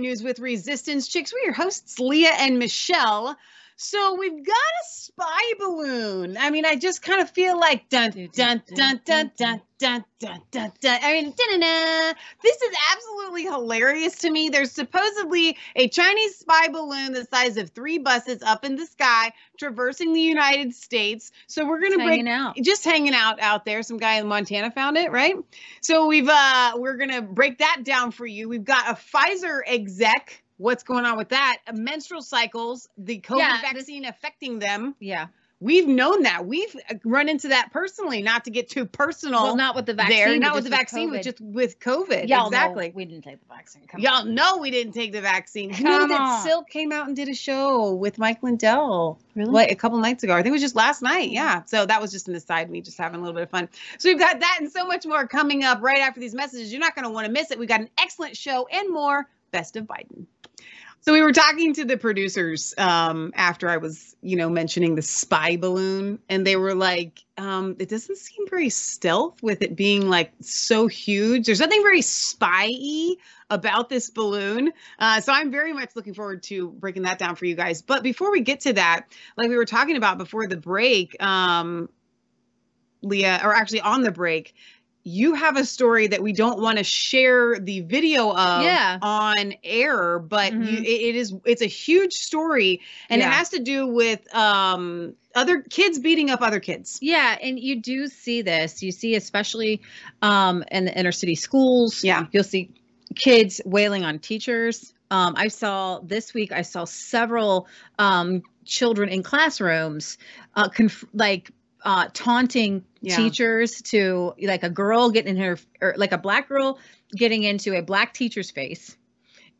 News with Resistance Chicks. We're your hosts, Leah and Michelle. So we've got a spy balloon. I mean, I just kind of feel like dun dun dun dun dun dun dun dun dun. I mean, dun-dun-dun. this is absolutely hilarious to me. There's supposedly a Chinese spy balloon the size of three buses up in the sky, traversing the United States. So we're gonna break out. just hanging out out there. Some guy in Montana found it, right? So we've uh we're gonna break that down for you. We've got a Pfizer exec. What's going on with that? Uh, menstrual cycles, the COVID Yeah, this- vaccine affecting them. Yeah. We've known that. We've uh, run into that personally. Not to get too personal. Well, not with the vaccine. there, not with the vaccine, but just with COVID. Y'all exactly. we didn't take the vaccine. Come Y'all know we didn't take the vaccine. You Come know that on. Silk came out and did a show with Mike Lindell Really? like a couple nights ago. I think it was just last night. Yeah. So that was just an aside, me just having a little bit of fun. So we've got that and so much more coming up right after these messages. You're not going to want to miss it. We've got an excellent show and more. Best of Biden. So we were talking to the producers um, after I was, you know, mentioning the spy balloon, and they were like, um, "It doesn't seem very stealth with it being like so huge. There's nothing very spy-y about this balloon." Uh, so I'm very much looking forward to breaking that down for you guys. But before we get to that, like we were talking about before the break, um, Leah, or actually on the break, you have a story that we don't want to share the video of Yeah. on air, but you, Mhm. it, it is it's a huge story, and Yeah. it has to do with um, other kids beating up other kids. Yeah, and you do see this. You see, especially um, in the inner city schools. Yeah. You'll see kids wailing on teachers. Um, I saw this week. I saw several um, children in classrooms, uh, conf- like uh, taunting Yeah. teachers to like a girl getting in her, or like a black girl getting into a black teacher's face.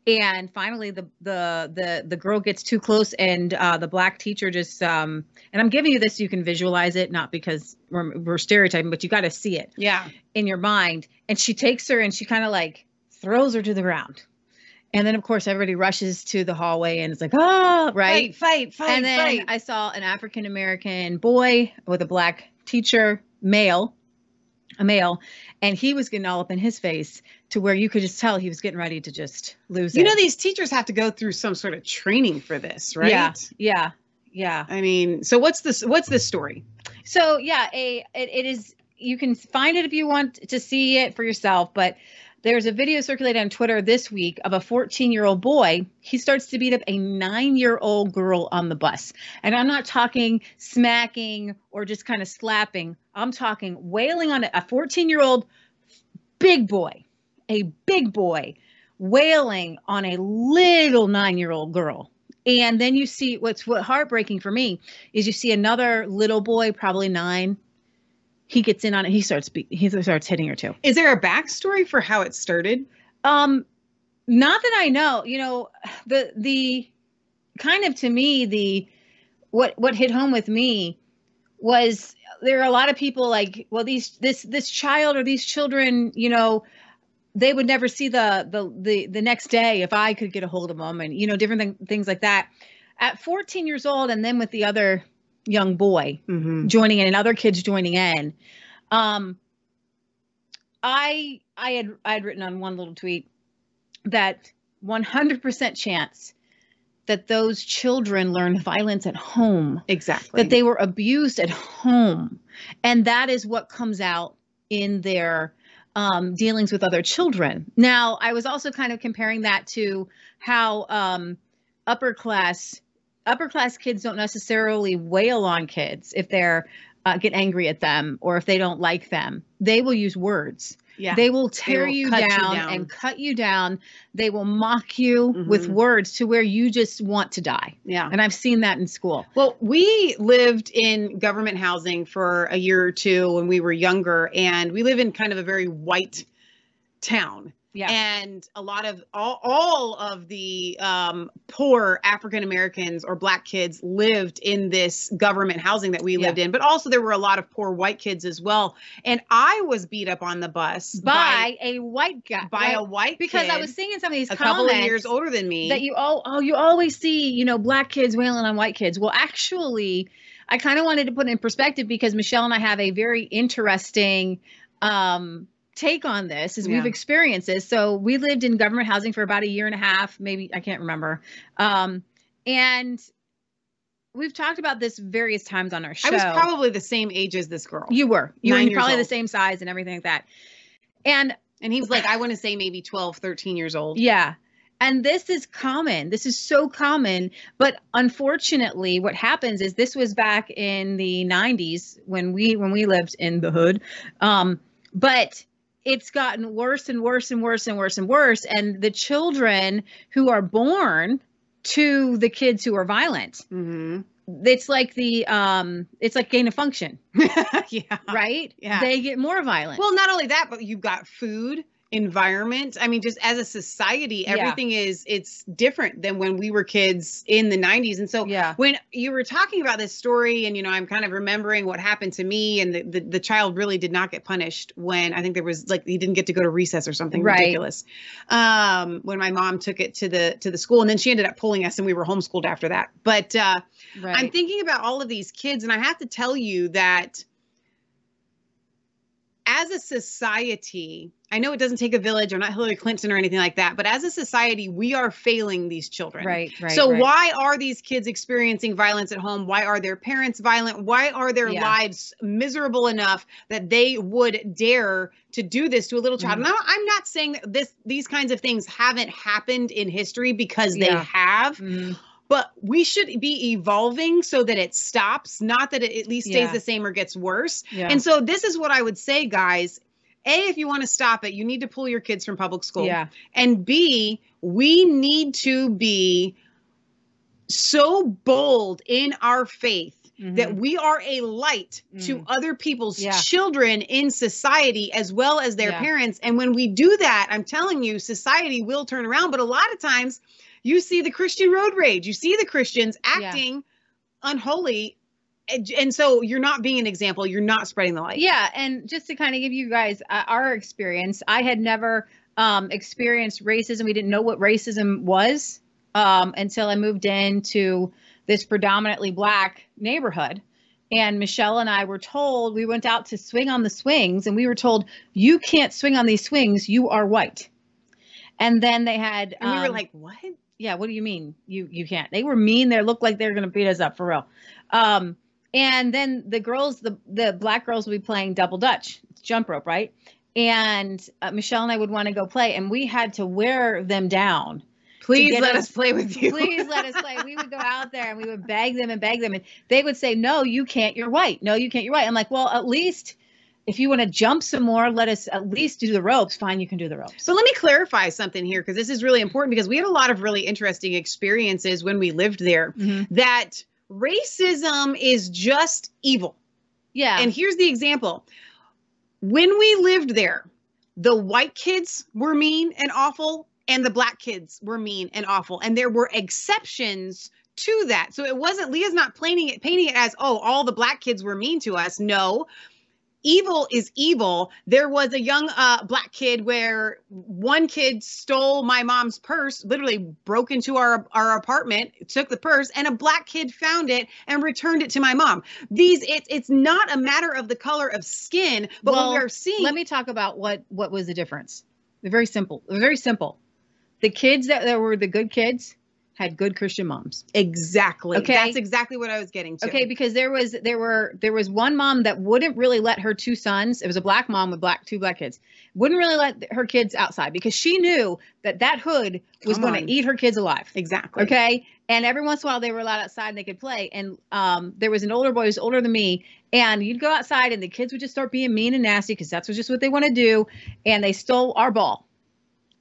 And finally, the the the the girl gets too close, and uh, the black teacher just um, and I'm giving you this so you can visualize it, not because we're, we're stereotyping, but you got to see it Yeah, in your mind. And she takes her and she kind of like throws her to the ground. And then, of course, everybody rushes to the hallway and it's like, oh, right. fight, fight, fight, and then fight. I saw an African American boy with a black teacher, male, a male, and he was getting all up in his face to where you could just tell he was getting ready to just lose you it. know these teachers have to go through some sort of training for this, right? Yeah. Yeah. Yeah. I mean, so what's this? What's this story? So yeah, a it, it is you can find it if you want to see it for yourself, but there's a video circulated on Twitter this week of a 14-year-old boy. He starts to beat up a 9-year-old girl on the bus. And I'm not talking smacking or just kind of slapping. I'm talking wailing on. A 14-year-old big boy, a big boy wailing on a little 9-year-old girl. And then you see what's what heartbreaking for me is you see another little boy, probably nine. He gets in on it. He starts be- he starts hitting her too. Is there a backstory for how it started? Um, not that I know. You know, the the kind of to me the what what hit home with me was there are a lot of people like well these this this child or these children you know they would never see the the the, the next day if I could get a hold of them and you know different thing, things like that. At 14 years old, and then with the other young boy, Mm-hmm. joining in and other kids joining in um i i had i had written on one little tweet that 100% chance that those children learned violence at home. Exactly. that they were abused at home. And that is what comes out in their um, dealings with other children. Now i was also kind of comparing that to how um, upper class upper class kids don't necessarily wail on kids if they're uh, get angry at them or if they don't like them they will use words yeah. they will tear will you, cut you down down. and cut you down they will mock you with Mhm. words to where you just want to die yeah. and i've seen that in school Well, we lived in government housing for a year or two when we were younger, and we live in kind of a very white town. Yeah And a lot of all, all of the um, poor African Americans or black kids lived in this government housing that we Yeah. lived in, but also there were a lot of poor white kids as well. And I was beat up on the bus by, a white guy by, by a white because I was seeing some of these a couple of years older than me. that you all oh you always see you know black kids wailing on white kids. Well, actually, I kind of wanted to put it in perspective because Michelle and I have a very interesting um, take on this is Yeah. we've experienced this. So we lived in government housing for about a year and a half, maybe I can't remember. Um, and we've talked about this various times on our show. I was probably the same age as this girl. you were you nine were probably the same size and everything like that. And and he was like, I want to say maybe 12, 13 years old. Yeah. And this is common. This is so common. But unfortunately, what happens is this was back in the 90s when we when we lived in the hood. Um, but it's gotten worse and worse and worse and worse and worse. And the children who are born to the kids who are violent, hmm it's like the um it's like gain of function, yeah. right? Yeah. They get more violent. Well, not only that, but you've got food, environment. I mean, just as a society, Yeah. everything is it's different than when we were kids in the 90s. And so yeah. when you were talking about this story and you know i'm kind of remembering what happened to me and the, the, the child really did not get punished when i think there was like he didn't get to go to recess or something Right. ridiculous um when my mom took it to the to the school and then she ended up pulling us and we were homeschooled after that but uh Right. i'm thinking about all of these kids and i have to tell you that as a society i know it doesn't take a village or not hillary clinton or anything like that but as a society we are failing these children right. Right. so right. why are these kids experiencing violence at home? Why are their parents violent? Why are their Yeah. lives miserable enough that they would dare to do this to a little child? Mhm. Now, I'm not saying that this these kinds of things haven't happened in history because they Yeah. have, Mhm. But we should be evolving so that it stops, not that it at least stays Yeah. the same or gets worse. Yeah. And so this is what I would say, guys. A, if you want to stop it, you need to pull your kids from public school. yeah. And B, we need to be so bold in our faith that Mhm. we are a light to Mm. other people's Yeah. children in society as well as their Yeah. parents. And when we do that, I'm telling you, society will turn around. But a lot of times you see the Christian road rage, you see the Christians acting unholy. And, and so you're not being an example, you're not spreading the light. Yeah, and just to kind of give you guys uh, our experience, I had never um, experienced racism. We didn't know what racism was um, until I moved into this predominantly black neighborhood. And Michelle and I were told we went out to swing on the swings, and we were told you can't swing on these swings. You are white. And then they had, And we were um, like, what? Yeah what do you mean? You you can't. They were mean. They looked like they were going to beat us up for real. Um and then the girls the the black girls would be playing double dutch jump rope right? And uh, michelle and i would want to go play and we had to wear them down Please let us- us play with you. please let us play. We would go out there and we would beg them and beg them and they would say no you can't. You're white. No you can't. You're white. I'm like well at least if you want to jump some more let us at least do the ropes fine you can do the ropes So let me clarify something here because this is really important because we had a lot of really interesting experiences when we lived there Mhm. that racism is just evil. yeah And here's the example. When we lived there, the white kids were mean and awful and the black kids were mean and awful and there were exceptions to that. So it wasn't Leah's not painting it painting it as oh all the black kids were mean to us. No evil is evil. There was a young uh, black kid where one kid stole my mom's purse, literally broke into our our apartment, took the purse, and a black kid found it and returned it to my mom. These it's it's not a matter of the color of skin, but Well, what we are seeing. let me talk about what what was the difference. They're very simple. They're very simple. The kids that, that were the good kids had good Christian moms. exactly. Okay. That's exactly what I was getting to. Okay, because there was there were there was one mom that wouldn't really let her two sons. It was a black mom with black two black kids. Wouldn't really let her kids outside because she knew that that hood was going to eat her kids alive. Exactly. Okay. And every once in a while they were allowed outside and they could play. And um, there was an older boy who's older than me. And you'd go outside and the kids would just start being mean and nasty because that's what just what they want to do. And they stole our ball.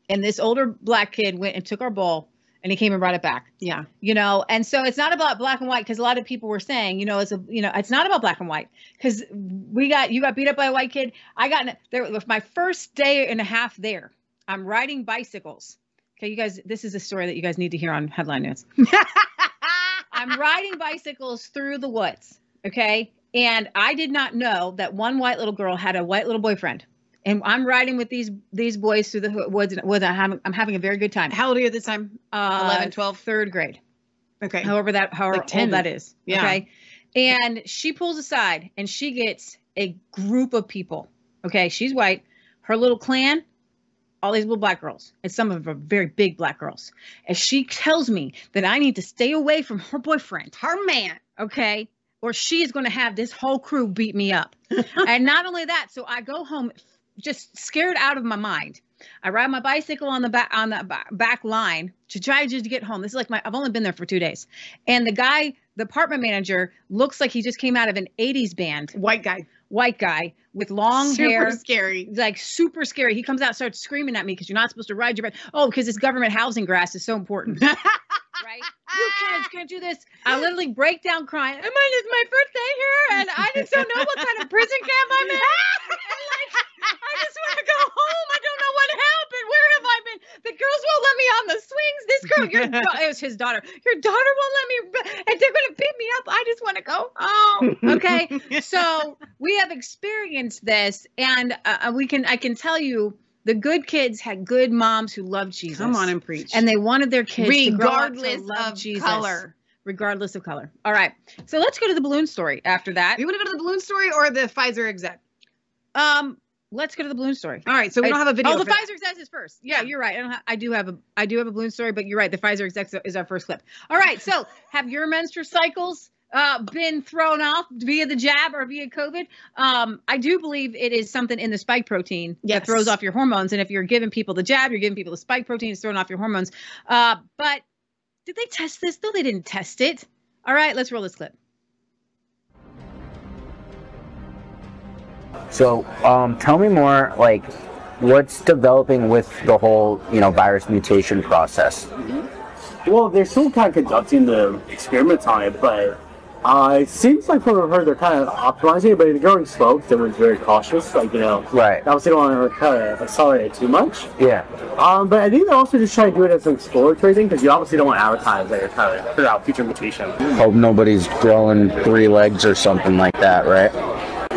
And this older black kid went and took our ball and he came and brought it back. Yeah. You know, and so it's not about black and white because a lot of people were saying, you know, it's a, you know, it's not about black and white because we got, you got beat up by a white kid. I got, there was my first day and a half there. I'm riding bicycles. Okay, you guys, this is a story that you guys need to hear on headline news. I'm riding bicycles through the woods. Okay. And I did not know that one white little girl had a white little boyfriend. And I'm riding with these these boys through the woods and. I'm having, I'm having a very good time. How old are you at this time? Uh, 11, 12? third grade. Okay. However that however Like 10. old that is. Yeah. Okay. And she pulls aside and she gets a group of people. Okay. She's white. her little clan, all these little black girls, and some of them are very big black girls. And she tells me that I need to stay away from her boyfriend, Her man. okay? Or she is going to have this whole crew beat me up. and not only that, so I go home just scared out of my mind. I ride my bicycle on the back on the back line to try just to get home. This is like my I've only been there for two days, and the guy, the apartment manager, looks like he just came out of an '80s band. White guy. White guy with long Super hair, Super scary. like super scary. He comes out, starts screaming at me because you're not supposed to ride your bike. Oh, because this government housing grass is so important, right? You can't, you can't do this. I literally break down crying. I mean, it's my first day here, and I just don't know what kind of prison camp I'm in. And like, I just want to go home. I don't know what happened. Where have I been? The girls won't let me on the swings. This girl, your da- it was his daughter. Your daughter won't let me, and they're gonna beat me up. I just want to go home. Okay, so we have experienced this, and uh, we can. I can tell you, the good kids had good moms who loved Jesus. Come on and preach. and they wanted their kids to grow up to regardless love of Jesus, color. regardless of color. All right, so let's go to the balloon story. After that, You want to go to the balloon story or the Pfizer exec? um, let's go to the balloon story. All right, so we don't have a video. Oh, the for. Pfizer exec is first. Yeah, you're right. I don't. Ha- I do have a. I do have a balloon story, but you're right. The Pfizer exec is our first clip. All right. So, have your menstrual cycles uh, been thrown off via the jab or via COVID? Um, I do believe it is something in the spike protein Yes. that throws off your hormones. And if you're giving people the jab, you're giving people the spike protein, it's throwing off your hormones. Uh, but did they test this? No, they didn't test it. All right, let's roll this clip. So, um, tell me more, like, what's developing with the whole, you know, virus mutation process? Well, they're still kind of conducting the experiments on it, but uh, it seems like from what I've heard, they're kind of optimizing it, but it's going slow because everyone's very cautious. Like, you know, Right. obviously don't want to kind of accelerate it too much. Yeah. Um, but I think they're also just trying to do it as an exploratory thing because you obviously don't want to advertise that you're trying to figure out future mutation. Hope nobody's growing three legs or something like that, right?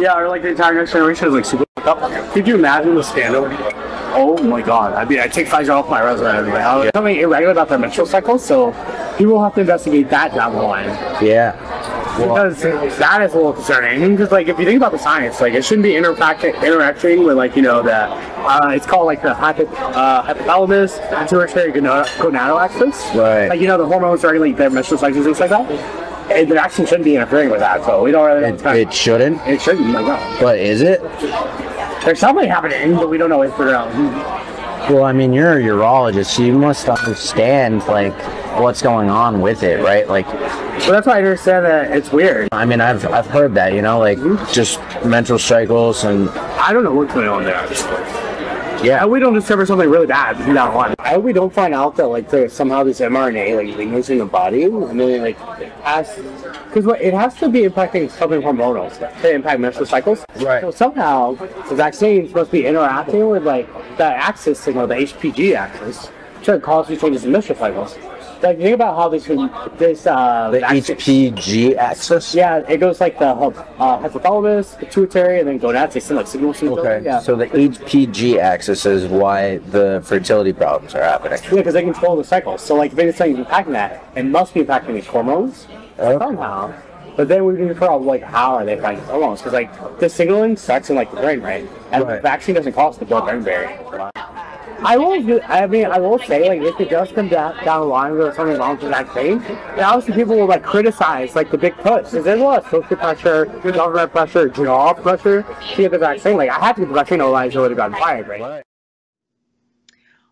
Yeah, or like the entire next generation is like super fucked up. Could you imagine the scandal? Oh my god. I mean, I take Pfizer off my resume. Anyway. Uh, Something irregular about their menstrual cycle, so people will have to investigate that down the line. Yeah. Because that is a little concerning. Because like if you think about the science, like it shouldn't be interacting interacting with like you know the uh, it's called like the hypo, uh, hypothalamus pituitary gonad- gonadal axis. Right. Like you know the hormones regulate their menstrual cycles and things like that. And the vaccine shouldn't be interfering with that. So we don't really. It, it shouldn't, it shouldn't. Like no. but is it? There's something happening, but we don't to figure out. Well, I mean, you're a urologist, so you must understand, like, what's going on with it, right? Like, So that's why I understand that it's weird. I mean, I've, I've heard that, you know, like, mm-hmm. just menstrual cycles and, I don't know what's going on there. Yeah. We don't discover something really bad from now on. I hope we don't find out that like there's somehow this mRNA like lingers in the body and then like has because it has to be impacting something hormonal to impact menstrual cycles. Right. So somehow the vaccine is supposed to be interacting with like the axis signal, the HPG axis, to cause these changes in menstrual cycles. Like think about how this this uh The HPG axis? yeah, it goes like the uh, hypothalamus, pituitary, and then gonads. They send like signals to. Okay, Yeah. so the HPG axis is why the fertility problems are happening. Yeah, because they control the cycle. So, like, if anything's impacting that, it must be impacting these hormones somehow. But then we need to figure like, how are they impacting hormones? Because, like, the signaling sucks in, like, the brain, right? And the vaccine doesn't cross the blood-brain barrier. I will. I mean, I will say, like, if it does come down, down the line where something's wrong with the vaccine, then obviously people will like criticize like the big push. Because there's a lot of social pressure, government pressure, job pressure to get the vaccine. Like, I had to get the vaccine, otherwise I would have gotten fired, right?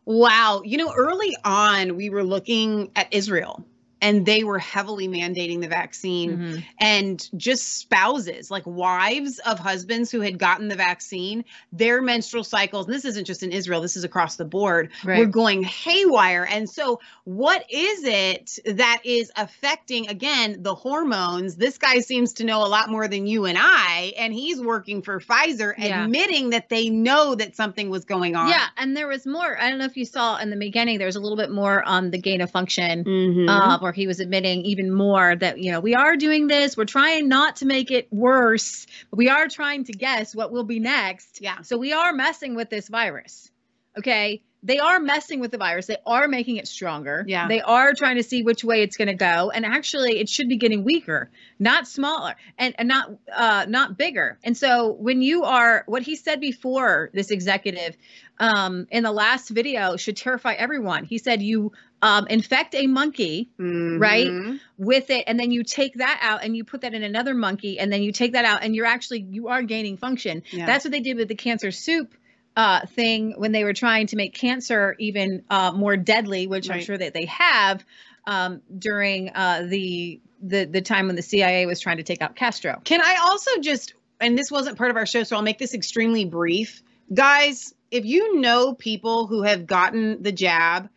Wow. You know, early on, we were looking at Israel and they were heavily mandating the vaccine Mhm. and just spouses like wives of husbands who had gotten the vaccine their menstrual cycles and this isn't just in israel this is across the board Right. were going haywire and so what is it that is affecting again the hormones this guy seems to know a lot more than you and i and he's working for pfizer Yeah. admitting that they know that something was going on Yeah, and there was more. I don't know if you saw in the beginning. There was a little bit more on the gain of function, Mhm. uh, where he was admitting even more that you know we are doing this. We're trying not to make it worse, but we are trying to guess what will be next. Yeah. So we are messing with this virus. Okay. they are messing with the virus. They are making it stronger. Yeah. They are trying to see which way it's going to go. And actually, it should be getting weaker, not smaller and, and not uh, not bigger. And so when you are, what he said before, this executive um, in the last video should terrify everyone. He said you um, infect a monkey Right? Mhm. with it, and then you take that out and you put that in another monkey, and then you take that out, and you're actually you are gaining function. Yeah. That's what they did with the cancer soup uh, thing when they were trying to make cancer even uh, more deadly, which I'm sure that they have um, during uh, the the the time when the CIA was trying to take out Castro. Can I also just, and this wasn't part of our show, so I'll make this extremely brief. Guys, if you know people who have gotten the jab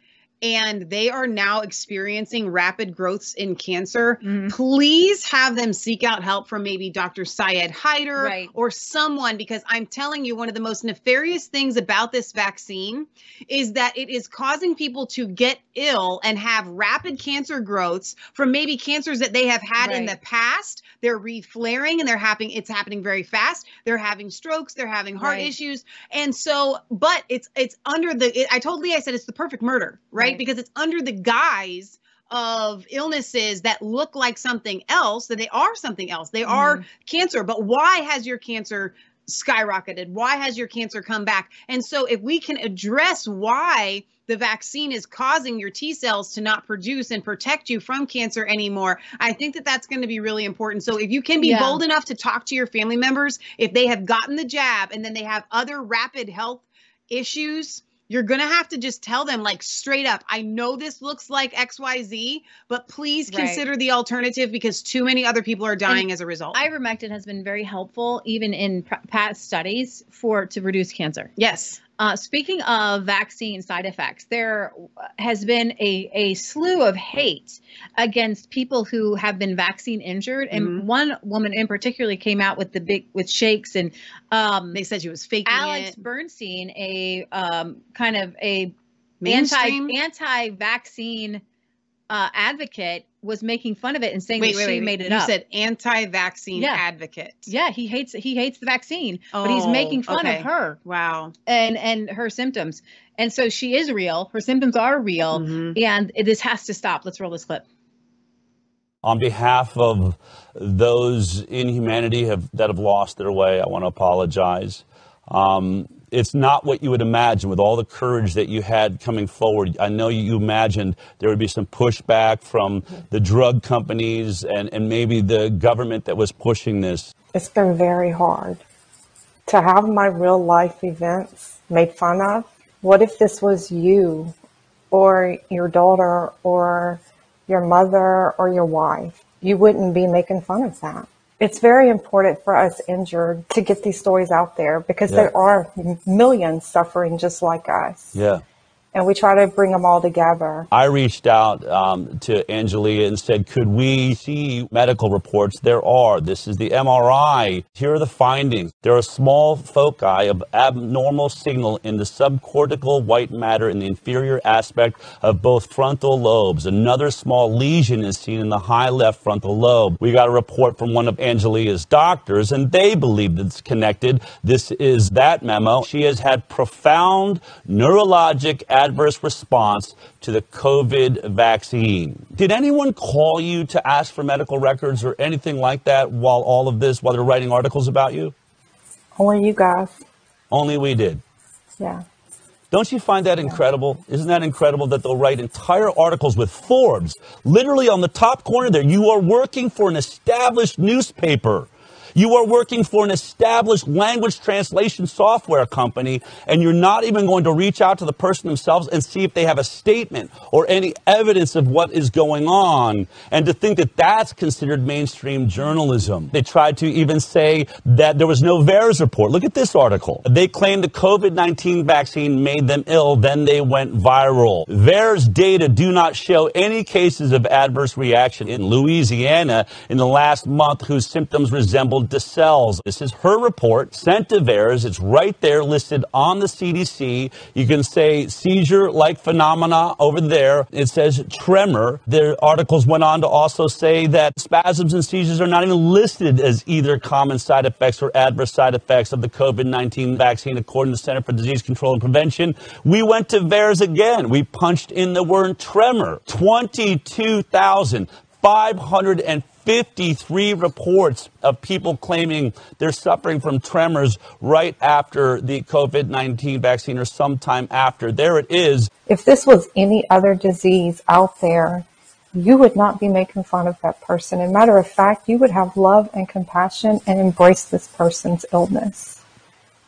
and they are now experiencing rapid growths in cancer, Mhm. please have them seek out help from maybe Dr. Syed Haider Right. or someone because I'm telling you, one of the most nefarious things about this vaccine is that it is causing people to get ill and have rapid cancer growths from maybe cancers that they have had in the past. They're reflaring and they're happening, it's happening very fast. They're having strokes, they're having heart Right. issues. And so, but it's it's under the it, I told Lee I said it's the perfect murder, right? Right. Because it's under the guise of illnesses that look like something else, that they are something else. They are Mhm. cancer. But why has your cancer skyrocketed? Why has your cancer come back? And so, if we can address why the vaccine is causing your T cells to not produce and protect you from cancer anymore, I think that that's going to be really important. So, if you can be Yeah. bold enough to talk to your family members, if they have gotten the jab and then they have other rapid health issues, you're going to have to just tell them, like, straight up, I know this looks like XYZ, but please Right. consider the alternative because too many other people are dying as a result. Ivermectin has been very helpful, even in pr- past studies, for to reduce cancer. yes. Uh, speaking of vaccine side effects, there has been a, a slew of hate against people who have been vaccine injured, and Mhm. one woman in particular came out with the big with shakes and um, They said she was faking Alex it. Berenson, a um, kind of a Mainstream? anti anti vaccine uh, advocate, was making fun of it and saying Wait, that wait, she wait. made it you up. said anti-vaccine Yeah. advocate. yeah, he hates he hates the vaccine, but he's Oh, making fun okay. of her Wow. and and her symptoms. And so she is real. Her symptoms are real, Mhm. and this has to stop. Let's roll this clip. On behalf of those in humanity have, that have lost their way, I want to apologize. Um, it's not what you would imagine with all the courage that you had coming forward. I know you imagined there would be some pushback from the drug companies and, and maybe the government that was pushing this. It's been very hard to have my real life events made fun of. What if this was you or your daughter or your mother or your wife? You wouldn't be making fun of that. It's very important for us injured to get these stories out there because Yeah. there are millions suffering just like us. Yeah. And we try to bring them all together. I reached out um, to Angelia and said, could we see medical reports? There are. This is the MRI. Here are the findings. There are small foci of abnormal signal in the subcortical white matter in the inferior aspect of both frontal lobes. Another small lesion is seen in the high left frontal lobe. We got a report from one of Angelia's doctors, and they believe it's connected. This is that memo. She has had profound neurologic adverse response to the COVID vaccine. Did anyone call you to ask for medical records or anything like that while all of this, while they're writing articles about you? Only you guys. Only we did. Yeah. Don't you find that incredible? Isn't that incredible that they'll write entire articles with Forbes literally on the top corner there? You are working for an established newspaper. You are working for an established language translation software company, and you're not even going to reach out to the person themselves and see if they have a statement or any evidence of what is going on. And to think that that's considered mainstream journalism. They tried to even say that there was no VAERS report. Look at this article. They claimed the COVID 19 vaccine made them ill, then they went viral. VAERS data do not show any cases of adverse reaction in Louisiana in the last month whose symptoms resembled Desselle's. This is her report sent to VAERS. It's right there listed on the CDC. You can say seizure like phenomena over there. It says tremor. The articles went on to also say that spasms and seizures are not even listed as either common side effects or adverse side effects of the COVID 19 vaccine, according to the Center for Disease Control and Prevention. We went to VAERS again. We punched in the word tremor. 22,553 reports of people claiming they're suffering from tremors right after the COVID 19 vaccine or sometime after. There it is. If this was any other disease out there, you would not be making fun of that person. As a matter of fact, you would have love and compassion and embrace this person's illness.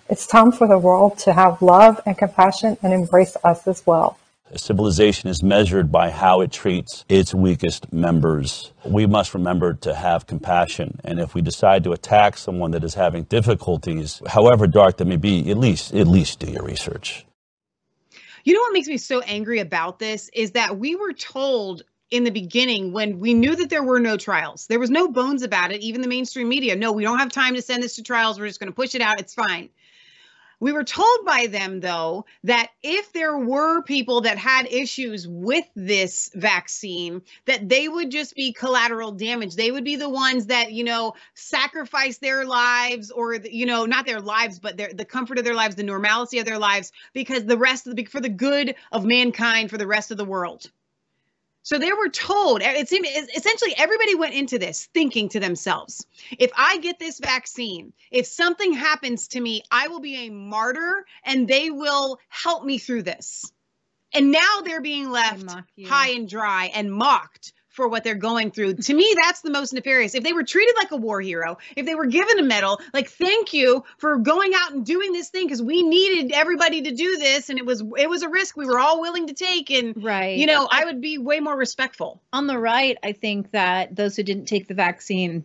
It's time for the world to have love and compassion and embrace us as well. A civilization is measured by how it treats its weakest members. We must remember to have compassion. And if we decide to attack someone that is having difficulties, however dark that may be, at least, at least do your research. You know what makes me so angry about this is that we were told in the beginning when we knew that there were no trials. There was no bones about it, even the mainstream media. No, we don't have time to send this to trials. We're just going to push it out. It's fine. We were told by them, though, that if there were people that had issues with this vaccine, that they would just be collateral damage. They would be the ones that, you know, sacrifice their lives or, you know, not their lives, but their, the comfort of their lives, the normalcy of their lives, because the rest of the, for the good of mankind, for the rest of the world. So they were told, eh, it seemed essentially everybody went into this thinking to themselves, if I get this vaccine, if something happens to me, I will be a martyr and they will help me through this. And now they're being left high and dry and mocked for what they're going through. To me, that's the most nefarious. If they were treated like a war hero, if they were given a medal, like thank you for going out and doing this thing because we needed everybody to do this and it was it was a risk we were all willing to take and right. you know, I would be way more respectful. On the right, I think that those who didn't take the vaccine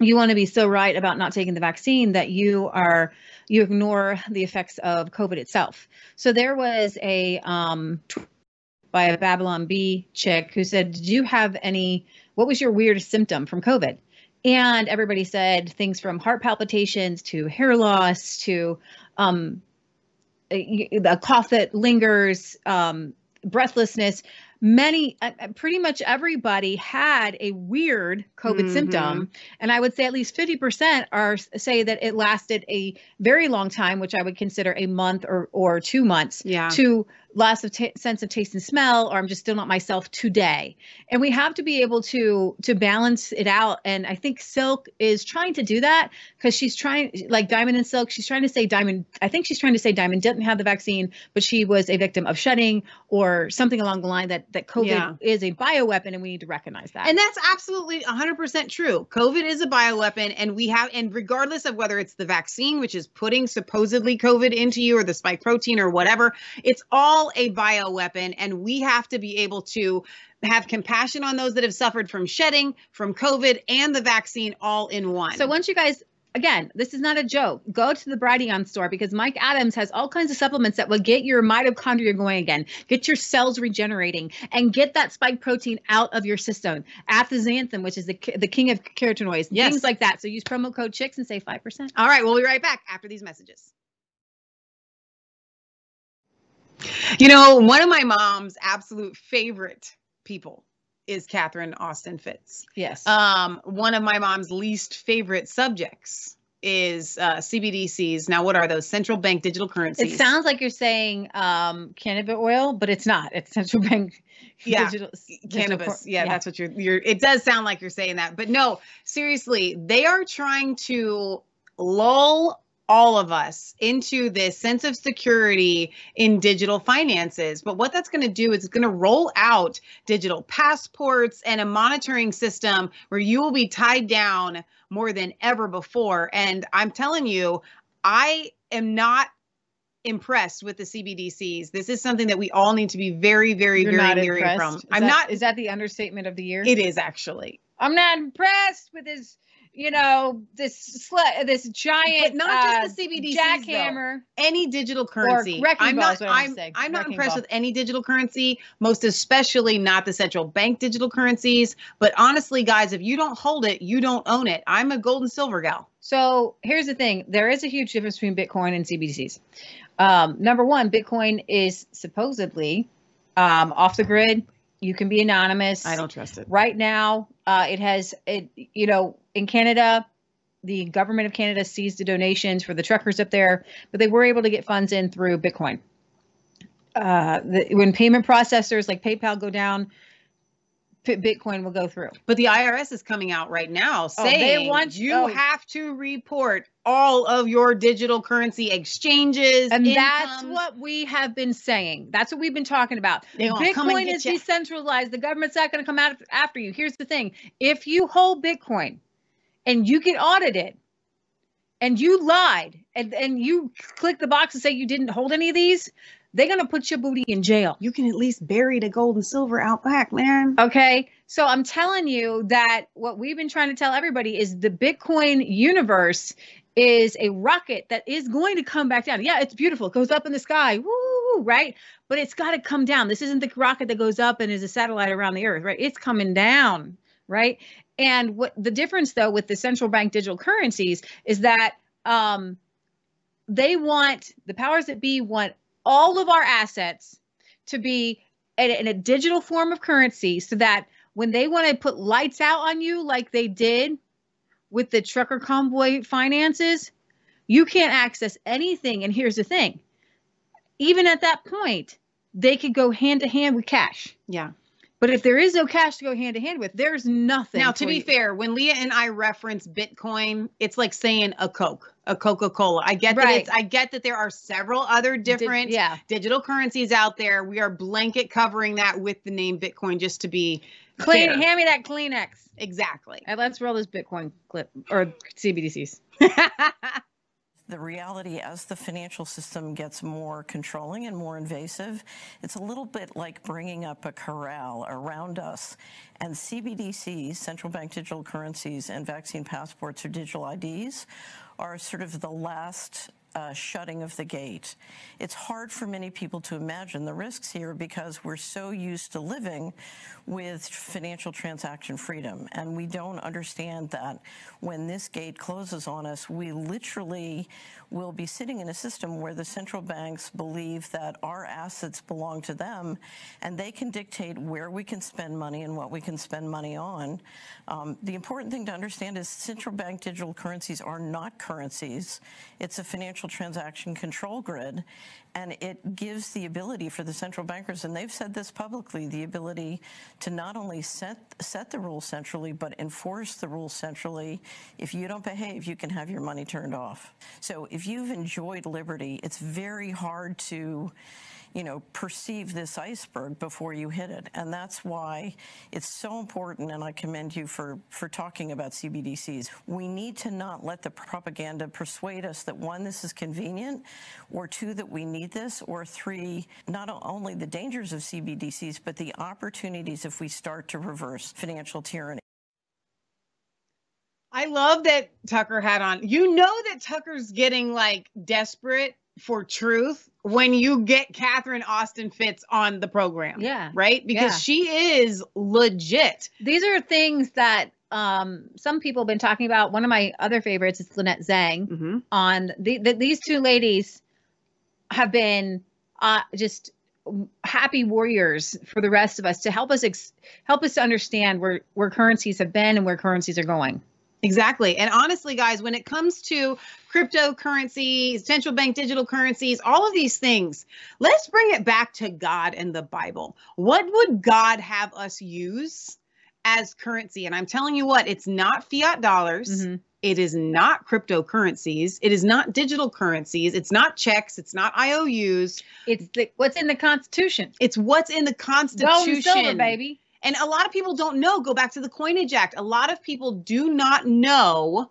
you want to be so right about not taking the vaccine that you are you ignore the effects of COVID itself. So there was a um, by a Babylon Bee chick who said, Did you have any, what was your weirdest symptom from COVID? And everybody said things from heart palpitations to hair loss to um, a, cough that lingers, um, breathlessness many uh, uh, pretty much everybody had a weird covid mm-hmm. symptom and i would say at least 50% are say that it lasted a very long time which i would consider a month or or 2 months yeah. to loss of t- sense of taste and smell or i'm just still not myself today. And we have to be able to to balance it out. And i think silk is trying to do that because she's trying like diamond and silk she's trying to say diamond i think she's trying to say diamond didn't have the vaccine but she was a victim of shedding or something along the line that that covid yeah. is a bioweapon and we need to recognize that. And that's absolutely 100% true. Covid is a bioweapon and we have and regardless of whether it's the vaccine which is putting supposedly covid into you or the spike protein or whatever it's all all a bioweapon, and we have to be able to have compassion on those that have suffered from shedding, from COVID, and the vaccine all in one. So once you guys again, this is not a joke. Go to the Brighteon store because Mike Adams has all kinds of supplements that will get your mitochondria going again, get your cells regenerating, and get that spike protein out of your system. Astaxanthin, which is the, the king of carotenoids, yes. things like that. So use promo code CHICKS and save 5%. All right, we'll be right back after these messages. You know, one of my mom's absolute favorite people is Catherine Austin Fitts. Yes. Um, one of my mom's least favorite subjects is uh, CBDCs. Now, what are those? Central bank digital currencies. It sounds like you're saying um, cannabis oil, but it's not. It's central bank. Yeah, digital, cannabis. Digital, yeah, yeah, that's what you're. You're. It does sound like you're saying that, but no, seriously, they are trying to lull all of us into this sense of security in digital finances. But what that's going to do is it's going to roll out digital passports and a monitoring system where you will be tied down more than ever before. And I'm telling you, I am not impressed with the CBDCs. This is something that we all need to be very, very, You're very leery from. Is I'm that, not. Is that the understatement of the year? It is actually. I'm not impressed with his you know this sl- this giant but not uh, just the CBDC jackhammer any digital currency I'm not I'm, I'm, I'm not impressed ball. with any digital currency most especially not the central bank digital currencies but honestly guys if you don't hold it you don't own it I'm a gold and silver gal So here's the thing: there is a huge difference between Bitcoin and CBDCs. Um, number one, Bitcoin is supposedly um, off the grid. You can be anonymous. I don't trust it. Right now, uh, it has it. You know, in Canada, the government of Canada seized the donations for the truckers up there, but they were able to get funds in through Bitcoin. Uh, the, when payment processors like PayPal go down, Bitcoin will go through. But the IRS is coming out right now Oh, saying they want- you oh. have to report all of your digital currency exchanges. And that's what we have been saying. That's what we've been talking about. They gonna come and Bitcoin is ya. decentralized. The government's not going to come out after you. Here's the thing if you hold Bitcoin and you get audited and you lied and, and you click the box and say you didn't hold any of these, they're going to put your booty in jail. you can at least bury the gold and silver out back, man. Okay. So I'm telling you that what we've been trying to tell everybody is the Bitcoin universe is a rocket that is going to come back down. Yeah, it's beautiful. It goes up in the sky. Woo, right? But it's got to come down. This isn't the rocket that goes up and is a satellite around the earth, right? It's coming down, right? And what the difference though with the central bank digital currencies is that um they want the powers that be want all of our assets to be in, in a digital form of currency so that when they want to put lights out on you like they did with the trucker convoy finances you can't access anything and here's the thing even at that point they could go hand to hand with cash Yeah. But if there is no cash to go hand to hand with there's nothing Now, to be you. fair, when Leah and I reference Bitcoin, it's like saying a Coke, a Coca-Cola. I get that it's I get that there are several other Di- different yeah digital currencies out there. We are blanket covering that with the name Bitcoin just to be clean fair. hand me that kleenex Exactly. and let's roll this bitcoin clip or cbdc's The reality, as the financial system gets more controlling and more invasive, it's a little bit like bringing up a corral around us. And CBDCs, central bank digital currencies, and vaccine passports or digital IDs are sort of the last uh, shutting of the gate. It's hard for many people to imagine the risks here because we're so used to living with financial transaction freedom. And we don't understand that when this gate closes on us, we literally will be sitting in a system where the central banks believe that our assets belong to them and they can dictate where we can spend money and what we can spend money on. Um, the important thing to understand is central bank digital currencies are not currencies. It's a financial transaction control grid, and it gives the ability for the central bankers, and they've said this publicly, the ability to not only set set the rules centrally, but enforce the rules centrally. If you don't behave, you can have your money turned off. So if you've enjoyed liberty, it's very hard to you know, perceive this iceberg before you hit it. And that's why it's so important, and I commend you for, for talking about CBDCs. We need to not let the propaganda persuade us that one, this is convenient, or two, that we need this, or three, not only the dangers of CBDCs, but the opportunities if we start to reverse financial tyranny. I love that Tucker had on. You know that Tucker's getting like desperate for truth when you get Catherine Austin Fitts on the program. Yeah. Right? Because Yeah. she is legit. these are things that um, some people have been talking about. One of my other favorites is Lynette Zang. Mm-hmm. On the, the, these two ladies have been uh, just happy warriors for the rest of us to help us ex- help us to understand where where currencies have been and where currencies are going. Exactly. And honestly, guys, when it comes to cryptocurrencies, central bank digital currencies, all of these things, let's bring it back to God and the Bible. What would God have us use as currency? And I'm telling you what, it's not fiat dollars. Mhm. It is not cryptocurrencies. It is not digital currencies. It's not checks. It's not IOUs. It's the, what's in the Constitution. It's what's in the Constitution. Gold and silver, baby. And a lot of people don't know. Go back to the Coinage Act. A lot of people do not know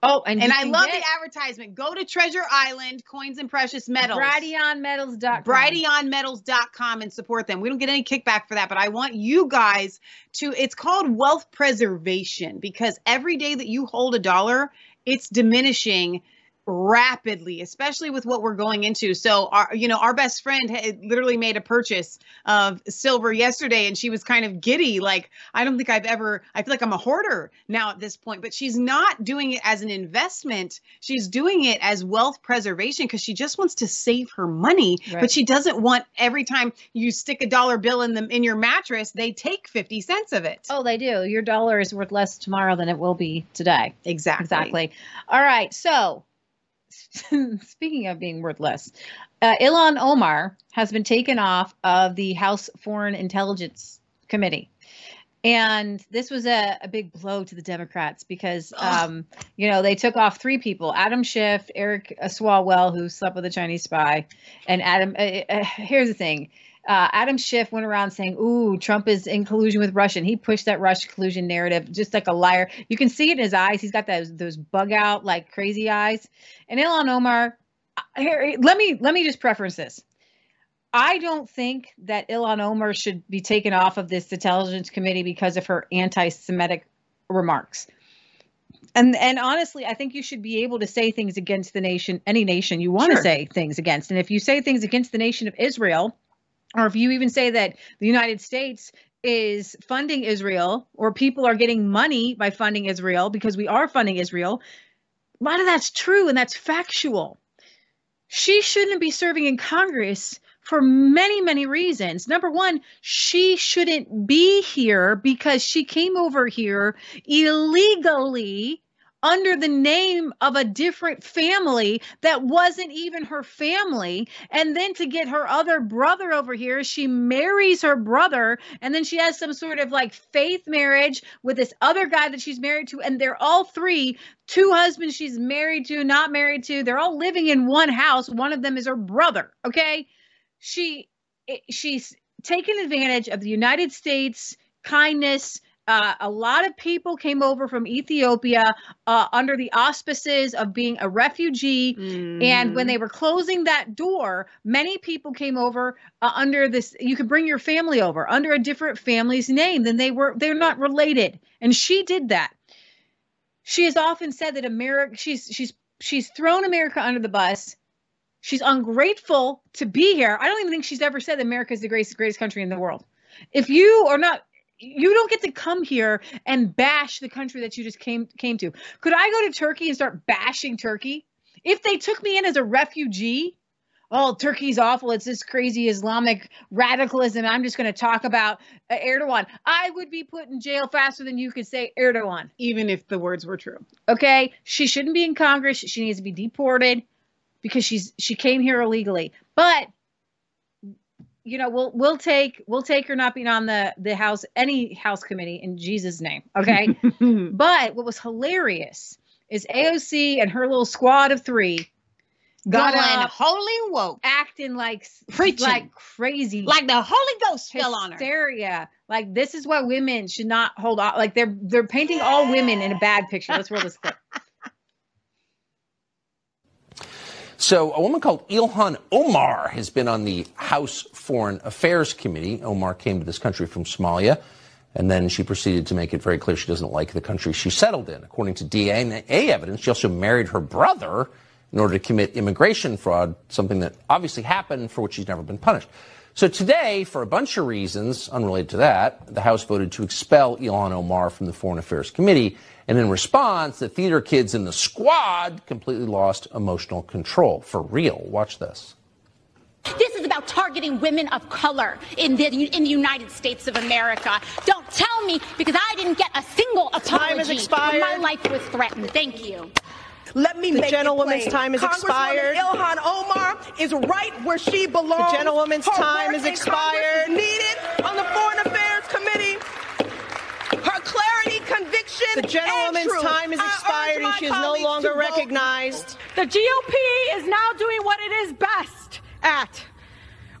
Oh, and and I love get the advertisement. Go to Treasure Island Coins and Precious Metals. BrighteonMetals.com. BrighteonMetals.com and support them. We don't get any kickback for that, but I want you guys to it's called wealth preservation because every day that you hold a dollar, it's diminishing rapidly, especially with what we're going into. So our you know, our best friend had literally made a purchase of silver yesterday and she was kind of giddy like I don't think I've ever I feel like I'm a hoarder now at this point, but she's not doing it as an investment. She's doing it as wealth preservation because she just wants to save her money, Right. but she doesn't want every time you stick a dollar bill in them in your mattress, they take 50 cents of it. Oh, they do. Your dollar is worth less tomorrow than it will be today. exactly. Exactly. All right. So, speaking of being worth less, uh, Ilhan Omar has been taken off of the House Foreign Intelligence Committee. And this was a, a big blow to the Democrats because, um, you know, they took off three people Adam Schiff, Eric Swalwell, who slept with a Chinese spy, and Adam. Uh, uh, here's the thing uh, Adam Schiff went around saying, "Ooh, Trump is in collusion with Russia." And he pushed that Russia collusion narrative just like a liar. You can see it in his eyes. He's got those those bug out like crazy eyes. And Ilhan Omar, uh, here, let me let me just preference this. I don't think that Ilhan Omar should be taken off of this intelligence committee because of her anti-Semitic remarks. And and honestly, I think you should be able to say things against the nation, any nation you want Sure. to say things against. And if you say things against the nation of Israel, or if you even say that the United States is funding Israel or people are getting money by funding Israel because we are funding Israel, a lot of that's true and that's factual. She shouldn't be serving in Congress for many, many reasons. Number one, she shouldn't be here because she came over here illegally under the name of a different family that wasn't even her family. And then to get her other brother over here, she marries her brother. And then she has some sort of like faith marriage with this other guy that she's married to. And they're all three two husbands she's married to, not married to. They're all living in one house. One of them is her brother. Okay. She, eh, she's taken advantage of the United States kindness. Uh, a lot of people came over from Ethiopia uh, under the auspices of being a refugee. And when Mhm. they were closing that door, many people came over uh, under this. You could bring your family over under a different family's name than they were. They're not related, and she did that. She has often said that America. She's she's she's thrown America under the bus. She's ungrateful to be here. I don't even think she's ever said that America is the greatest greatest country in the world. If you are not you don't get to come here and bash the country that you just came came to. Could I go to Turkey and start bashing Turkey? If they took me in as a refugee, oh, Turkey's awful. It's this crazy Islamic radicalism. I'm just going to talk about uh, Erdogan. I would be put in jail faster than you could say Erdogan. even if the words were true. Okay, she shouldn't be in Congress. She needs to be deported because she's she came here illegally. But you know, we'll we'll take we'll take her not being on the the house any house committee in Jesus' name. Okay. But what was hilarious is AOC and her little squad of three got Going up holy woke, acting like Preaching. like crazy, like the Holy Ghost fell on her. hysteria. Like this is why women should not hold on. Like they're they're painting all women in a bad picture. Let's roll this clip. So, a woman called Ilhan Omar has been on the House Foreign Affairs Committee. Omar came to this country from Somalia, and then she proceeded to make it very clear she doesn't like the country she settled in. According to DNA evidence, she also married her brother in order to commit immigration fraud, something that obviously happened for which she's never been punished. So today, for a bunch of reasons unrelated to that, the House voted to expel Ilhan Omar from the Foreign Affairs Committee. And in response, the theater kids in the squad completely lost emotional control. For real. Watch this. This is about targeting women of color in the in the United States of America. Don't tell me because I didn't get a single apology Time has expired. my life was threatened. Thank you. Let me The make gentlewoman's it plain. time has Congresswoman expired. Ilhan Omar is right where she belongs. The gentlewoman's Her time work has expired. is needed on the Foreign Affairs Committee. Her clarity, conviction, The gentlewoman's and truth. time has I urge expired and she is no longer to vote recognized. The GOP is now doing what it is best at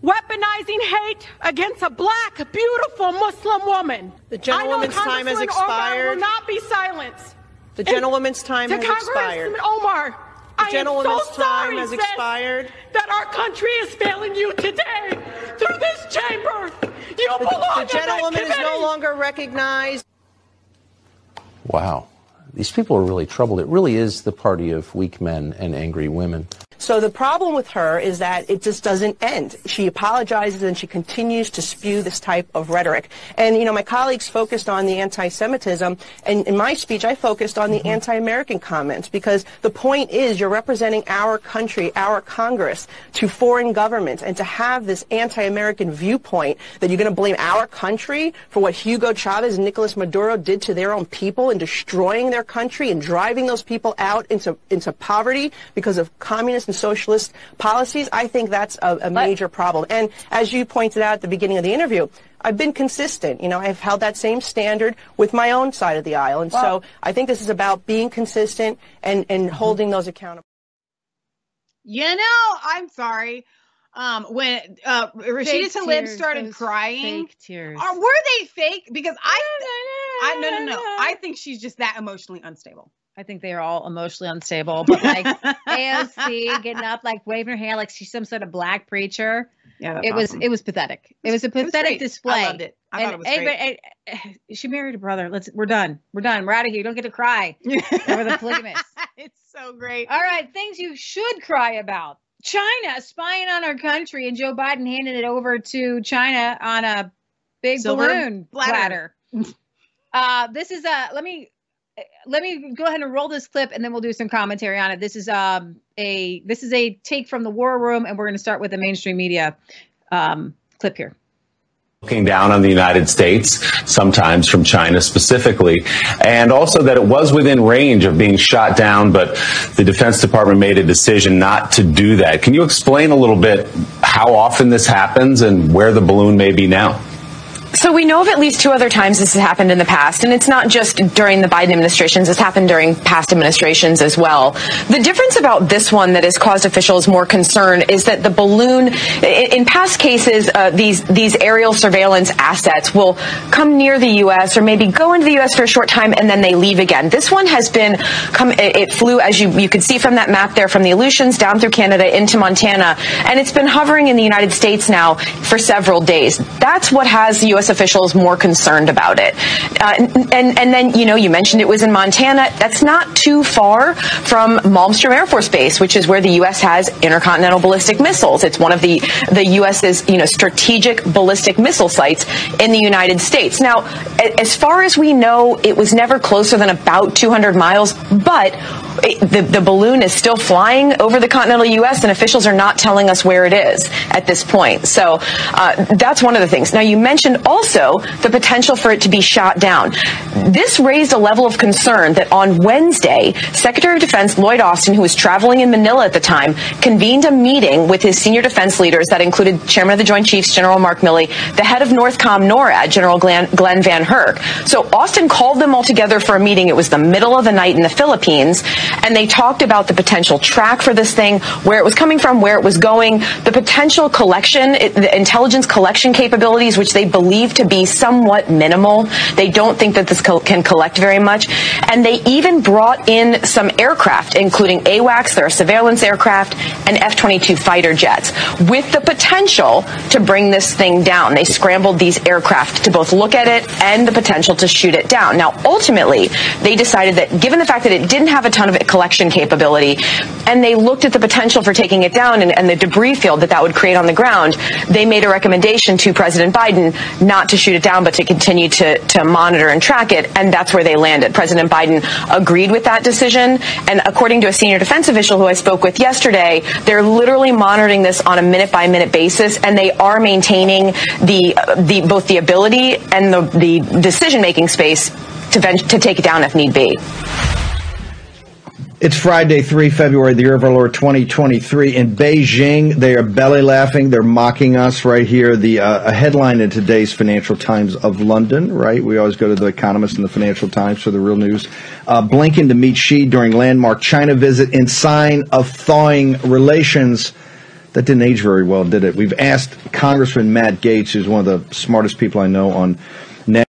weaponizing hate against a black, beautiful Muslim woman. The gentlewoman's time has Congresswoman Omar expired. will not be silenced. The gentlewoman's time has Congressman expired. Omar, The I am gentlewoman's so time sorry, has sis, expired. That our country is failing you today through this chamber. You The, belong the in that gentlewoman is no longer recognized. Wow. these people are really troubled. It really is the party of weak men and angry women. So the problem with her is that it just doesn't end. She apologizes and she continues to spew this type of rhetoric. And, you know, my colleagues focused on the anti-Semitism, and in my speech, I focused on the mm-hmm. anti-American comments because the point is you're representing our country, our Congress, to foreign governments, and to have this anti-American viewpoint that you're going to blame our country for what Hugo Chavez and Nicolas Maduro did to their own people in destroying their country and driving those people out into, into poverty because of communist and socialist policies, I think that's a, a major problem. And as you pointed out at the beginning of the interview, I've been consistent. You know, I've held that same standard with my own side of the aisle. And Well- so I think this is about being consistent and, and holding those accountable. You know, I'm sorry. Um, when uh, Rashida Fake Tlaib tears, started those crying, fake tears. Are, were they fake? Because I, I no no no. I think she's just that emotionally unstable. I think they are all emotionally unstable, but like AOC getting up, like waving her hand like she's some sort of black preacher. Yeah, it was awesome. it was pathetic. It was a was pathetic great. display. I loved it. I thought it was and- great. and- and- she married a brother. Let's we're done. We're done. We're out of here. You don't get to cry over the polygamist. it's so great. All right, things you should cry about. China spying on our country and Joe Biden handing it over to China on a big Silver balloon platter. platter. uh, this is a let me let me go ahead and roll this clip and then we'll do some commentary on it. This is um a this is a take from the war room and we're going to start with the mainstream media um, clip here. looking down on the United States, sometimes from China specifically, and also that it was within range of being shot down, but the Defense Department made a decision not to do that. Can you explain a little bit how often this happens and where the balloon may be now? So we know of at least two other times this has happened in the past, and it's not just during the Biden administrations. It's happened during past administrations as well. The difference about this one that has caused officials more concern is that the balloon, in past cases, uh, these these aerial surveillance assets will come near the U.S. or maybe go into the U.S. for a short time and then they leave again. This one has been come. It, flew as you you could see from that map there from the Aleutians down through Canada into Montana, and it's been hovering in the United States now for several days. That's what has U.S. officials more concerned about it. Uh, and, and and then you know you mentioned it was in Montana. That's not too far from Malmstrom Air Force Base, which is where the U.S. has intercontinental ballistic missiles. It's one of the the U.S.'s you know strategic ballistic missile sites in the United States. Now, as far as we know, it was never closer than about 200 miles, but the, the balloon is still flying over the continental U.S., and officials are not telling us where it is at this point. So uh, that's one of the things. Now, you mentioned also the potential for it to be shot down. This raised a level of concern that on Wednesday, Secretary of Defense Lloyd Austin, who was traveling in Manila at the time, convened a meeting with his senior defense leaders that included Chairman of the Joint Chiefs, General Mark Milley, the head of Northcom NORAD, General Glen, Glenn Van Herk. So Austin called them all together for a meeting. It was the middle of the night in the Philippines, and they talked about the potential track for this thing, where it was coming from, where it was going, the potential collection, the intelligence collection capabilities, which they believe to be somewhat minimal. They don't think that this can collect very much. And they even brought in some aircraft, including AWACS, their surveillance aircraft, and F-22 fighter jets, with the potential to bring this thing down. They scrambled these aircraft to both look at it and the potential to shoot it down. Now, ultimately, they decided that given the fact that it didn't have a ton of collection capability, and they looked at the potential for taking it down and, and the debris field that that would create on the ground, they made a recommendation to President Biden not to shoot it down, but to continue to, to monitor and track it, and that's where they landed. President Biden agreed with that decision, and according to a senior defense official who I spoke with yesterday, they're literally monitoring this on a minute by minute basis, and they are maintaining the the both the ability and the the decision making space to to take it down if need be. It's Friday, 3 February, the year of our Lord 2023. In Beijing, they are belly laughing. They're mocking us right here. The uh, a headline in today's Financial Times of London, right? We always go to The Economist and the Financial Times for the real news. Uh, Blinken to meet Xi during landmark China visit in sign of thawing relations. That didn't age very well, did it? We've asked Congressman Matt Gaetz, who's one of the smartest people I know on net.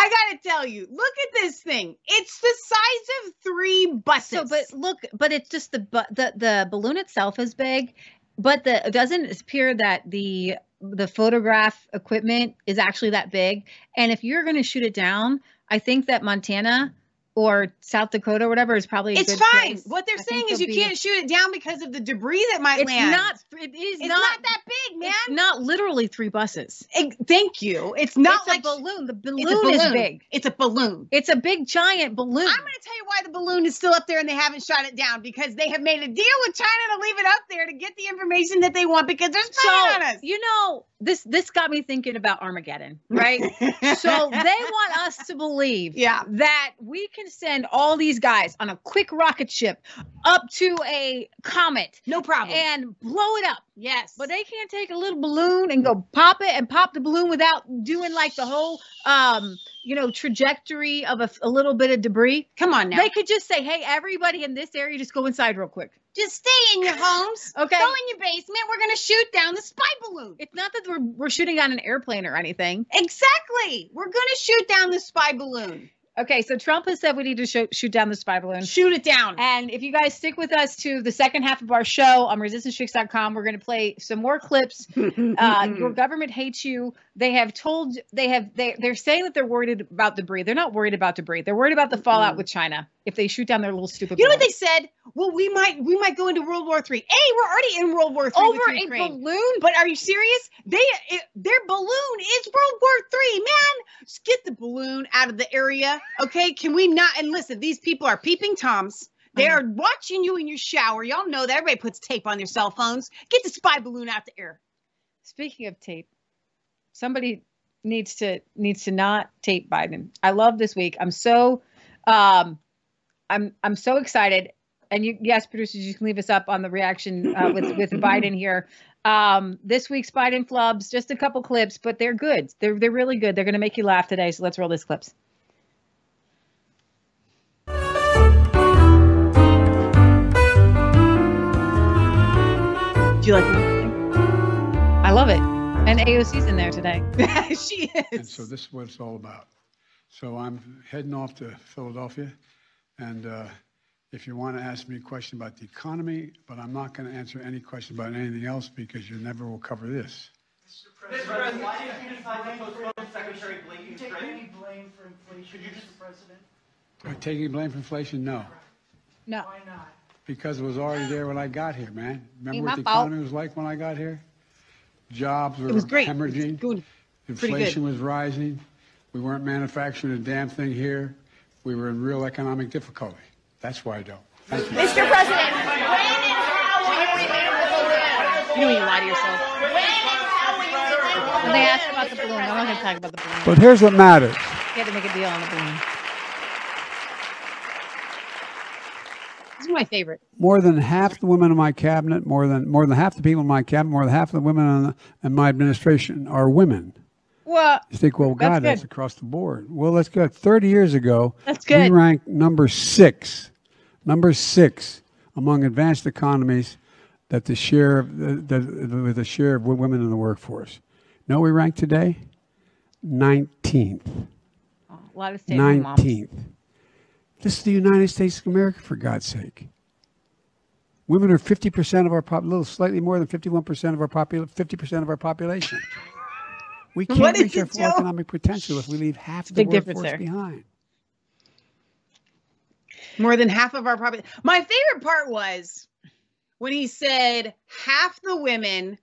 I, gotta tell you, look at this thing. It's the size of three buses. So, but look, but it's just the bu- the the balloon itself is big, but the it doesn't appear that the the photograph equipment is actually that big. And if you're to shoot it down, I think that Montana or South Dakota or whatever is probably a It's fine. place. What they're I saying is you can't shoot it down because of the debris that might land. It's land. not. It is It's not, not that big, man. It's not literally three buses. Ex- Thank you. It's not It's like a balloon. The balloon, a is big. It's a balloon. It's a big giant balloon. I'm going to tell you why the balloon is still up there and they haven't shot it down because they have made a deal with China to leave it up there to get the information that they want because they're spying on us. you know, this this got me thinking about Armageddon, right? so they want us to believe Yeah. that we can send all these guys on a quick rocket ship up to a comet No problem. and blow it up. yes. But they can't take a little balloon and go pop it and pop the balloon without doing like the whole um you know trajectory of a, a little bit of debris. Come on now. They could just say, "Hey, everybody in this area, just go inside real quick." just stay in your homes. Okay. Go in your basement. We're going to shoot down the spy balloon. It's not that we're we're shooting on an airplane or anything. Exactly. We're going to shoot down the spy balloon. Okay, so Trump has said we need to shoot, shoot down the spy balloon. Shoot it down. And if you guys stick with us to the second half of our show on resistancechicks.com, we're going to play some more clips. Uh, your government hates you. They have told they have they they're saying that they're worried about debris. They're not worried about debris. They're worried about the fallout with China if they shoot down their little stupid. You know what they said? Well, we might we might go into World War Three. A, we're already in World War Three over a balloon? But are you serious? They it, their balloon is World War Three, man. Just get the balloon out of the area, okay? Can we not? And listen, these people are peeping toms. They Uh-huh. are watching you in your shower. Y'all know that everybody puts tape on their cell phones. Get the spy balloon out the air. Speaking of tape, somebody needs to needs to not tape Biden. I love this week. I'm so um I'm I'm so excited. And you yes, producers, you can leave us up on the reaction uh, with with Biden here. Um, this week's Biden flubs, just a couple clips, but they're good. They're they're really good. They're gonna make you laugh today. So let's roll these clips. Do you like? I love it. And AOC's in there today. she And is. so this is what it's all about. So I'm heading off to Philadelphia, and uh, if you want to ask me a question about the economy, but I'm not going to answer any question about anything else because you never will cover this. Mr. President, why did you decide to postpone Secretary Blinken's trip? Take any blame for inflation, Mr. President? Am I taking blame for inflation? No, No. Why not? because it was already there when I got here, man. Remember what the fault. economy was like when I got here? Jobs were was great. hemorrhaging. Good. Pretty good. Inflation was rising. We weren't manufacturing a damn thing here. We were in real economic difficulty. That's why I don't. Thank you. Mr. President, when and how will you release the balloon? You know you lie to yourself. When and how will you release the balloon? When they ask about the balloon, I'm not gonna talk about the balloon. But here's what matters. You had to make a deal on the balloon. This is my favorite. more than half the women in my cabinet, more than more than half the people in my cabinet, more than half the women in, the, in my administration are women. Well, You think, well, That's God, that's good. across the board. Well, that's good. Thirty years ago, That's we good. ranked number six, number six among advanced economies that the share of with the share of women in the workforce. Know we rank today? Nineteenth. a lot of stay-at-home moms. Nineteenth. This is the United States of America, for God's sake. Women are fifty percent of our pop, a little slightly more than fifty-one percent of our popul, fifty percent of our population. We can't reach our full economic potential if we leave half the workforce there. behind. More than half of our population. My favorite part was when he said half the women,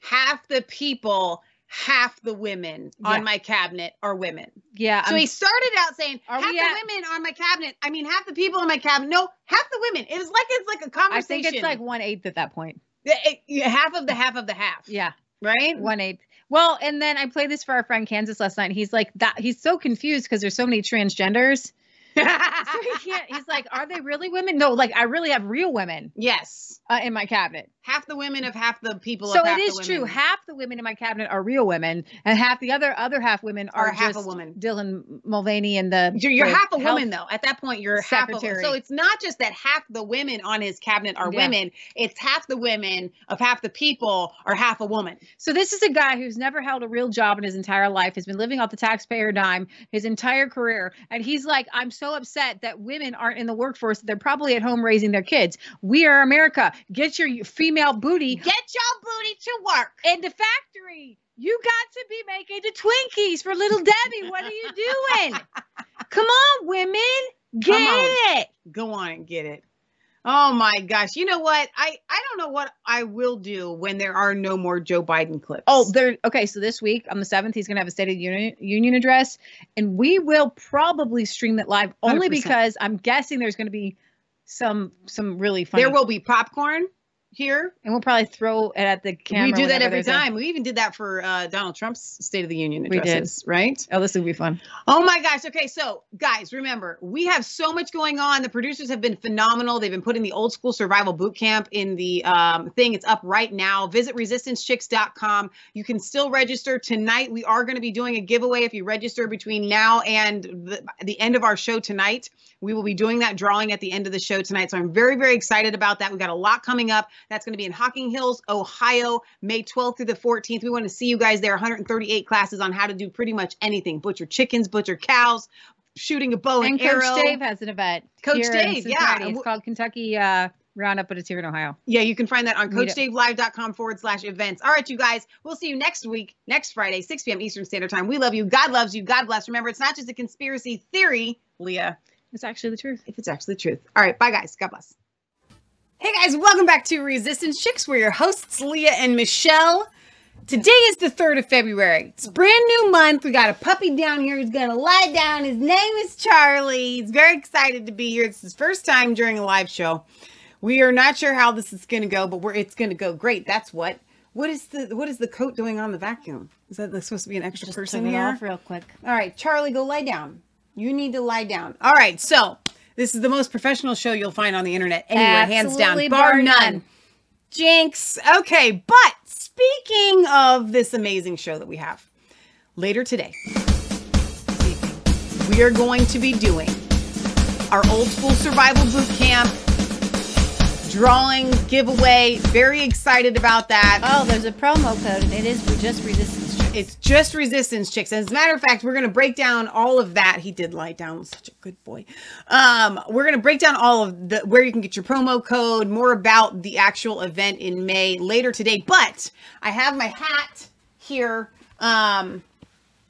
half the people, half the women Yeah. on my cabinet are women. Yeah. So I'm- he started out saying half the at- women on my cabinet. I mean, half the people in my cabinet. No, half the women. It was like it's like a conversation. I think it's like one eighth at that point. It- it- half of the half of the half. Yeah. Right. One eighth. Well, and then I played this for our friend Kansas last night. He's like that. He's so confused because there's so many transgenders. So he can't. He's like, are they really women? No, like I really have real women yes. uh, in my cabinet. Half the women of half the people. So it is the true. Half the women in my cabinet are real women, and half the other other half women Are are, half a woman. Dylan Mulvaney and the You're, you're half a woman though. At that point, you're half a secretary. So it's not just that half the women on his cabinet are Yeah. women. It's half the women of half the people are half a woman. So this is a guy who's never held a real job in his entire life, has been living off the taxpayer dime his entire career, and he's like, I'm so upset that women aren't in the workforce. They're probably at home raising their kids. We are America. Get your female booty Get your booty to work. in the factory. You got to be making the Twinkies for little Debbie. What are you doing? Come on, women, get on. it. Go on and get it. Oh my gosh. You know what? I, I don't know what I will do when there are no more Joe Biden clips. Oh, there. Okay, so this week on the seventh, he's going to have a State of the Union, Union address, and we will probably stream it live only 100%. because I'm guessing there's going to be some some really funny. there will be popcorn here. and we'll probably throw it at the camera. we do that every there's a- time. We even did that for uh, Donald Trump's State of the Union We did. right? Oh, this would be fun. Oh my gosh. Okay, so guys, remember, we have so much going on. The producers have been phenomenal. They've been putting the old school survival boot camp in the um, thing. It's up right now. Visit resistancechicks.com. You can still register tonight. We are going to be doing a giveaway if you register between now and the, the end of our show tonight. We will be doing that drawing at the end of the show tonight. So I'm very, very excited about that. We got a lot coming up. That's going to be in Hocking Hills, Ohio, May 12th through the 14th. We want to see you guys there. 138 classes on how to do pretty much anything butcher chickens, butcher cows, shooting a bow and, And Coach. Dave has an event. Coach here in Dave, yeah. It's called Kentucky uh, Roundup, but it's here in Ohio. Yeah, you can find that on. CoachDaveLive.com forward slash events. All right, you guys, we'll see you next week, next Friday, 6 p.m. Eastern Standard Time. We love you. God loves you. God bless. Remember, it's not just a conspiracy theory, Leah. It's actually the truth. If it's actually the truth. All right, bye, guys. God bless. Hey, guys, welcome back to Resistance Chicks. We're your hosts, Leah and Michelle. Today is the 3rd of February. It's a brand new month. We got a puppy down here who's going to lie down. His name is Charlie. He's very excited to be here. It's his first time during a live show. We are not sure how this is going to go, but we're it's going to go great. That's what. What is the what is the coat doing on the vacuum? Is that supposed to be an extra person took it here? off real quick. All right, Charlie, go lie down. You need to lie down. All right, so this is the most professional show you'll find on the internet anywhere, hands down, bar, bar none. none. Jinx. Okay, but speaking of this amazing show that we have, later today, we are going to be doing our old school survival boot camp drawing giveaway. Very excited about that. Oh, there's a promo code, and it is we just resistance. It's just resistance chicks. As a matter of fact, we're going to break down all of that. He did lie down. Such a good boy. Um, we're going to break down all of the where you can get your promo code, more about the actual event in May later today. But I have my hat here. Um,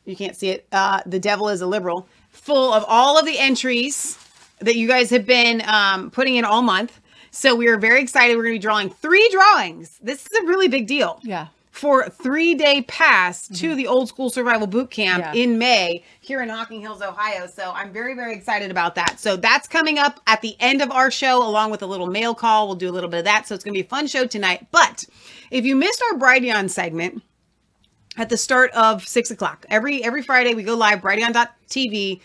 you can't see it. Uh, the devil is a liberal, full of all of the entries that you guys have been um, putting in all month. So we are very excited. We're going to be drawing three drawings. This is a really big deal Yeah. For three day pass to the old school survival boot camp Mm-hmm. Yeah. in May here in Hocking Hills, Ohio. So I'm very, very excited about that. So that's coming up at the end of our show, along with a little mail call. We'll do a little bit of that. So it's going to be a fun show tonight. But if you missed our Brighteon segment, at the start of six o'clock. Every every Friday we go live, brighteon.tv.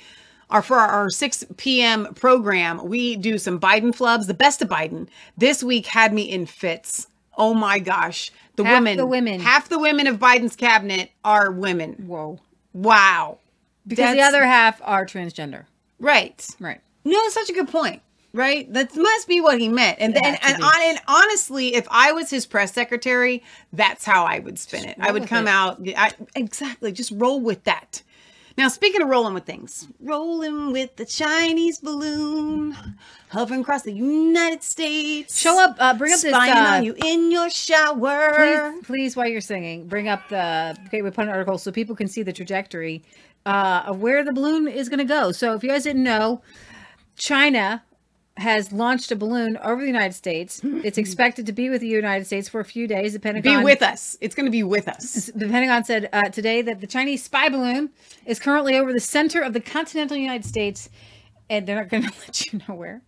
Our for our, our 6 p.m. program, we do some Biden flubs, the best of Biden. This week had me in fits. Oh my gosh. The Half women the women. half the women of Biden's cabinet are women. Whoa. Wow. Because the other half are transgender. Right. Right. No, it's such a good point. Right? That must be what he meant. And then and, on, and honestly, if I was his press secretary, that's how I would spin it. I would come it. out I, exactly, just roll with that. Now, speaking of rolling with things, rolling with the Chinese balloon, hovering across the United States. Show up, uh, bring up this, spying uh, on you in your shower. Please, please, while you're singing, bring up the Gateway Pundit article so people can see the trajectory uh, of where the balloon is going to go. So, if you guys didn't know, China has launched a balloon over the United States. It's expected to be with the United States for a few days. The Pentagon Be with us. It's going to be with us. The Pentagon said uh, today that the Chinese spy balloon is currently over the center of the continental United States, and they're not going to let you know where.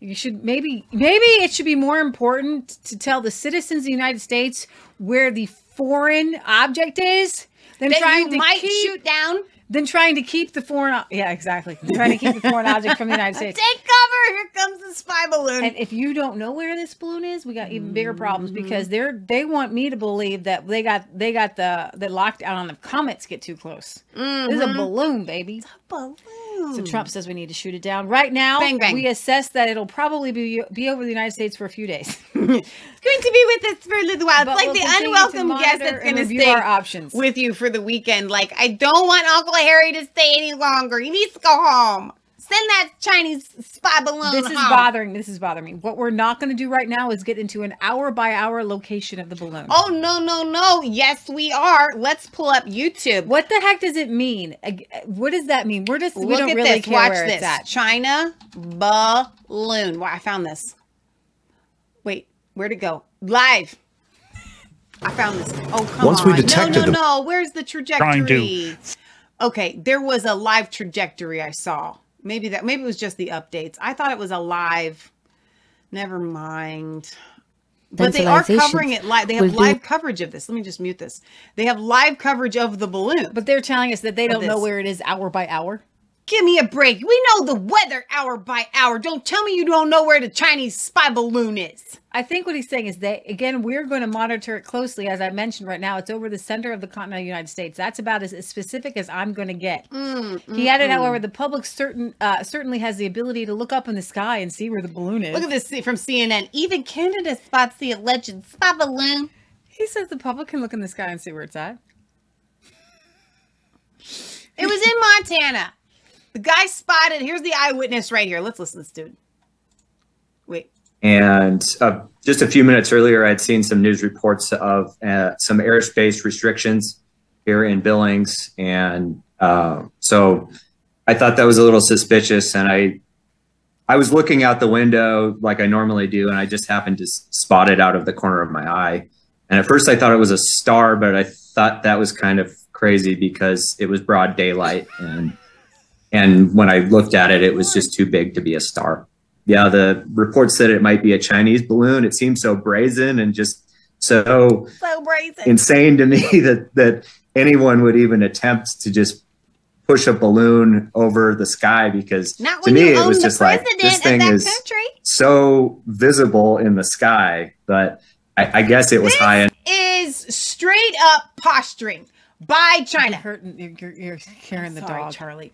You should maybe maybe it should be more important to tell the citizens of the United States where the foreign object is than That trying you to might keep, shoot down. Than trying to keep the foreign. o- Yeah, exactly. Trying to keep the foreign object from the United States. Take cover. Here comes the spy balloon. And if you don't know where this balloon is, we got even bigger problems Mm-hmm. because they're they want me to believe that they got they got the the lockdown on the comets get too close. This is a Mhm. balloon, baby. A balloon. So Trump says we need to shoot it down right now. Bang, bang. We assess that it'll probably be be over the United States for a few days. It's going to be with us for a little while. It's But like we'll the unwelcome guest that's going to stay our options. with you for the weekend. Like, I don't want Uncle Harry to stay any longer. He needs to go home. Send that Chinese spy balloon. This is home. bothering. This is bothering me. What we're not going to do right now is get into an hour by hour location of the balloon. Oh no no no! Yes, we are. Let's pull up YouTube. What the heck does it mean? What does that mean? We're just we don't at really this. care Watch where this. it's at. China balloon. Wow, I found this. Wait, where'd it go? Live. I found this. Oh, come Once on. we detected no, no, no. Where's the Trying trajectory? to. Okay, there was a live trajectory I saw. Maybe that. Maybe it was just the updates. I thought it was a live. Never mind. But they are covering it live. They have do- live coverage of this. Let me just mute this. They have live coverage of the balloon. But they're telling us that they don't know where it is hour by hour. Give me a break. We know the weather hour by hour. Don't tell me you don't know where the Chinese spy balloon is. I think what he's saying is that again, we're going to monitor it closely. As I mentioned right now, it's over the center of the continental United States. That's about as, as specific as I'm going to get. Mm, he added, mm, however, mm. the public certain uh, certainly has the ability to look up in the sky and see where the balloon is. Look at this from CNN. Even Canada spots the alleged spy balloon. He says the public can look in the sky and see where it's at. It was in Montana. The guy spotted. Here's the eyewitness right here. Let's listen to this dude. Wait. And uh, just a few minutes earlier, I'd seen some news reports of uh, some airspace restrictions here in Billings. And uh, so I thought that was a little suspicious. And I, I was looking out the window like I normally do, and I just happened to spot it out of the corner of my eye. And at first, I thought it was a star, but I thought that was kind of crazy because it was broad daylight. And and when I looked at it, it was just too big to be a star. Yeah, the report said it might be a Chinese balloon. It seemed so brazen and just so So brazen. insane to me that that anyone would even attempt to just push a balloon over the sky because Not to me it was just like this thing is country. so visible in the sky, but I, I guess it was high. En- Is straight up posturing by China. hurting. You're, you're, you're hearing the Sorry, dog. Charlie.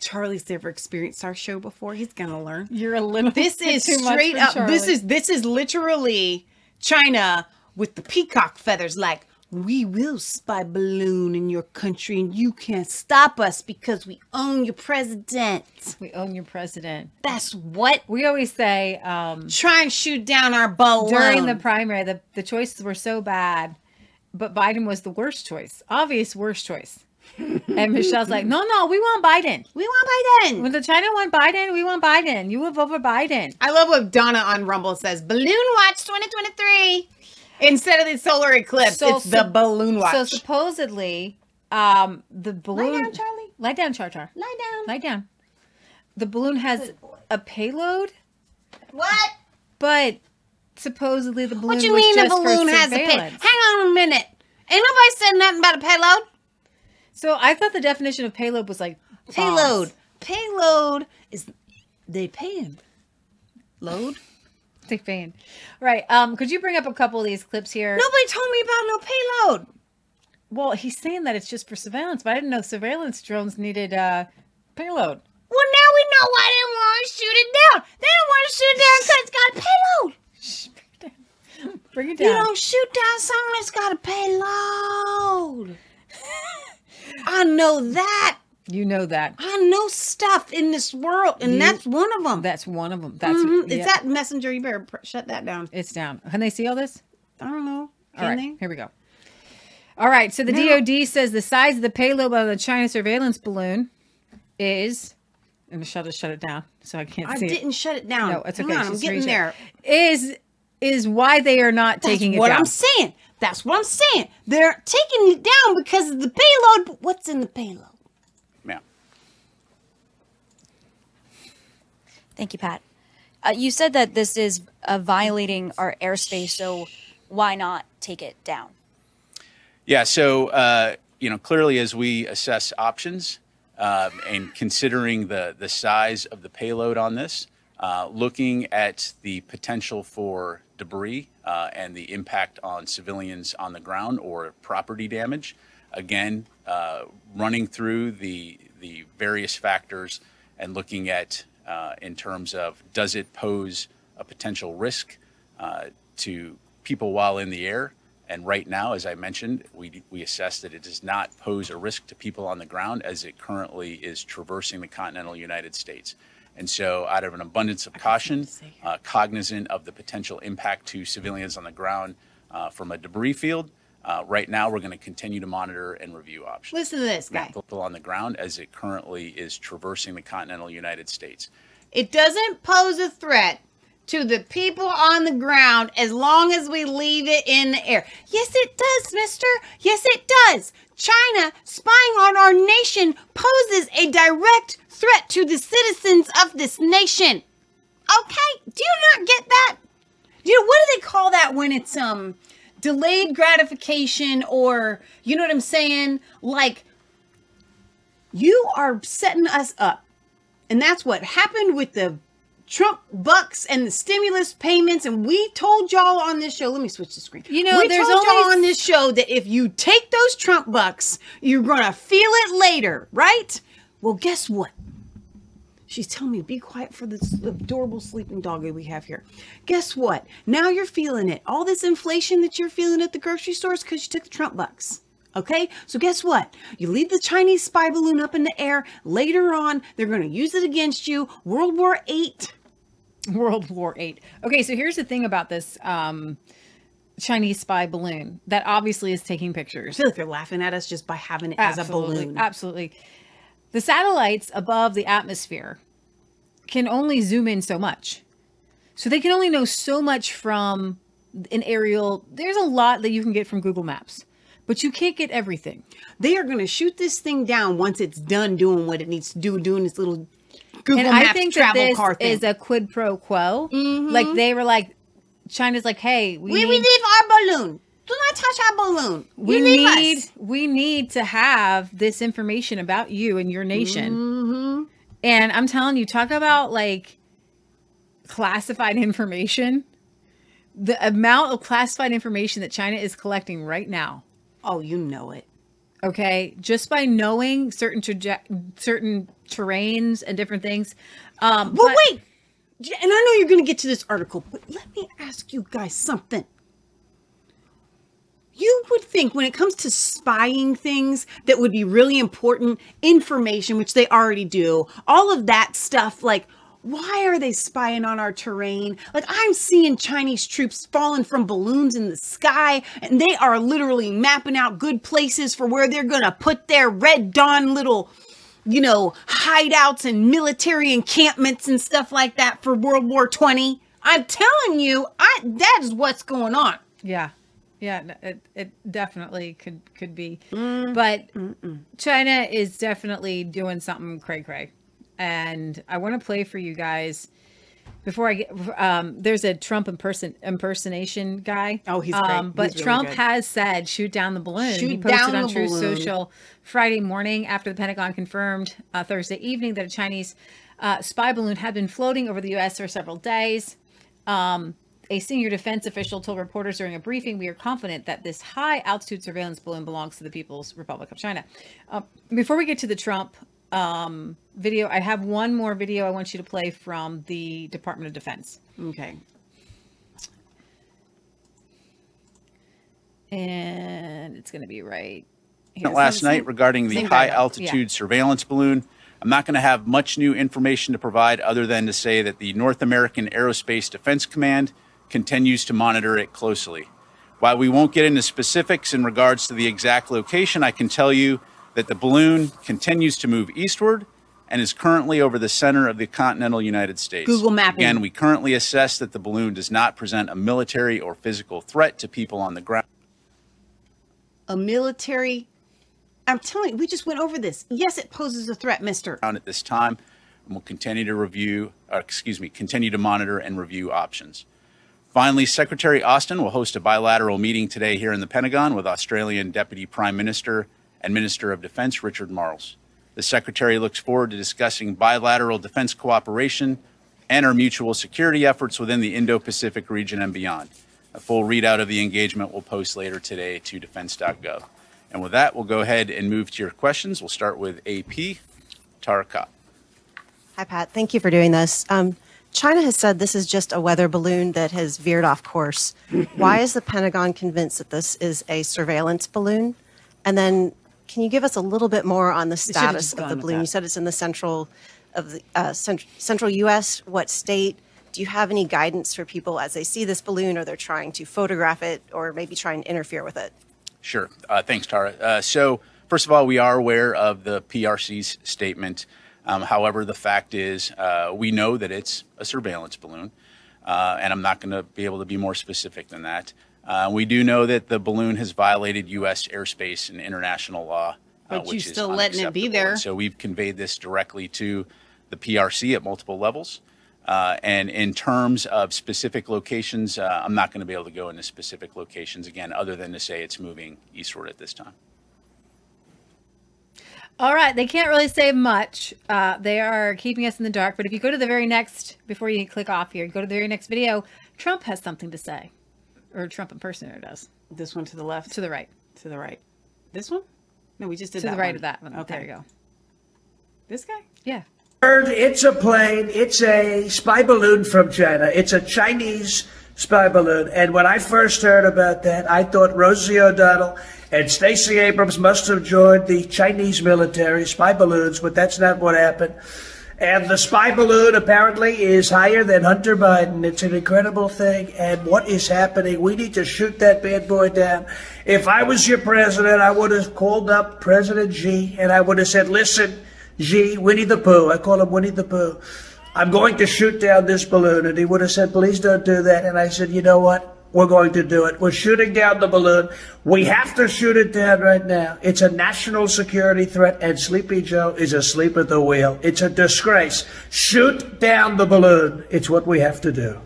Charlie's never experienced our show before. He's gonna learn. You're a little. This bit is too straight up. This is this is literally China with the peacock feathers. Like we will spy balloon in your country, and you can't stop us because we own your president. We own your president. That's what we always say. Um, Try and shoot down our balloon during the primary. The the choices were so bad, but Biden was the worst choice. Obvious worst choice. And Michelle's like, no, no, we want Biden. We want Biden. When the China want Biden, we want Biden. You will vote for Biden. I love what Donna on Rumble says. Balloon Watch 2023. Instead of the solar eclipse, it's the sup- balloon watch. So supposedly, um, the balloon. down, Charlie. Lie down, Char Char. Lie down. Lie down. The balloon has a payload, what? but supposedly the balloon. What do you mean the balloon has a payload? Hang on a minute. Ain't nobody said nothing about a payload. So I thought the definition of payload was like bombs. Payload. Payload is they paying. Load. They paying. Right. Um. Could you bring up a couple of these clips here? Nobody told me about no payload. Well, he's saying that it's just for surveillance, but I didn't know surveillance drones needed uh payload. Well, now we know why they didn't want to shoot it down. They don't want to shoot it down because it's got a payload. Bring it down. You don't shoot down something that's got a payload. I know that. You know that. I know stuff in this world, and You- that's one of them. That's one of them. That's Mhm. yeah. Is that messenger? You better shut that down. It's down. Can they see all this? I don't know. Can All right, they? here we go. All right, so the Now- DoD says the size of the payload of the China surveillance balloon is. I'm gonna shut it, shut it down, so I can't see. I didn't shut it down. No, it's Hang okay. on, I'm getting it. there. Is is why they are not That's taking it what down. I'm saying. That's what I'm saying. They're taking it down because of the payload. But what's in the payload? Yeah. Thank you, Pat. Uh, you said that this is uh, violating our airspace, so why not take it down? Yeah, so uh, you know, clearly as we assess options um, and considering the the size of the payload on this, looking at the potential for debris uh, and the impact on civilians on the ground or property damage, again, uh, running through the the various factors and looking at uh, in terms of does it pose a potential risk uh, to people while in the air and right now, as I mentioned, we, we assess that it does not pose a risk to people on the ground as it currently is traversing the continental United States. And so, out of an abundance of caution, uh, cognizant of the potential impact to civilians on the ground uh, from a debris field, uh, right now we're going to continue to monitor and review options. Listen to this guy. People on the ground as it currently is traversing the continental United States. It doesn't pose a threat to the people on the ground as long as we leave it in the air. Yes, it does, mister. Yes, it does. China spying on our nation poses a direct threat to the citizens of this nation. Okay? Do you not get that? You know, what do they call that when it's um delayed gratification or you know what I'm saying? Like you are setting us up. And that's what happened with the Trump bucks and the stimulus payments. And we told y'all on this show, let me switch the screen. You know, we there's told y'all only- on this show that if you take those Trump bucks, you're going to feel it later, right? Well, guess what? She's telling me be quiet for this adorable sleeping doggy we have here. Guess what? Now you're feeling it. All this inflation that you're feeling at the grocery stores because you took the Trump bucks. Okay? So guess what? You leave the Chinese spy balloon up in the air. Later on, they're going to use it against you. World War Eight. World War Eight. Okay, so here's the thing about this um, Chinese spy balloon that obviously is taking I pictures. feel like they're laughing at us just by having it as a Absolutely, balloon. Absolutely. The satellites above the atmosphere can only zoom in so much. So they can only know so much from an aerial. There's a lot that you can get from Google Maps, but you can't get everything. They are going to shoot this thing down once it's done doing what it needs to do, doing this little Google and Maps I think that this car thing. is a quid pro quo. Like they were like, China's like, hey, we, we, need, we leave our balloon. Do not touch our balloon. we You leave need us. we need to have this information about you and your nation. Mm-hmm. And I'm telling you, talk about like classified information. The amount of classified information that China is collecting right now. Oh, you know it. Okay, just by knowing certain traje- certain terrains and different things. Um, Well, but- wait. And I know you're going to get to this article, but let me ask you guys something. You would think when it comes to spying things that would be really important information, which they already do, all of that stuff, like, why are they spying on our terrain? Like, I'm seeing Chinese troops falling from balloons in the sky, and they are literally mapping out good places for where they're going to put their Red Dawn little you know, hideouts and military encampments and stuff like that for World War 20. I'm telling you, I that is what's going on. Yeah, yeah, it, it definitely could could be, Mm. but China is definitely doing something cray cray, and I want to play for you guys before I get. Um, there's a Trump imperson impersonation guy. Oh, he's great. Um, but He's really Trump good. has said, "Shoot down the balloon." Shoot he posted on Truth balloon. Social Friday morning after the Pentagon confirmed uh, Thursday evening that a Chinese uh, spy balloon had been floating over the U.S. for several days. Um, a senior defense official told reporters during a briefing, "We are confident that this high-altitude surveillance balloon belongs to the People's Republic of China." Uh, before we get to the Trump um, video, I have one more video I want you to play from the Department of Defense. Okay. And it's going to be right here. last night regarding the high guy, altitude surveillance balloon. I'm not going to have much new information to provide other than to say that the North American Aerospace Defense Command continues to monitor it closely. While we won't get into specifics in regards to the exact location, I can tell you that the balloon continues to move eastward and is currently over the center of the continental United States. Google mapping. Again, we currently assess that the balloon does not present a military or physical threat to people on the ground. A military I'm telling you, we just went over this. Yes, it poses a threat, mister. at this time, and we'll continue to review, or excuse me, continue to monitor and review options. Finally, Secretary Austin will host a bilateral meeting today here in the Pentagon with Australian Deputy Prime Minister and Minister of Defense Richard Marles. The Secretary looks forward to discussing bilateral defense cooperation and our mutual security efforts within the Indo Pacific region and beyond. A full readout of the engagement will post later today to defense.gov. And with that, we'll go ahead and move to your questions. We'll start with AP Tara Copp. Hi, Pat. Thank you for doing this. Um, China has said this is just a weather balloon that has veered off course. Why is the Pentagon convinced that this is a surveillance balloon? And then, can you give us a little bit more on the should've status just of gone the with balloon? that. You said it's in the central of the uh, cent- central U.S. What state? Do you have any guidance for people as they see this balloon, or they're trying to photograph it, or maybe try and interfere with it? Sure. Uh, thanks, Tara. Uh, so, first of all, we are aware of the PRC's statement. Um, however, the fact is, uh, we know that it's a surveillance balloon, uh, and I'm not going to be able to be more specific than that. Uh, we do know that the balloon has violated U.S. airspace and international law, uh, But you're still letting it be there. And so we've conveyed this directly to the PRC at multiple levels. Uh, and in terms of specific locations, uh, I'm not going to be able to go into specific locations again, other than to say it's moving eastward at this time. All right, they can't really say much. Uh, they are keeping us in the dark. But if you go to the very next, before you click off here, go to the very next video. Trump has something to say, or Trump impersonator does. This one to the left, to the right, to the right. This one? No, we just did to that the right one. of that one. Okay. There you go. This guy? Yeah. Bird, It's a plane. It's a spy balloon from China. It's a Chinese spy balloon. And when I first heard about that, I thought Rosie O'Donnell and Stacey Abrams must have joined the Chinese military spy balloons, but that's not what happened. And the spy balloon apparently is higher than Hunter Biden. It's an incredible thing. And what is happening? We need to shoot that bad boy down. If I was your president, I would have called up President Xi and I would have said, listen, Xi, Winnie the Pooh. I call him Winnie the Pooh. I'm going to shoot down this balloon. And he would have said, please don't do that. And I said, you know what? We're going to do it. We're shooting down the balloon. We have to shoot it down right now. It's a national security threat, and Sleepy Joe is asleep at the wheel. It's a disgrace. Shoot down the balloon. It's what we have to do.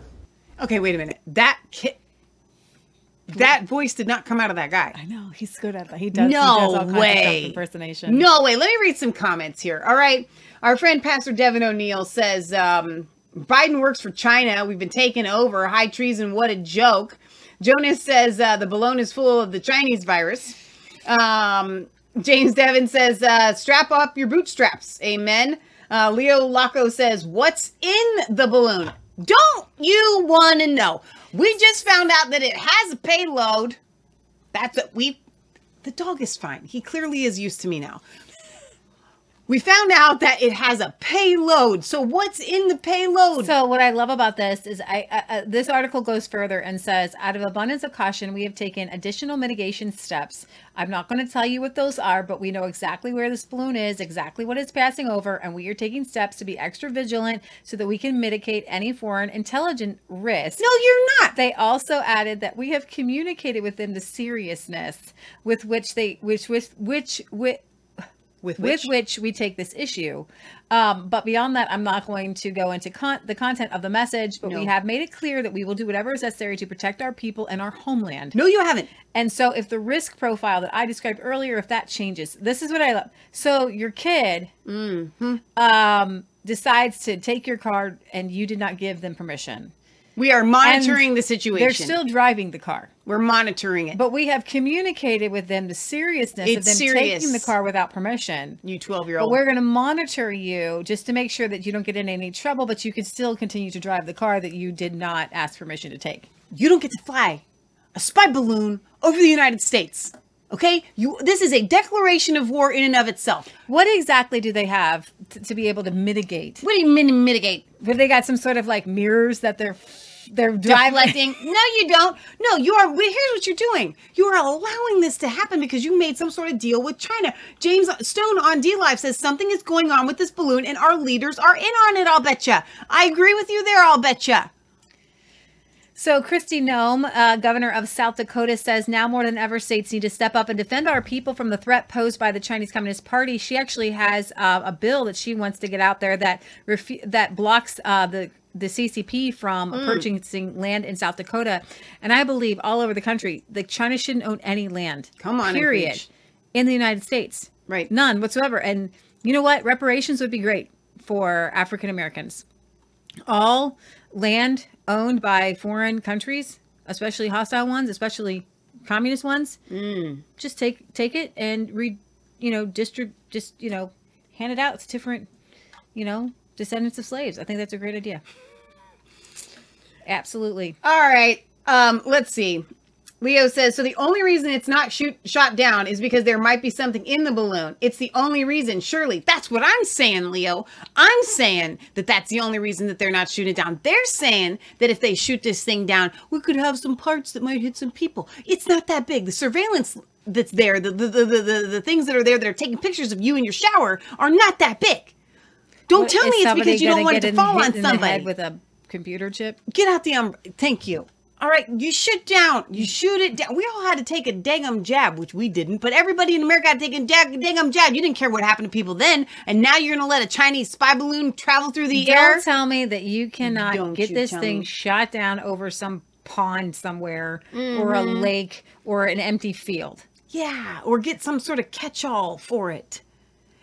Okay, wait a minute. That kid, that voice did not come out of that guy. I know he's good at that. He does. No he does all kinds of way. stuff, impersonation. No way. Let me read some comments here. All right. Our friend Pastor Devin O'Neill says um, Biden works for China. We've been taken over. High treason. What a joke. Jonas says uh, the balloon is full of the Chinese virus. Um, James Devin says uh, strap up your bootstraps. Amen. Uh, Leo Laco says, What's in the balloon? Don't you want to know? We just found out that it has a payload. That's what we. The dog is fine. He clearly is used to me now. We found out that it has a payload. So what's in the payload? So what I love about this is I uh, uh, this article goes further and says, out of abundance of caution, we have taken additional mitigation steps. I'm not going to tell you what those are, but we know exactly where this balloon is, exactly what it's passing over, and we are taking steps to be extra vigilant so that we can mitigate any foreign intelligence risk. No, you're not. They also added that we have communicated with them the seriousness with which they which with which with with with which? which we take this issue. Um, but beyond that, I'm not going to go into con- the content of the message, but we have made it clear that we will do whatever is necessary to protect our people and our homeland. No, you haven't. And so, if the risk profile that I described earlier, if that changes, this is what I love. So, your kid Mm-hmm. um, decides to take your card and you did not give them permission. We are monitoring And the situation. They're still driving the car. We're monitoring it. But we have communicated with them the seriousness of them serious. taking the car without permission. You 12 year But old. we're going to monitor you just to make sure that you don't get in any trouble, but you can still continue to drive the car that you did not ask permission to take. You don't get to fly a spy balloon over the United States. Okay? You this is a declaration of war in and of itself. What exactly do they have to, to be able to mitigate? What do you mean mitigate? But they got some sort of like mirrors that they're they're driving. deflecting. no, you don't. No, you are. Here's what you're doing. You are allowing this to happen because you made some sort of deal with China. James Stone on DLive says something is going on with this balloon, and our leaders are in on it. I'll betcha. I agree with you there. I'll betcha. So, Kristi Noem, uh, governor of South Dakota, says now more than ever, states need to step up and defend our people from the threat posed by the Chinese Communist Party. She actually has uh, a bill that she wants to get out there that refu- that blocks uh, the the CCP from Mm. purchasing land in South Dakota, and I believe all over the country, like China shouldn't own any land. Come on period, in the United States, right? None whatsoever. And you know what? Reparations would be great for African Americans all land owned by foreign countries, especially hostile ones, especially communist ones, Mm. just take take it and re, you know, distrib, just you know, hand it out to different, you know, descendants of slaves. I think that's a great idea. Absolutely. All right. Um, let's see. Leo says so. The only reason it's not shoot shot down is because there might be something in the balloon. It's the only reason. Surely that's what I'm saying, Leo. I'm saying that that's the only reason that they're not shooting it down. They're saying that if they shoot this thing down, we could have some parts that might hit some people. It's not that big. The surveillance that's there, the the the the, the, things that are there that are taking pictures of you in your shower are not that big. Don't tell me it's because you don't want it to fall on in the head somebody. with a computer chip. Get out the um. Thank you. All right, you shoot down. You shoot it down. We all had to take a dangum jab, which we didn't, but everybody in America had to take a dag- dangum jab. You didn't care what happened to people then, and now you're gonna let a Chinese spy balloon travel through the air. Don't tell me that you cannot Don't get you this thing me. shot down over some pond somewhere or a Mhm. lake or an empty field. Yeah, or get some sort of catch-all for it.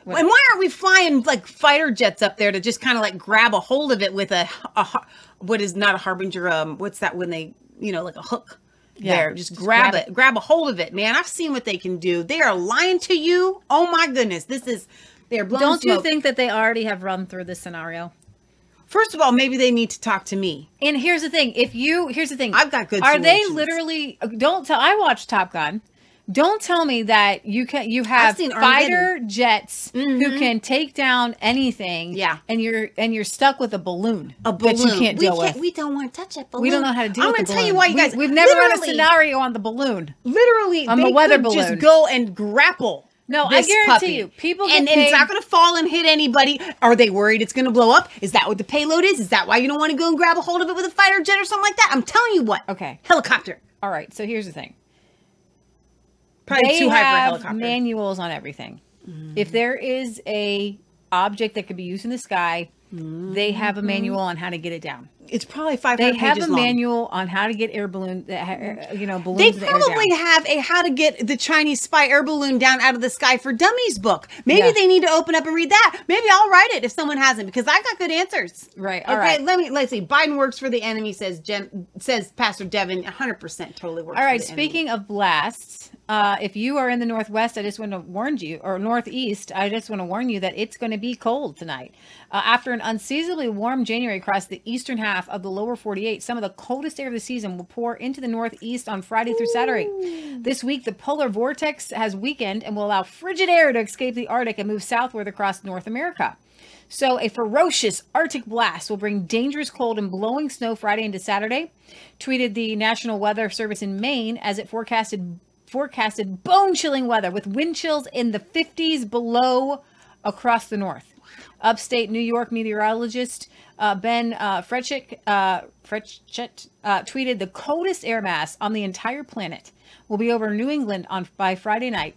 And why aren't we flying like fighter jets up there to just kind of like grab a hold of it with a, a what is not a harbinger? Um, what's that when they you know like a hook? Yeah, there, just, just grab, grab it, grab a hold of it, man. I've seen what they can do. They are lying to you. Oh my goodness, this is they're blowing Don't you think that they already have run through this scenario? First of all, maybe they need to talk to me. And here's the thing: if you here's the thing, I've got good. Are they literally? Don't tell. I watched Top Gun. Don't tell me that you can. You have fighter jets who mm-hmm. can take down anything. Yeah. and you're and you're stuck with a balloon. A balloon. that you can't we can't, with. We don't want to touch that balloon. We don't know how to deal. I'm gonna tell you why, you guys. we've never run a scenario on the balloon. Literally, On they the weather could just balloon. go and grapple. No, I guarantee puppy. you, people and, and it's not going to fall and hit anybody. Are they worried it's going to blow up? Is that what the payload is? Is that why you don't want to go and grab a hold of it with a fighter jet or something like that? I'm telling you what. Okay, helicopter. All right. So here's the thing. Probably they too high for a have helicopter. manuals on everything. Mm-hmm. If there is a object that could be used in the sky, they mm-hmm. have a manual on how to get it down. It's probably 500 They have a long. manual on how to get air balloon, uh, that uh, you know, balloons They in the down. probably have a how to get the Chinese spy air balloon down out of the sky for dummies book. Maybe Yeah. they need to open up and read that. Maybe I'll write it if someone hasn't because I got good answers. Right. Okay. all right. Let me let's see. Biden works for the enemy. Says Jen. Says Pastor Devin. 100 percent totally works. All right. For the enemy. Speaking of blasts, uh, if you are in the Northwest, I just want to warn you, or Northeast, I just want to warn you that it's going to be cold tonight. Uh, after an unseasonably warm January across the eastern half of the lower 48, some of the coldest air of the season will pour into the Northeast on Friday through Saturday. This week, the polar vortex has weakened and will allow frigid air to escape the Arctic and move southward across North America. So, a ferocious Arctic blast will bring dangerous cold and blowing snow Friday into Saturday, tweeted the National Weather Service in Maine as it forecasted forecasted bone-chilling weather with wind chills in the 50s below across the north. Upstate New York meteorologist uh, Ben uh, uh, uh, tweeted the coldest air mass on the entire planet will be over New England on by Friday night.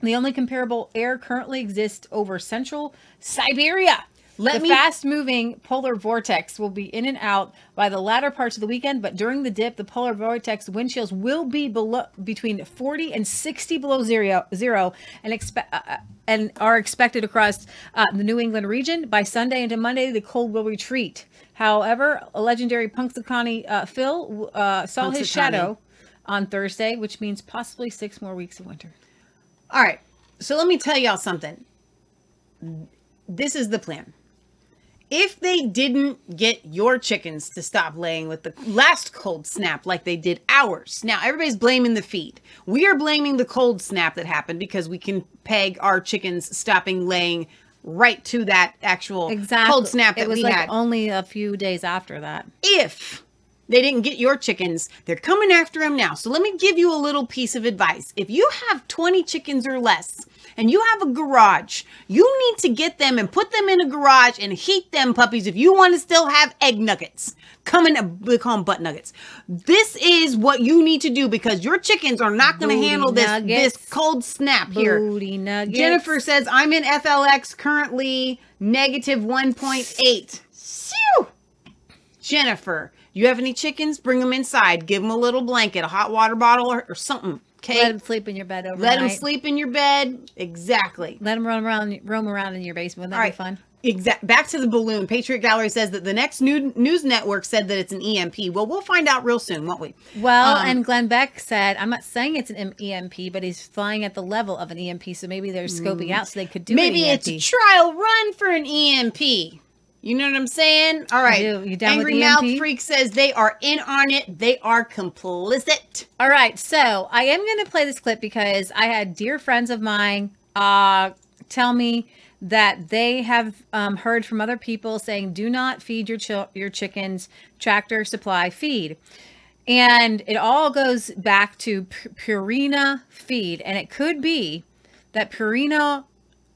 The only comparable air currently exists over central Siberia. Let the me- fast-moving polar vortex will be in and out by the latter parts of the weekend, but during the dip, the polar vortex wind chills will be below between 40 and 60 below zero, zero and expect uh, uh, and are expected across uh, the New England region by Sunday into Monday. The cold will retreat. However, a legendary Punxsutawney uh, Phil uh, saw his shadow on Thursday, which means possibly six more weeks of winter. All right. So let me tell y'all something. This is the plan. If they didn't get your chickens to stop laying with the last cold snap like they did ours, now everybody's blaming the feed. We are blaming the cold snap that happened because we can peg our chickens stopping laying right to that actual cold snap that it was we like had. only a few days after that. if they didn't get your chickens, they're coming after them now. So let me give you a little piece of advice. If you have 20 chickens or less and you have a garage, you need to get them and put them in a garage and heat them puppies if you want to still have egg nuggets. Coming, we call them butt nuggets. This is what you need to do because your chickens are not going to handle this nuggets. this cold snap here. Nuggets. Jennifer says I'm in FLX currently negative 1.8. Phew! Jennifer, you have any chickens? Bring them inside. Give them a little blanket, a hot water bottle, or, or something. Okay. Let them sleep in your bed overnight. Let them sleep in your bed. Exactly. Let them run around, roam around in your basement. That'd All right. be fun. Exact. Back to the balloon. Patriot Gallery says that the next new news network said that it's an EMP. Well, we'll find out real soon, won't we? Well, Um, and Glenn Beck said, I'm not saying it's an EMP, but he's flying at the level of an EMP, so maybe they're scoping out so they could do it. maybe it's a trial run for an EMP. You know what I'm saying? All right. You down with Angry Mouth Freak says they are in on it. They are complicit. All right, so I am going to play this clip because I had dear friends of mine uh, tell me that they have um, heard from other people saying, "Do not feed your chil- your chickens tractor supply feed," and it all goes back to Pu- Purina Feed, and it could be that Purina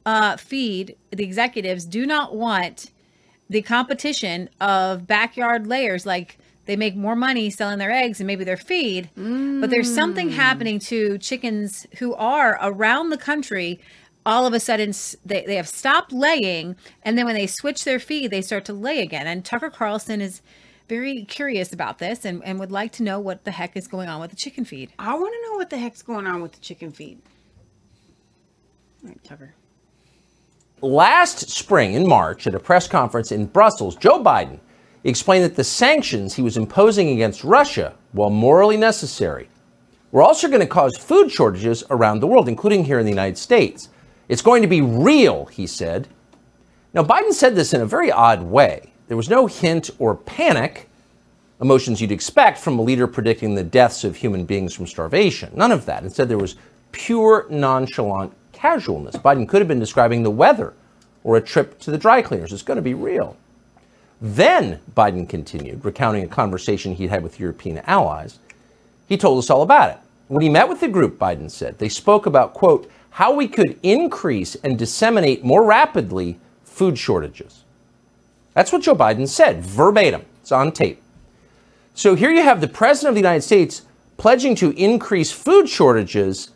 uh, Feed, the executives, do not want the competition of backyard layers like they make more money selling their eggs and maybe their feed but there's something mm. happening to chickens who are around the country all of a sudden they, they have stopped laying and then when they switch their feed they start to lay again and tucker carlson is very curious about this and, and would like to know what the heck is going on with the chicken feed I want to know what the heck's going on with the chicken feed. All right, Tucker. Last spring in March at a press conference in Brussels, Joe Biden explained that the sanctions he was imposing against Russia, while morally necessary, were also going to cause food shortages around the world, including here in the United States. It's going to be real, he said. Now, Biden said this in a very odd way. There was no hint or panic, emotions you'd expect from a leader predicting the deaths of human beings from starvation. None of that. Instead, there was pure nonchalant casualness. Biden could have been describing the weather or a trip to the dry cleaners. It's going to be real. Then, Biden continued, recounting a conversation he'd had with European allies. He told us all about it. When he met with the group, Biden said, they spoke about, quote, how we could increase and disseminate more rapidly food shortages. That's what Joe Biden said, verbatim. It's on tape. So here you have the President of the United States pledging to increase food shortages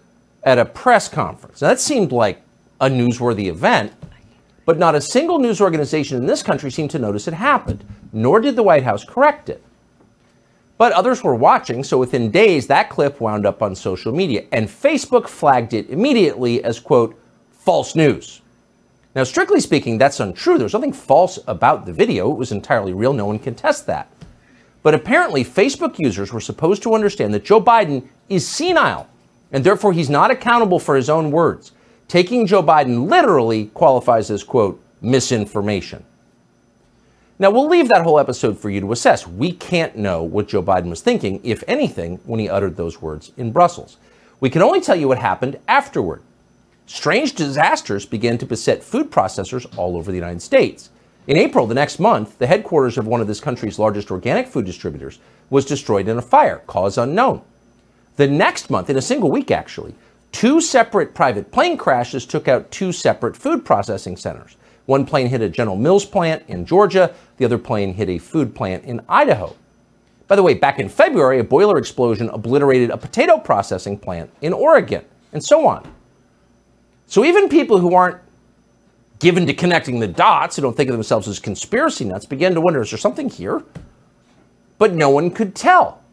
at a press conference. Now, that seemed like a newsworthy event, but not a single news organization in this country seemed to notice it happened, nor did the White House correct it. But others were watching, so within days, that clip wound up on social media, and Facebook flagged it immediately as, quote, false news. Now, strictly speaking, that's untrue. There's nothing false about the video. It was entirely real. No one can test that. But apparently, Facebook users were supposed to understand that Joe Biden is senile, and therefore he's not accountable for his own words. Taking Joe Biden literally qualifies as, quote, misinformation. Now, we'll leave that whole episode for you to assess. We can't know what Joe Biden was thinking, if anything, when he uttered those words in Brussels. We can only tell you what happened afterward. Strange disasters began to beset food processors all over the United States. In April, the next month, the headquarters of one of this country's largest organic food distributors was destroyed in a fire, cause unknown. The next month, in a single week actually, two separate private plane crashes took out two separate food processing centers. One plane hit a General Mills plant in Georgia, the other plane hit a food plant in Idaho. By the way, back in February, a boiler explosion obliterated a potato processing plant in Oregon, and so on. So even people who aren't given to connecting the dots, who don't think of themselves as conspiracy nuts, began to wonder is there something here? But no one could tell.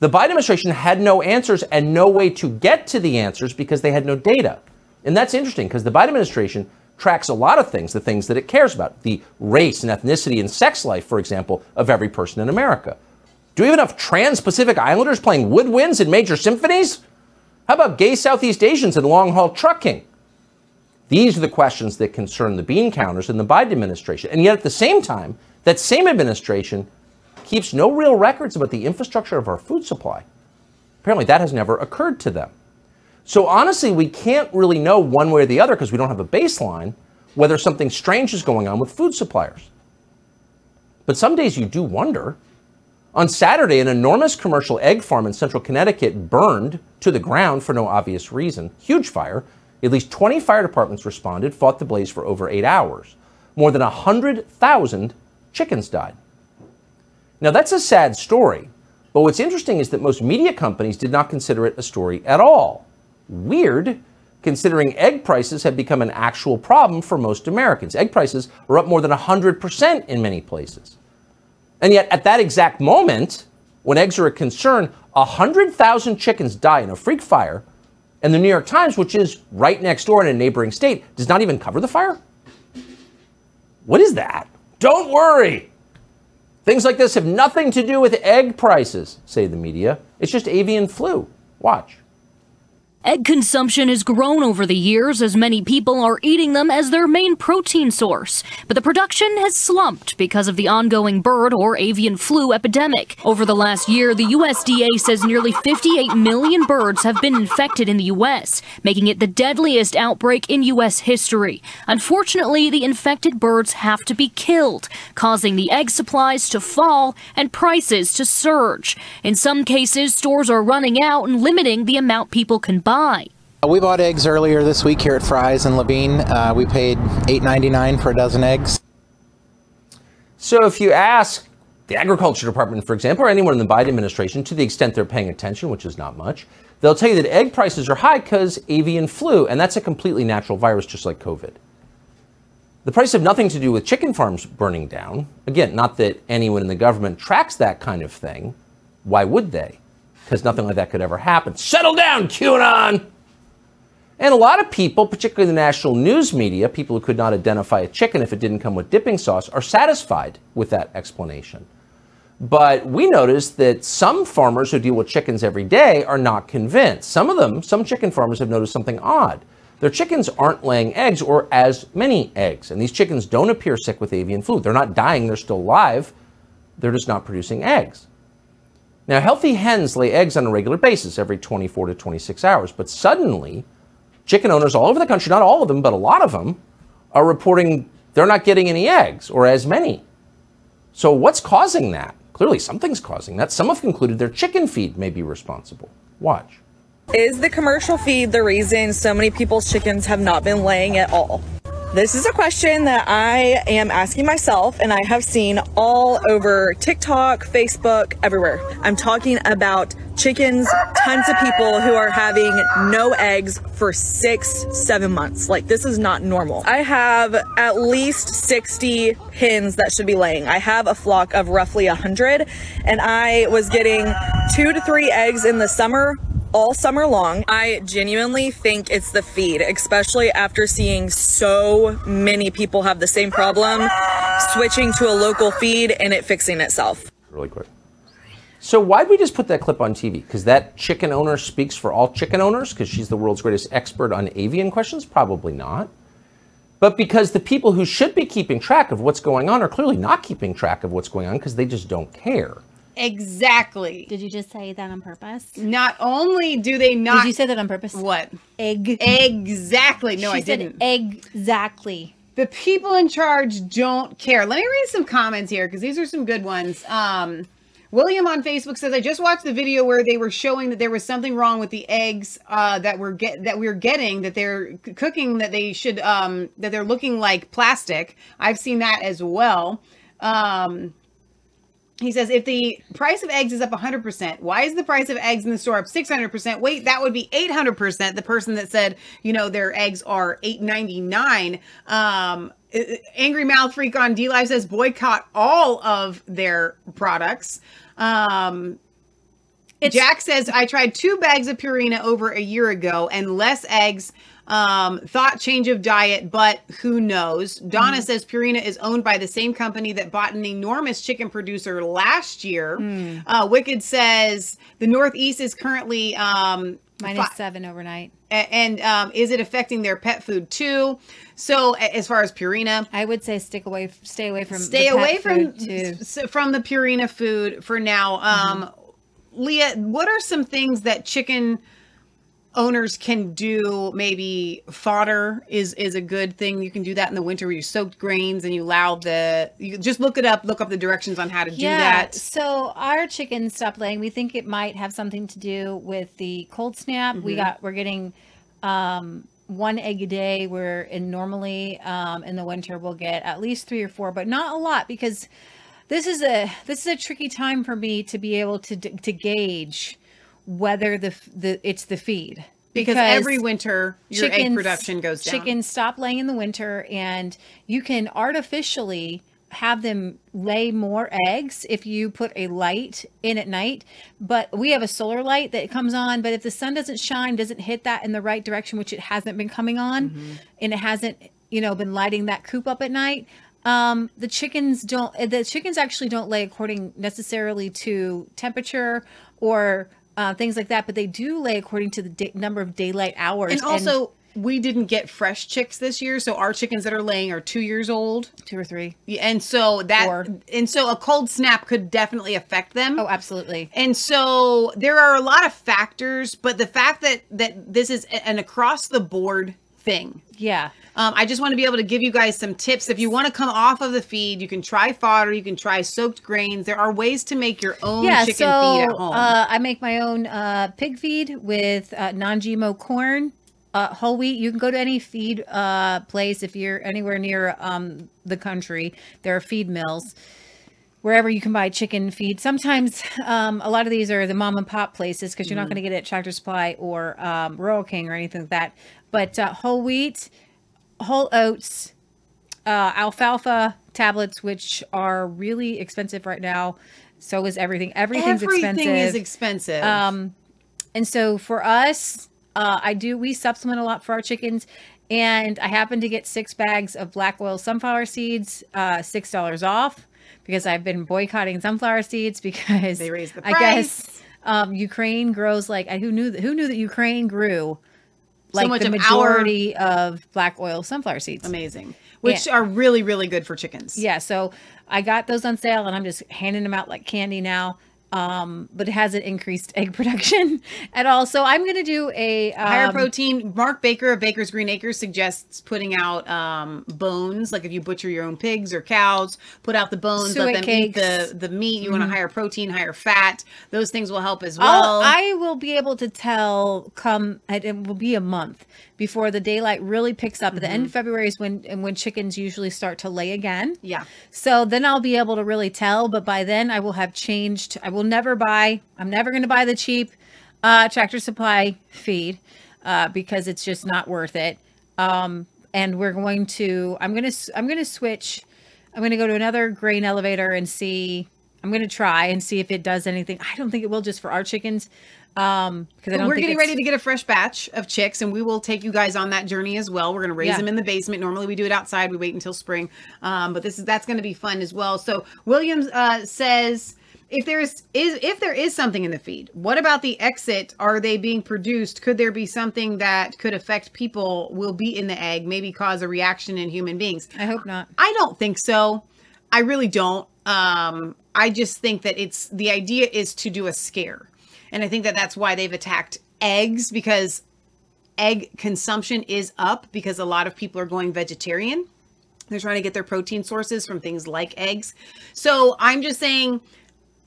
The Biden administration had no answers and no way to get to the answers because they had no data. And that's interesting because the Biden administration tracks a lot of things, the things that it cares about the race and ethnicity and sex life, for example, of every person in America. Do we have enough trans Pacific Islanders playing woodwinds in major symphonies? How about gay Southeast Asians in long haul trucking? These are the questions that concern the bean counters in the Biden administration. And yet, at the same time, that same administration keeps no real records about the infrastructure of our food supply. Apparently, that has never occurred to them. So, honestly, we can't really know one way or the other because we don't have a baseline whether something strange is going on with food suppliers. But some days you do wonder. On Saturday, an enormous commercial egg farm in central Connecticut burned to the ground for no obvious reason. Huge fire. At least 20 fire departments responded, fought the blaze for over eight hours. More than 100,000 chickens died. Now, that's a sad story, but what's interesting is that most media companies did not consider it a story at all. Weird, considering egg prices have become an actual problem for most Americans. Egg prices are up more than 100% in many places. And yet, at that exact moment, when eggs are a concern, 100,000 chickens die in a freak fire, and the New York Times, which is right next door in a neighboring state, does not even cover the fire? What is that? Don't worry. Things like this have nothing to do with egg prices, say the media. It's just avian flu. Watch. Egg consumption has grown over the years as many people are eating them as their main protein source, but the production has slumped because of the ongoing bird or avian flu epidemic. Over the last year, the USDA says nearly 58 million birds have been infected in the U.S., making it the deadliest outbreak in U.S. history. Unfortunately, the infected birds have to be killed, causing the egg supplies to fall and prices to surge. In some cases, stores are running out and limiting the amount people can buy. We bought eggs earlier this week here at Fry's in Laveen. Uh, we paid $8.99 for a dozen eggs. So if you ask the Agriculture Department, for example, or anyone in the Biden administration, to the extent they're paying attention, which is not much, they'll tell you that egg prices are high because avian flu, and that's a completely natural virus just like COVID. The price have nothing to do with chicken farms burning down. Again, not that anyone in the government tracks that kind of thing. Why would they? Because nothing like that could ever happen. Settle down, QAnon! And a lot of people, particularly the national news media, people who could not identify a chicken if it didn't come with dipping sauce, are satisfied with that explanation. But we noticed that some farmers who deal with chickens every day are not convinced. Some of them, some chicken farmers have noticed something odd. Their chickens aren't laying eggs or as many eggs. And these chickens don't appear sick with avian flu. They're not dying, they're still alive. They're just not producing eggs. Now, healthy hens lay eggs on a regular basis every 24 to 26 hours, but suddenly, chicken owners all over the country, not all of them, but a lot of them, are reporting they're not getting any eggs or as many. So, what's causing that? Clearly, something's causing that. Some have concluded their chicken feed may be responsible. Watch. Is the commercial feed the reason so many people's chickens have not been laying at all? This is a question that I am asking myself, and I have seen all over TikTok, Facebook, everywhere. I'm talking about chickens, tons of people who are having no eggs for six, seven months. Like, this is not normal. I have at least 60 hens that should be laying. I have a flock of roughly 100, and I was getting two to three eggs in the summer, all summer long. I genuinely think it's the feed, especially after seeing so many people have the same problem, switching to a local feed and it fixing itself. Really quick. So why'd we just put that clip on TV? Because that chicken owner speaks for all chicken owners? Because she's the world's greatest expert on avian questions? Probably not. But because the people who should be keeping track of what's going on are clearly not keeping track of what's going on because they just don't care. Exactly. Did you just say that on purpose? Not only do they not. Did you say that on purpose? What? Egg. Exactly. No, She I said didn't. Exactly. The people in charge don't care. Let me read some comments here because these are some good ones. Um, William on Facebook says, "I just watched the video where they were showing that there was something wrong with the eggs uh, that we're get that we're getting that they're cooking that they should um, that they're looking like plastic. I've seen that as well." Um, he says, if the price of eggs is up 100%, why is the price of eggs in the store up 600%? Wait, that would be 800%. The person that said, you know, their eggs are 8.99. Um, Angry Mouth Freak on DLive says boycott all of their products. Um, Jack says, I tried two bags of Purina over a year ago and less eggs. Um, thought change of diet, but who knows? Donna Mhm. says Purina is owned by the same company that bought an enormous chicken producer last year. Uh, Wicked says the Northeast is currently um, Minus fi- seven overnight. and um, is it affecting their pet food too? So as far as Purina, I would say stick away, stay away from, stay away from from the Purina food for now. Um, Leah, what are some things that chicken owners can do? Maybe fodder is is a good thing. You can do that in the winter where you soaked grains and you allow the. You just look it up. Look up the directions on how to do that. So our chickens stopped laying. We think it might have something to do with the cold snap. We Mhm. got we're getting um, one egg a day. Where in normally um, in the winter we'll get at least three or four, but not a lot because this is a this is a tricky time for me to be able to to gauge whether the the it's the feed Because every winter, your egg production goes down. Chickens stop laying in the winter, and you can artificially have them lay more eggs if you put a light in at night. But we have a solar light that comes on, but if the sun doesn't shine, doesn't hit that in the right direction, which it hasn't been coming on, Mm-hmm. and it hasn't, you know, been lighting that coop up at night. Um, the chickens don't. The chickens actually don't lay according necessarily to temperature or uh, things like that. But they do lay according to the number of daylight hours. And also, we didn't get fresh chicks this year, so our chickens that are laying are two years old, two or three. Yeah, and so that Four. and so a cold snap could definitely affect them. Oh, absolutely. And so there are a lot of factors, but the fact that that this is an across the board thing. Yeah. Um, I just want to be able to give you guys some tips. If you want to come off of the feed, you can try fodder, you can try soaked grains. There are ways to make your own yeah, chicken so feed at home. Uh, I make my own uh, pig feed with uh, non-GMO corn, uh, whole wheat. You can go to any feed uh, place if you're anywhere near um, the country. There are feed mills wherever you can buy chicken feed. Sometimes um, a lot of these are the mom and pop places because you're not Mhm. going to get it at Tractor Supply or um, Rural King or anything like that. But uh, whole wheat, whole oats, uh, alfalfa tablets, which are really expensive right now. So is everything. Everything's Everything expensive. is expensive. Um, and so for us, uh, I do we supplement a lot for our chickens, and I happen to get six bags of black oil sunflower seeds, uh, six dollars off, because I've been boycotting sunflower seeds because They raised the I guess um, Ukraine grows like who knew who knew that Ukraine grew like much the of our- majority of black oil sunflower seeds. Amazing. Which Yeah. are really, really good for chickens. Yeah, so I got those on sale and I'm just handing them out like candy now. Um, but it hasn't increased egg production at all. So I'm gonna do a Higher um, protein. Mark Baker of Baker's Green Acres suggests putting out um, bones. Like if you butcher your own pigs or cows, put out the bones, let them eat the, the meat. You want a Mhm. higher protein, higher fat. Those things will help as well. I'll, I will be able to tell come it will be a month before the daylight really picks up. At the end of February is when and when chickens usually start to lay again. Yeah. So then I'll be able to really tell. But by then I will have changed. I will never buy. I'm never going to buy the cheap uh, Tractor Supply feed uh, because it's just not worth it. Um, and we're going to. I'm gonna. I'm gonna switch. I'm gonna go to another grain elevator and see. I'm gonna try and see if it does anything. I don't think it will just for our chickens. Um, because We're think getting ready to get a fresh batch of chicks, and we will take you guys on that journey as well. We're going to raise Yeah. them in the basement. Normally, we do it outside. We wait until spring, um, but this is that's going to be fun as well. So Williams uh, says. If there's is if there is something in the feed, what about the exit? Are they being produced? Could there be something that could affect people? Will be in the egg, maybe cause a reaction in human beings. I hope not. I don't think so. I really don't. Um, I just think that it's the idea is to do a scare, and I think that that's why they've attacked eggs because egg consumption is up because a lot of people are going vegetarian. They're trying to get their protein sources from things like eggs. So I'm just saying,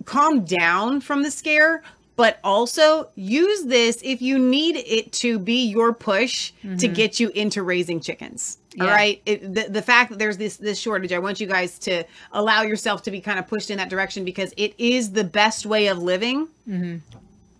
calm down from the scare, but also use this if you need it to be your push to Mhm. get you into raising chickens. All Yeah. right. It, the, the fact that there's this this shortage, I want you guys to allow yourself to be kind of pushed in that direction because it is the best way of living Mm-hmm.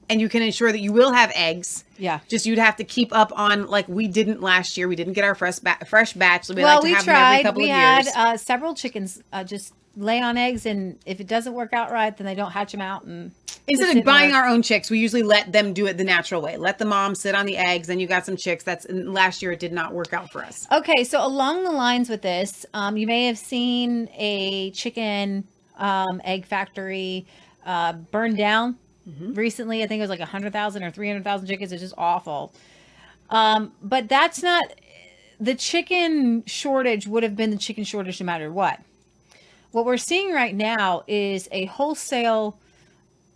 and you can ensure that you will have eggs. Yeah. Just you'd have to keep up on like we didn't last year. We didn't get our fresh ba- fresh batch. So we well, like to we have them every tried. couple We of had years. uh, several chickens uh, just lay on eggs, and if it doesn't work out right, then they don't hatch them out. And Instead of buying our own chicks, we usually let them do it the natural way. Let the mom sit on the eggs, and you got some chicks. That's last year it did not work out for us. Okay, so along the lines with this, um, you may have seen a chicken um, egg factory uh, burned down Mm-hmm. recently. I think it was like 100,000 or 300,000 chickens. It's just awful. Um, but that's not the chicken shortage would have been the chicken shortage no matter what. What we're seeing right now is a wholesale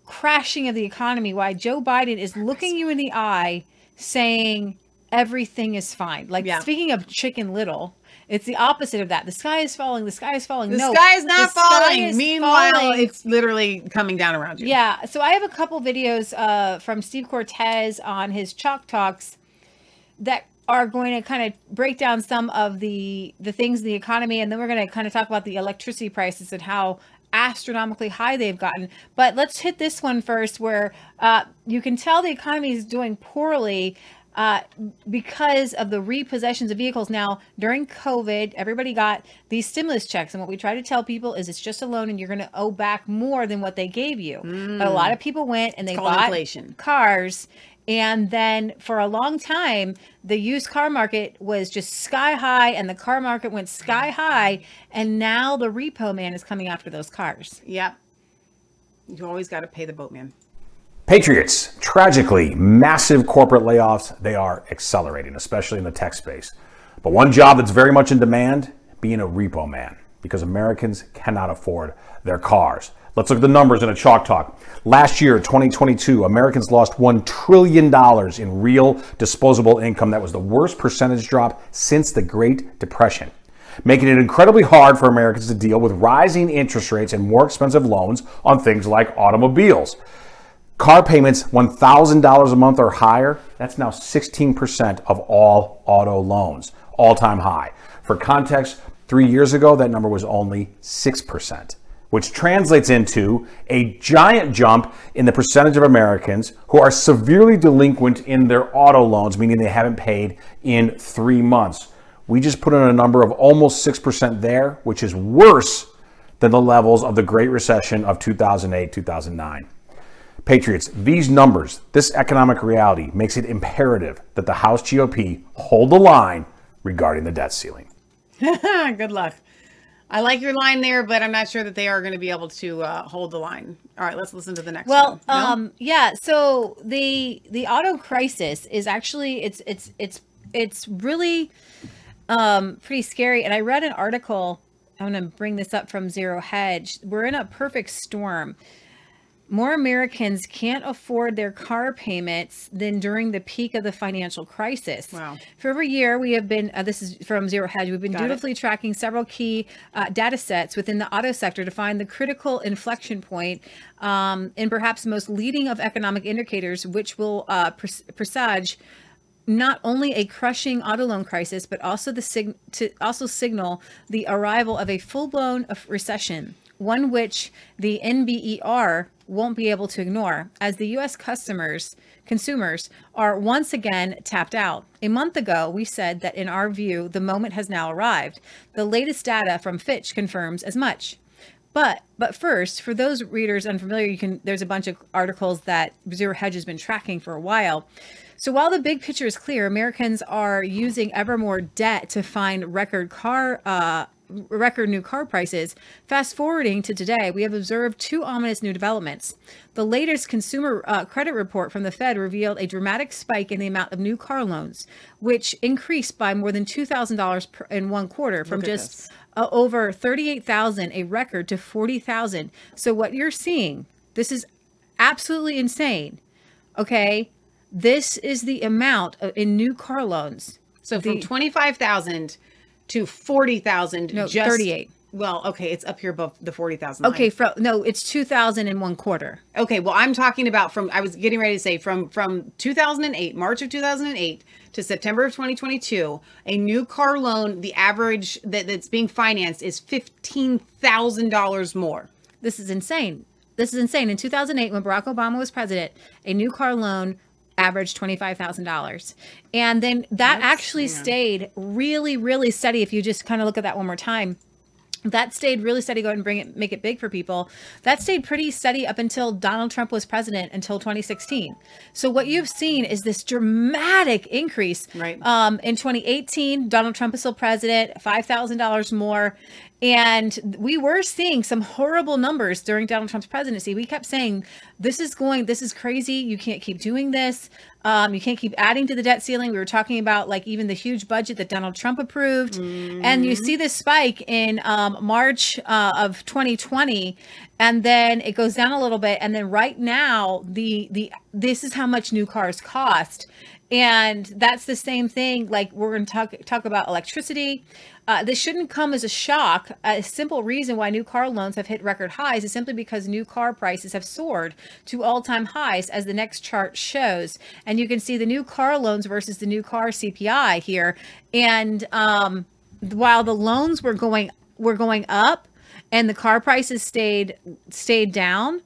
crashing of the economy. Why Joe Biden is looking you in the eye saying everything is fine. Like Yeah. speaking of Chicken Little, it's the opposite of that. The sky is falling. The sky is falling. No, the no, sky is not falling. is Meanwhile, falling. it's literally coming down around you. Yeah. So I have a couple videos uh, from Steve Cortes on his Chalk Talks that are going to kind of break down some of the the things in the economy, and then we're going to kind of talk about the electricity prices and how astronomically high they've gotten. But let's hit this one first, where uh, you can tell the economy is doing poorly. Uh, because of the repossessions of vehicles. Now, during COVID, everybody got these stimulus checks. And what we try to tell people is it's just a loan and you're going to owe back more than what they gave you. But a lot of people went and they bought inflation. cars. And then for a long time, the used car market was just sky high and the car market went sky high. And now the repo man is coming after those cars. Yep. You always got to pay the boatman. Patriots, tragically, massive corporate layoffs, they are accelerating, especially in the tech space. But one job that's very much in demand, being a repo man, because Americans cannot afford their cars. Let's look at the numbers in a chalk talk. Last year, 2022, Americans lost $1 trillion in real disposable income. That was the worst percentage drop since the Great Depression, making it incredibly hard for Americans to deal with rising interest rates and more expensive loans on things like automobiles. Car payments $1,000 a month or higher, that's now 16% of all auto loans, all time high. For context, three years ago, that number was only 6%, which translates into a giant jump in the percentage of Americans who are severely delinquent in their auto loans, meaning they haven't paid in three months. We just put in a number of almost 6% there, which is worse than the levels of the Great Recession of 2008 2009. Patriots, these numbers, this economic reality makes it imperative that the House GOP hold the line regarding the debt ceiling. Good luck. I like your line there, but I'm not sure that they are going to be able to uh, hold the line. All right, let's listen to the next Well, one. No? um, yeah. So the the auto crisis is actually it's it's it's it's really um pretty scary. And I read an article. I'm going to bring this up from Zero Hedge. We're in a perfect storm. More Americans can't afford their car payments than during the peak of the financial crisis. Wow. For every year, we have been, uh, this is from Zero Hedge, we've been Got it. dutifully tracking several key uh, data sets within the auto sector to find the critical inflection point um, and perhaps most leading of economic indicators, which will uh, pres- presage not only a crushing auto loan crisis, but also the sig- to also signal the arrival of a full-blown recession, one which the NBER won't be able to ignore, as the U.S. customers consumers are once again tapped out. A month ago, we said that in our view, the moment has now arrived. The latest data from Fitch confirms as much. But but first, for those readers unfamiliar, you can there's a bunch of articles that Zero Hedge has been tracking for a while. So while the big picture is clear, Americans are using ever more debt to find record car uh, record new car prices. Fast forwarding to today, we have observed two ominous new developments. The latest consumer uh, credit report from the Fed revealed a dramatic spike in the amount of new car loans, which increased by more than $2,000 in one quarter from just uh, over 38,000, a record, to 40,000. So what you're seeing, this is absolutely insane. Okay, this is the amount of, in new car loans. So from The- 25,000 to 40,000 No, just 38. Well, okay, it's up here above the 40,000. Okay, from no, it's 2,000 in one quarter. Okay, well, I'm talking about from I was getting ready to say from from 2008, March of 2008 to September of 2022, a new car loan, the average that, that's being financed is $15,000 more. This is insane. This is insane. In 2008, when Barack Obama was president, a new car loan averaged $25,000. And then that actually stayed really, really steady. If you just kind of look at that one more time, that stayed really steady. Go ahead and bring it, make it big for people. That stayed pretty steady up until Donald Trump was president until 2016. So what you've seen is this dramatic increase. Right. Um, in 2018, Donald Trump is still president, five thousand dollars more, and we were seeing some horrible numbers during Donald Trump's presidency. We kept saying, "This is going, this is crazy. You can't keep doing this. Um, you can't keep adding to the debt ceiling." We were talking about like even the huge budget that Donald Trump approved, and you see this spike in um, March uh, of 2020, and then it goes down a little bit, and then right now the the this is how much new cars cost. And that's the same thing. Like we're going to talk talk about electricity. Uh, this shouldn't come as a shock. A simple reason why new car loans have hit record highs is simply because new car prices have soared to all-time highs, as the next chart shows. And you can see the new car loans versus the new car CPI here. And um, while the loans were going were going up, and the car prices stayed stayed down,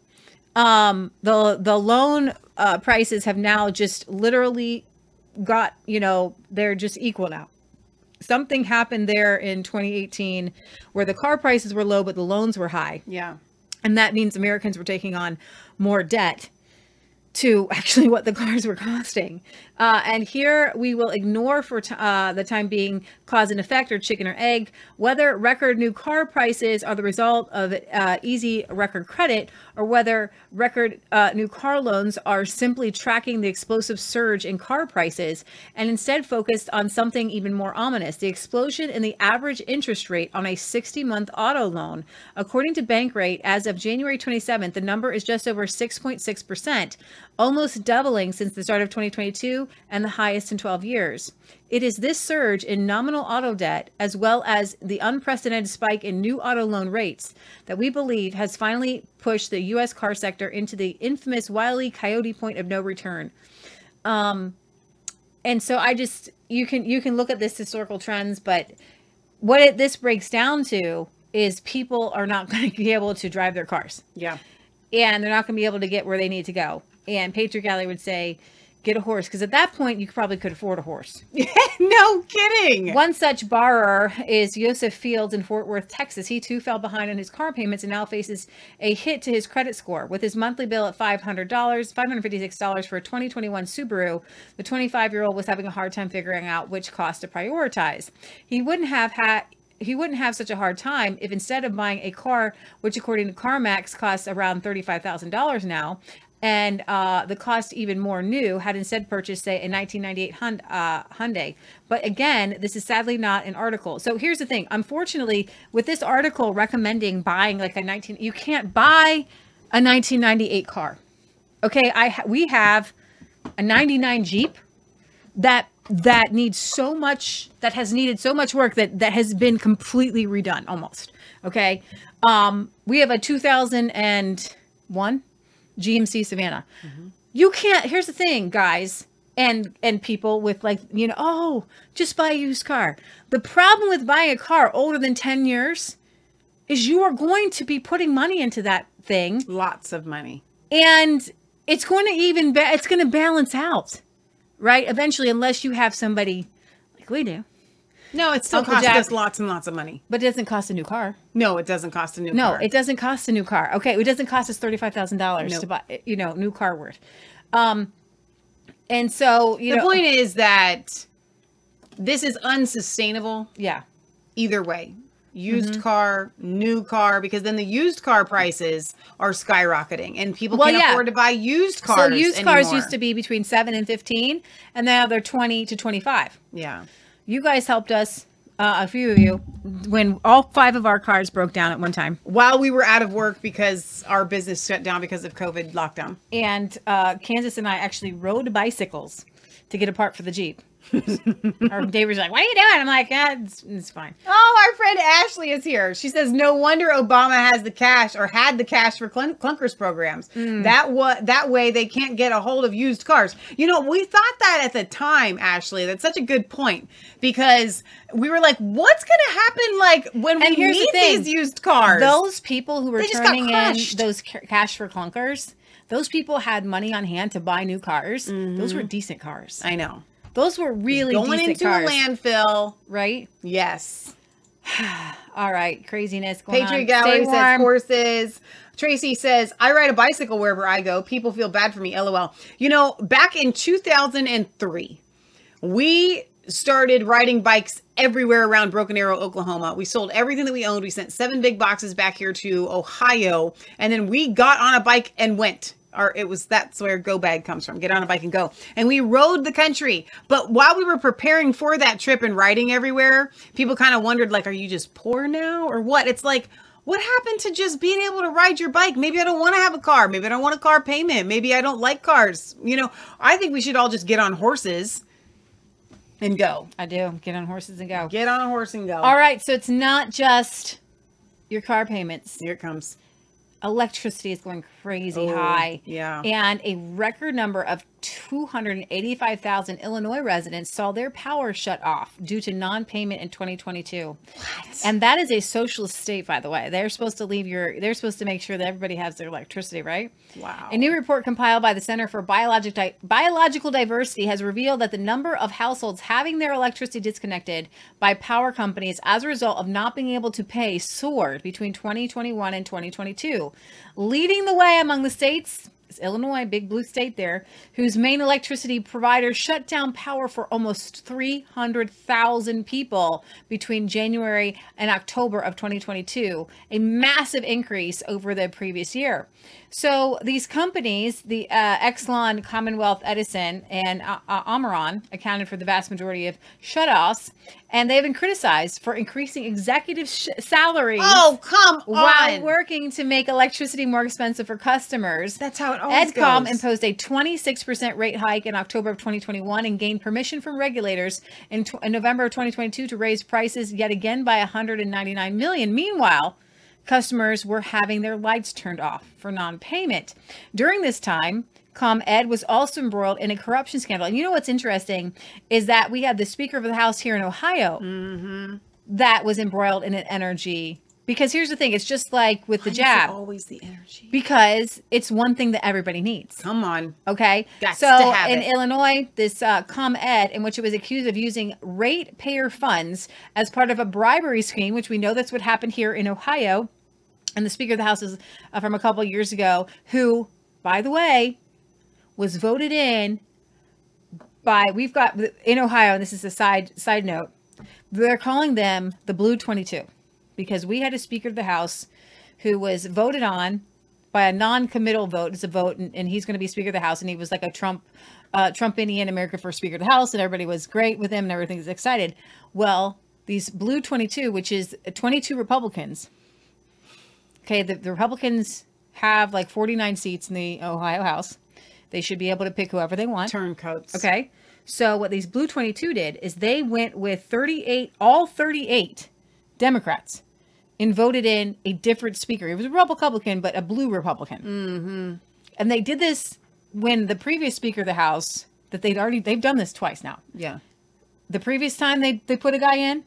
um the the loan uh prices have now just literally got you know they're just equal now something happened there in 2018 where the car prices were low but the loans were high Yeah. and that means americans were taking on more debt to actually what the cars were costing Uh, and here we will ignore for t- uh, the time being cause and effect or chicken or egg, whether record new car prices are the result of uh, easy record credit or whether record uh, new car loans are simply tracking the explosive surge in car prices and instead focused on something even more ominous the explosion in the average interest rate on a 60 month auto loan. According to Bankrate, as of January 27th, the number is just over 6.6%, almost doubling since the start of 2022 and the highest in 12 years. It is this surge in nominal auto debt, as well as the unprecedented spike in new auto loan rates, that we believe has finally pushed the U.S. car sector into the infamous Wile E. Coyote point of no return. Um, and so I just you can you can look at this historical trends, but what it, this breaks down to is people are not going to be able to drive their cars. Yeah. And they're not going to be able to get where they need to go. And Patriot Alley would say, get a horse because at that point you probably could afford a horse. no kidding. One such borrower is Joseph Fields in Fort Worth, Texas. He too fell behind on his car payments and now faces a hit to his credit score. With his monthly bill at $500, $556 for a 2021 Subaru, the 25 year old was having a hard time figuring out which cost to prioritize. He wouldn't have had he wouldn't have such a hard time if instead of buying a car, which according to CarMax costs around $35,000 now, and uh, the cost even more new, had instead purchased, say, a 1998 Hyundai, uh, Hyundai. But again, this is sadly not an article. So here's the thing. Unfortunately, with this article recommending buying like a 19, you can't buy a 1998 car. Okay, I we have a 99 Jeep that that needs so much that has needed so much work that that has been completely redone almost okay um we have a 2001 gmc Savana. You can't here's the thing guys and and people with like you know oh just buy a used car. The problem with buying a car older than 10 years is you are going to be putting money into that thing. Lots of money. And it's going to even ba- it's going to balance out right? Eventually unless you have somebody like we do No, it still Uncle costs Jack. us lots and lots of money. but it doesn't cost a new car No, it doesn't cost a new no car. No, it doesn't cost a new car okay it doesn't cost us $35000 Nope. to buy you know new car worth um and so you the know point is that this is unsustainable. Yeah. Either way, used Mhm. car, new car, because then the used car prices are skyrocketing, and people Well, can't yeah. afford to buy used cars. so used cars used to be between 7 and 15 and now they're 20 to 25 Yeah. You guys helped us uh, a few of you when all five of our cars broke down at one time while we were out of work because our business shut down because of COVID lockdown. and uh, Kansas and I actually rode bicycles to get a part for the Jeep. Our neighbor's like, "What are you doing?" I'm like, "Yeah, it's, it's fine." Oh, our friend Ashley is here. She says, "No wonder Obama has the cash or had the cash for clun- clunkers programs. Mm. That wa- that way they can't get a hold of used cars." You know, we thought that at the time, Ashley. That's such a good point because we were like, "What's going to happen like when And we here's the need these used cars?" Those people who were turning in those ca- cash for clunkers, those people had money on hand to buy new cars. Those were Mhm. decent cars. I know. Those were really going into cars. a landfill, right? Yes. All right, craziness going Patriot on. Gallery says horses. Tracy says, I ride a bicycle wherever I go. People feel bad for me. LOL. You know, back in 2003, we started riding bikes everywhere around Broken Arrow, Oklahoma. We sold everything that we owned. We sent seven big boxes back here to Ohio. And then we got on a bike and went. Or it was that's where go bag comes from. Get on a bike and go. And we rode the country. But while we were preparing for that trip and riding everywhere, people kind of wondered, like, are you just poor now or what? It's like, what happened to just being able to ride your bike? Maybe I don't want to have a car. Maybe I don't want a car payment. Maybe I don't like cars. You know, I think we should all just get on horses and go. I do. Get on horses and go. Get on a horse and go. All right, so it's not just your car payments. Here it comes. Electricity is going crazy Oh, high. yeah. And a record number of 285,000 Illinois residents saw their power shut off due to non-payment in 2022. What? And that is a socialist state, by the way. They're supposed to leave your, they're supposed to make sure that everybody has their electricity, right? Wow. A new report compiled by the Center for Biologic Di- Biological Diversity has revealed that the number of households having their electricity disconnected by power companies as a result of not being able to pay soared between 2021 and 2022. Leading the way among the states It's Illinois, big blue state there, whose main electricity provider shut down power for almost 300,000 people between January and October of 2022, a massive increase over the previous year. So these companies, the uh, Exelon, Commonwealth Edison, and uh, uh, accounted for the vast majority of shutoffs, and they've been criticized for increasing executive sh- salaries. Oh, come While on. working to make electricity more expensive for customers. That's how it EDCOM goes. imposed a 26% rate hike in October of 2021 and gained permission from regulators in, tw- in November of 2022 to raise prices yet again by 199 million. Meanwhile, customers were having their lights turned off for non-payment. During this time, ComEd was also embroiled in a corruption scandal. And you know what's interesting is that we had the Speaker of the House here in Ohio mm-hmm. that was embroiled in an energy. Because here's the thing, it's just like with the Why is it jab. always the energy. Because it's one thing that everybody needs. Come on. Okay. Gots so in it. Illinois, this uh, ComEd, in which it was accused of using ratepayer funds as part of a bribery scheme, which we know that's what happened here in Ohio. And the Speaker of the House is uh, from a couple of years ago, who, by the way, was voted in by we've got in Ohio. And this is a side side note. They're calling them the Blue Twenty Two because we had a Speaker of the House who was voted on by a non-committal vote. It's a vote, and, and he's going to be Speaker of the House, and he was like a Trump, uh, Trump Indian America for Speaker of the House, and everybody was great with him, and everything's excited. Well, these Blue 22, which is 22 Republicans. Okay, the, the Republicans have like 49 seats in the Ohio House. They should be able to pick whoever they want. Turncoats. Okay. So what these Blue 22 did is they went with 38, all 38 Democrats and voted in a different speaker. It was a Republican, but a blue Republican. Mm-hmm. And they did this when the previous Speaker of the House, that they'd already, they've done this twice now. Yeah. The previous time they, they put a guy in,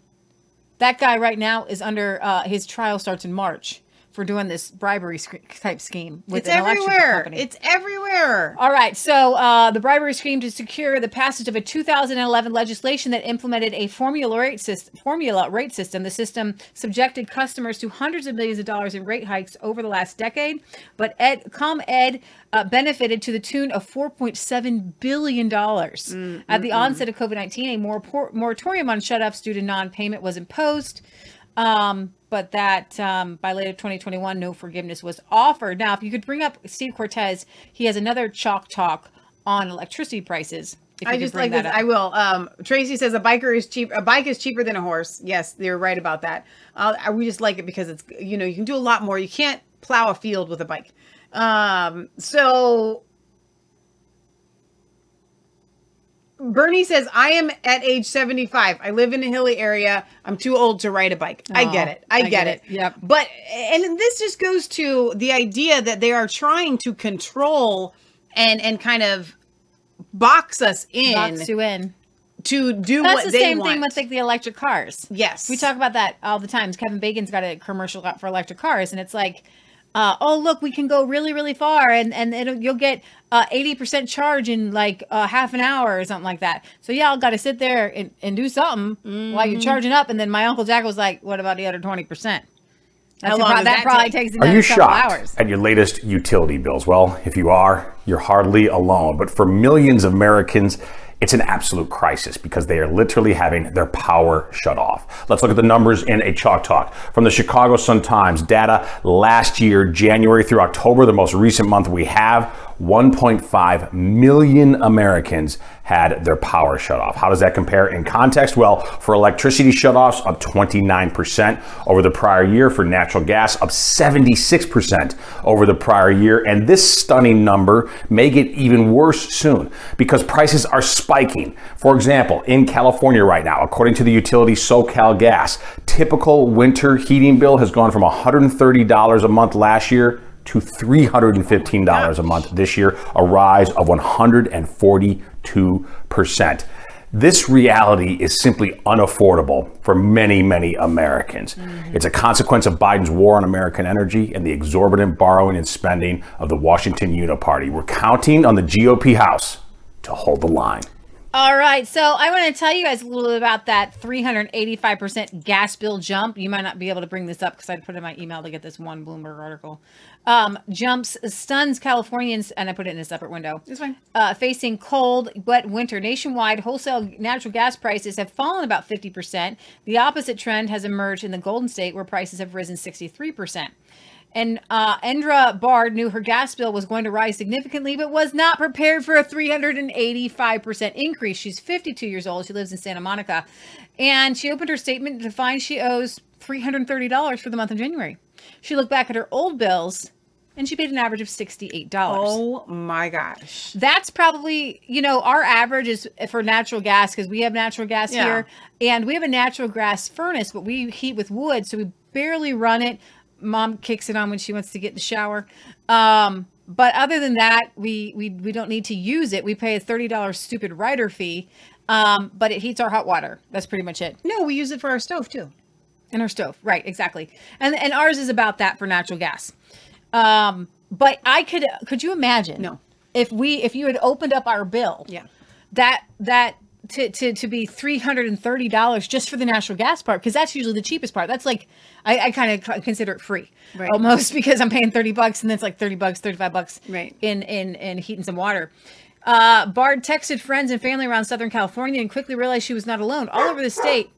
that guy right now is under, uh, his trial starts in March for doing this bribery type scheme with It's everywhere. company. It's everywhere. All right. So uh, the bribery scheme to secure the passage of a 2011 legislation that implemented a formula rate system. Formula rate system. The system subjected customers to hundreds of millions of dollars in rate hikes over the last decade. But Ed ComEd uh, benefited to the tune of 4.7 billion dollars at the mm. onset of COVID-19. A more moratorium on shutoffs due to non-payment was imposed. Um, but that um, by late of 2021, no forgiveness was offered. Now, if you could bring up Steve Cortes, he has another chalk talk on electricity prices. If I just like this. that up. I will. Um, Tracy says a biker is cheap. A bike is cheaper than a horse. Yes, you're right about that. Uh, we just like it because it's you know you can do a lot more. You can't plow a field with a bike. Um, so Bernie says I am at age 75. I live in a hilly area. I'm too old to ride a bike. I get Oh, it. I, get, it. Yep. But and this just goes to the idea that they are trying to control and and kind of box us in Box you in. to do what they want. That's what the they same want. thing with like the electric cars. Yes. We talk about that all the time. Kevin Bacon's got a commercial out for electric cars, and it's like, uh, oh look, we can go really really far, and and it'll, you'll get uh, eighty percent charge in like uh, half an hour or something like that. So y'all got to sit there and, and do something while you're Mhm. charging up, and then my uncle Jack was like, what about the other twenty percent? How long does that that probably take? takes Are another you couple shocked hours. at your latest utility bills? Well, if you are, you're hardly alone. But for millions of Americans, it's an absolute crisis because they are literally having their power shut off. Let's look at the numbers in a chalk talk. From the Chicago Sun-Times, data last year, January through October, the most recent month we have, 1.5 million Americans had their power shut off. How does that compare in context? Well, for electricity shutoffs, up 29% over the prior year. For natural gas, up 76% over the prior year. And this stunning number may get even worse soon because prices are spiking. For example, in California right now, according to the utility SoCal Gas, typical winter heating bill has gone from $130 a month last year to $315 a month this year, a rise of 142%. This reality is simply unaffordable for many, many Americans. Mm-hmm. It's a consequence of Biden's war on American energy and the exorbitant borrowing and spending of the Washington Uniparty. We're counting on the GOP House to hold the line. All right, so I want to tell you guys a little bit about that 385% gas bill jump. You might not be able to bring this up because I put in my email to get this one Bloomberg article. Um, jumps stuns Californians, and I put it in a separate window. It's fine. Uh, facing cold, wet winter nationwide, wholesale natural gas prices have fallen about 50%. The opposite trend has emerged in the Golden State, where prices have risen 63%. And uh, Endra Bard knew her gas bill was going to rise significantly, but was not prepared for a 385% increase. She's 52 years old. She lives in Santa Monica. And she opened her statement to find she owes $330 for the month of January. She looked back at her old bills and she paid an average of $68. Oh my gosh. That's probably, you know, our average is for natural gas because we have natural gas Yeah. here and we have a natural gas furnace, but we heat with wood, so we barely run it. Mom kicks it on when she wants to get in the shower. Um, but other than that, we, we we don't need to use it. We pay a thirty dollars stupid rider fee, um, but it heats our hot water. That's pretty much it. No, we use it for our stove too. And our stove, right? Exactly. And and ours is about that for natural gas. Um, but I could could you imagine? No. If we if you had opened up our bill, yeah, that that to to to be three hundred and thirty dollars just for the natural gas part because that's usually the cheapest part. That's like I, I kind of consider it free Right. almost because I'm paying thirty bucks and then it's like thirty bucks, thirty five bucks Right. in in in heat and some water. Uh, Bard texted friends and family around Southern California and quickly realized she was not alone. All over the state,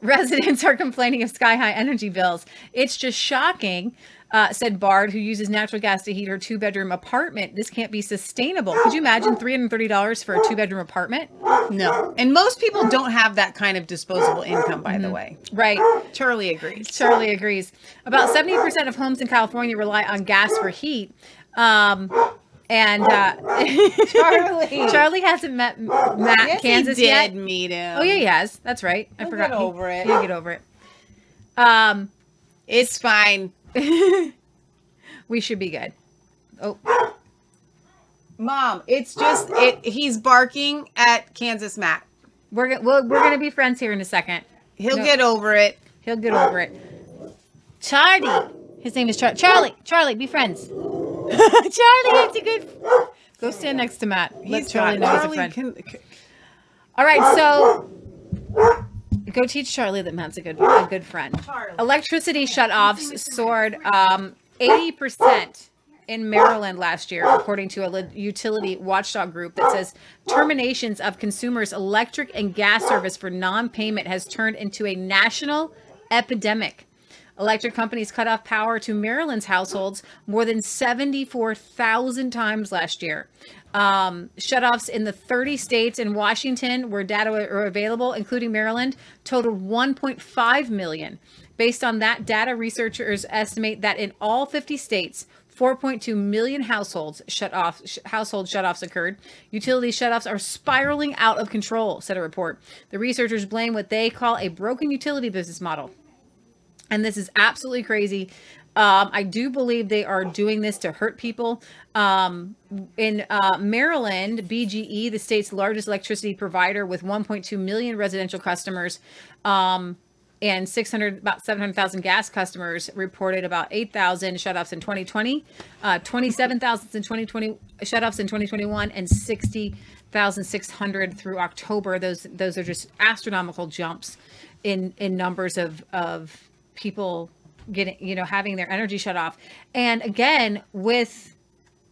residents are complaining of sky high energy bills. It's just shocking, uh, said Bard, who uses natural gas to heat her two bedroom apartment. This can't be sustainable. Could you imagine $330 for a two bedroom apartment? No. And most people don't have that kind of disposable income, by the Mhm. way. Right. Charlie agrees. Charlie agrees. About 70% of homes in California rely on gas for heat. Um, and uh, Charlie. Charlie hasn't met Matt Yes, he Kansas did yet. meet him. Oh yeah, he has. That's right. I He'll forgot. get He- over it. He'll get over it. Um, it's fine. we should be good. Oh, Mom, it's just it. He's barking at Kansas Matt. we're go- we're, we're gonna be friends here in a second. He'll No. get over it. He'll get over it. Charlie. His name is Char- Charlie. Charlie, be friends. Charlie, it's a good. Go stand next to Matt. Let He's Charlie got- know he's a Charlie friend. can- All right, so go teach Charlie that Matt's a good a good friend. Electricity shutoffs soared um, 80% in Maryland last year, according to a utility watchdog group that says terminations of consumers' electric and gas service for non-payment has turned into a national epidemic. Electric companies cut off power to Maryland's households more than 74,000 times last year. Um, shutoffs in the 30 states and Washington where data are available, including Maryland, totaled 1.5 million. Based on that data, researchers estimate that in all 50 states, 4.2 million households shut off sh- household shutoffs occurred. Utility shutoffs are spiraling out of control, said a report. The researchers blame what they call a broken utility business model and this is absolutely crazy. Um, I do believe they are doing this to hurt people. Um, in uh, Maryland, BGE, the state's largest electricity provider with 1.2 million residential customers, um, and 600 about 700,000 gas customers, reported about 8,000 shutoffs in 2020, uh, 27,000 in 2020 shutoffs in 2021, and 60,600 through October. Those those are just astronomical jumps in in numbers of of people getting you know having their energy shut off and again with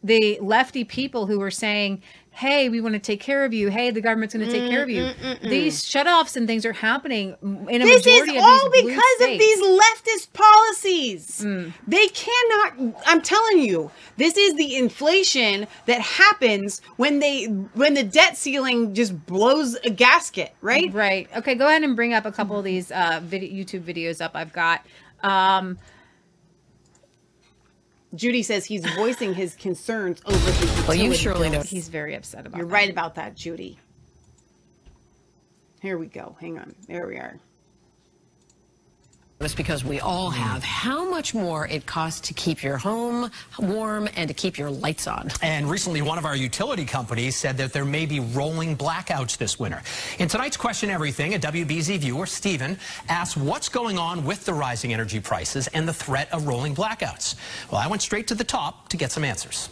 the lefty people who were saying hey we want to take care of you hey the government's going to take care of you Mm, mm, mm, mm. these shutoffs and things are happening in a This is majority of all these because of these leftist policies. Mm. They cannot. I'm telling you, this is the inflation that happens when they when the debt ceiling just blows a gasket, right? right okay go ahead and bring up a couple of these uh video youtube videos up i've got um Judy says he's voicing his concerns over the Well, you utility surely know he's very upset about You're that. right about that, Judy. Here we go. Hang on. There we are. It's because we all hmm. have how much more it costs to keep your home warm and to keep your lights on. And recently, one of our utility companies said that there may be rolling blackouts this winter. In tonight's Question Everything, a WBZ viewer, Stephen, asked what's going on with the rising energy prices and the threat of rolling blackouts. Well, I went straight to the top to get some answers.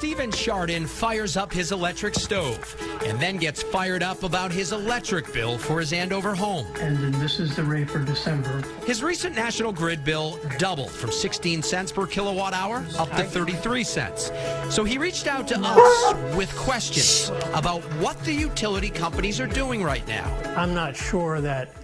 Stephen Chardon fires up his electric stove and then gets fired up about his electric bill for his Andover home. And then this is the rate for December. His recent National Grid bill doubled from 16 cents per kilowatt hour up to 33 cents. So he reached out to us with questions about what the utility companies are doing right now. I'm not sure that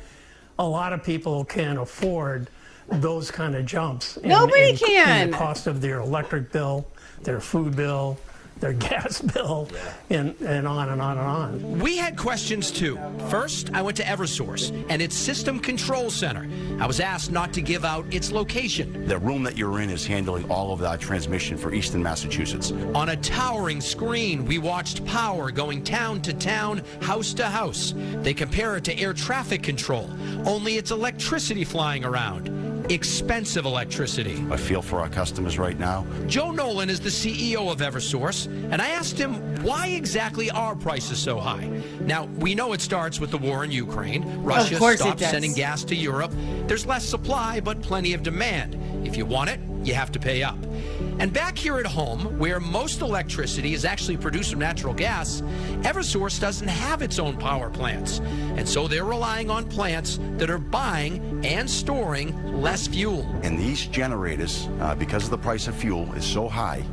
a lot of people can afford those kind of jumps. in- Nobody in- In can. the cost of their electric bill, their food bill, their gas bill, and, and on and on and on. We had questions too. First, I went to Eversource and its System Control Center. I was asked not to give out its location. The room that you're in is handling all of that transmission for Eastern Massachusetts. On a towering screen, we watched power going town to town, house to house. They compare it to air traffic control, only it's electricity flying around. Expensive electricity. I feel for our customers right now. Joe Nolan is the CEO of Eversource, and I asked him why exactly are prices so high? Now, we know it starts with the war in Ukraine. Russia course stopped sending gas to Europe. There's less supply, but plenty of demand. If you want it, you have to pay up. And back here at home, where most electricity is actually produced from natural gas, Eversource doesn't have its own power plants. And so they're relying on plants that are buying and storing less fuel. And these generators, uh, because of the price of fuel is so high,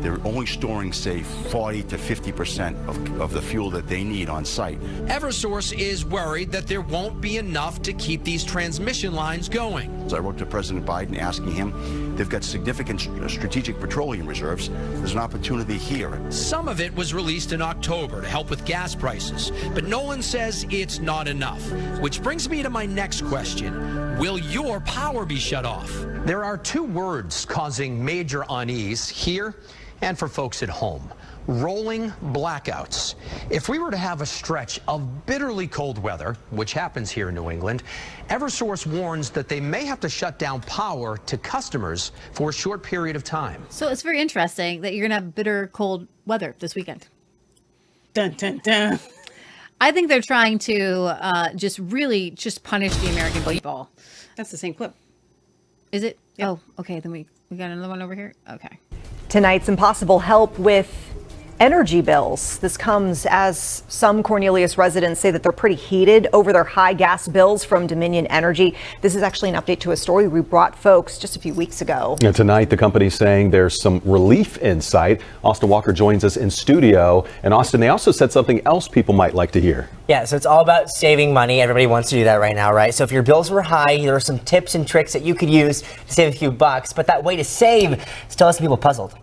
they're only storing, say, 40 to 50% of, of the fuel that they need on site. Eversource is worried that there won't be enough to keep these transmission lines going. So I wrote to President Biden asking him, they've got significant uh, strategic petroleum reserves. There's an opportunity here. Some of it was released in October to help with gas prices, but Nolan says it's not enough. Which brings me to my next question Will your power be shut off? There are two words causing major unease here and for folks at home rolling blackouts. If we were to have a stretch of bitterly cold weather, which happens here in New England, Eversource warns that they may have to shut down power to customers for a short period of time. So it's very interesting that you're going to have bitter cold weather this weekend. Dun, dun, dun. I think they're trying to uh, just really just punish the American people. That's the same clip. Is it? Oh, okay. Then we, we got another one over here. Okay. Tonight's impossible help with energy bills. This comes as some Cornelius residents say that they're pretty heated over their high gas bills from Dominion Energy. This is actually an update to a story we brought folks just a few weeks ago. And tonight, the company's saying there's some relief in sight. Austin Walker joins us in studio. And Austin, they also said something else people might like to hear. Yeah, so it's all about saving money. Everybody wants to do that right now, right? So if your bills were high, there are some tips and tricks that you could use to save a few bucks. But that way to save still has some people puzzled.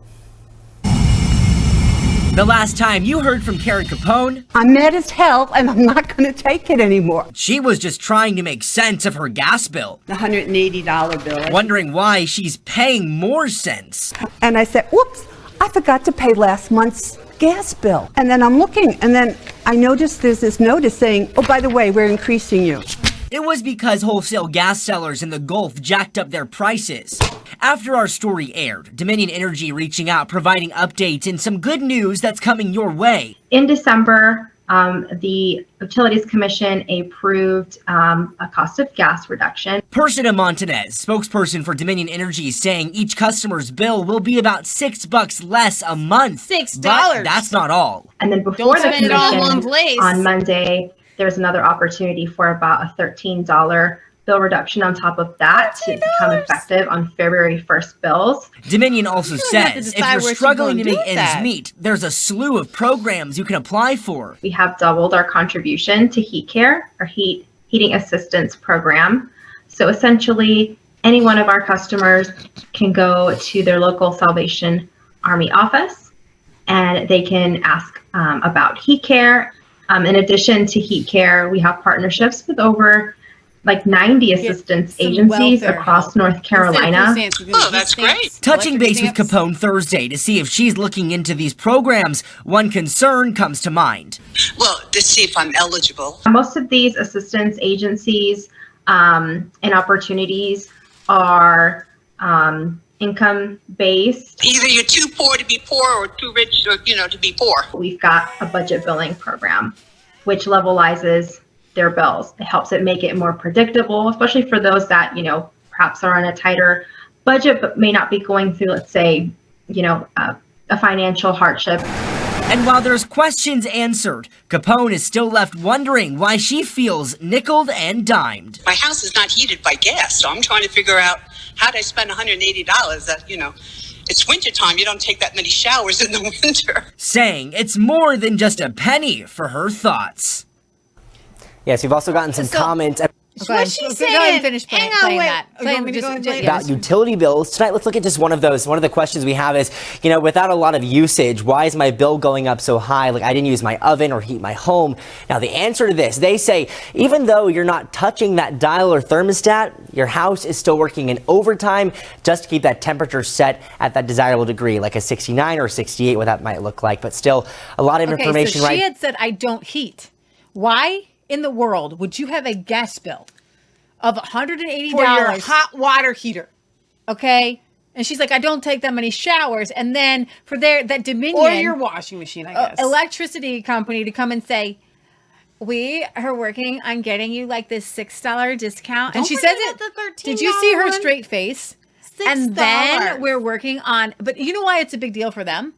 The last time you heard from Karen Capone, I'm mad as hell and I'm not going to take it anymore. she was just trying to make sense of her gas bill, The $180 bill. wondering why she's paying more cents. And I said, whoops, I forgot to pay last month's gas bill. And then I'm looking and then I noticed there's this notice saying, oh, by the way, we're increasing you. It was because wholesale gas sellers in the Gulf jacked up their prices. After our story aired, Dominion Energy reaching out, providing updates and some good news that's coming your way. In December, um, the Utilities Commission approved um, a cost of gas reduction. Persida Montanez, spokesperson for Dominion Energy, saying each customer's bill will be about six bucks less a month. Six But dollars. That's not all. And then before the spend it all in commission on Monday, there's another opportunity for about a $13 bill reduction on top of that to become effective on February 1st bills. Dominion also don't have to says if you're struggling to make ends that. meet, there's a slew of programs you can apply for. We have doubled our contribution to Heat Care, our heat heating assistance program. So essentially, any one of our customers can go to their local Salvation Army office and they can ask um, about heat care. Um, in addition to heat care, we have partnerships with over like 90 assistance some agencies welfare across North Carolina. Oh, that's great. Touching base with Capone Thursday to see if she's looking into these programs, one concern comes to mind. Well, to see if I'm eligible. Most of these assistance agencies um, and opportunities are um, income based. Either you're too poor to be poor or too rich, or, you know, to be poor. We've got a budget billing program, which levelizes their bills. It helps it make it more predictable, especially for those that you know perhaps are on a tighter budget but may not be going through, let's say, you know, uh, a financial hardship. And while there's questions answered, Capone is still left wondering why she feels nickeled and dimed. My house is not heated by gas, so I'm trying to figure out how did I spend $180 that, you know, it's wintertime. You don't take that many showers in the winter. Saying it's more than just a penny for her thoughts. Yes, we've also gotten some comments. What's she saying? Go ahead and finish play, Hang on, playing wait. that. Oh, you me just- go just- play it? about utility bills. Tonight, let's look at just one of those. One of the questions we have is, you know, without a lot of usage, why is my bill going up so high? Like, I didn't use my oven or heat my home. Now, the answer to this, they say, even though you're not touching that dial or thermostat, your house is still working in overtime just to keep that temperature set at that desirable degree, like a 69 or 68, what that might look like. But still, a lot of Okay, information, so she right? had said, I don't heat. Why in the world would you have a gas bill of $180 For your hot water heater? Okay. And she's like, I don't take that many showers. And then for their that Dominion Or your washing machine, I uh, guess. electricity company to come and say, we are working on getting you like this six dollar discount. and Don't she says it. the Did you see her one? straight face? $6. And then we're working on. But you know why it's a big deal for them?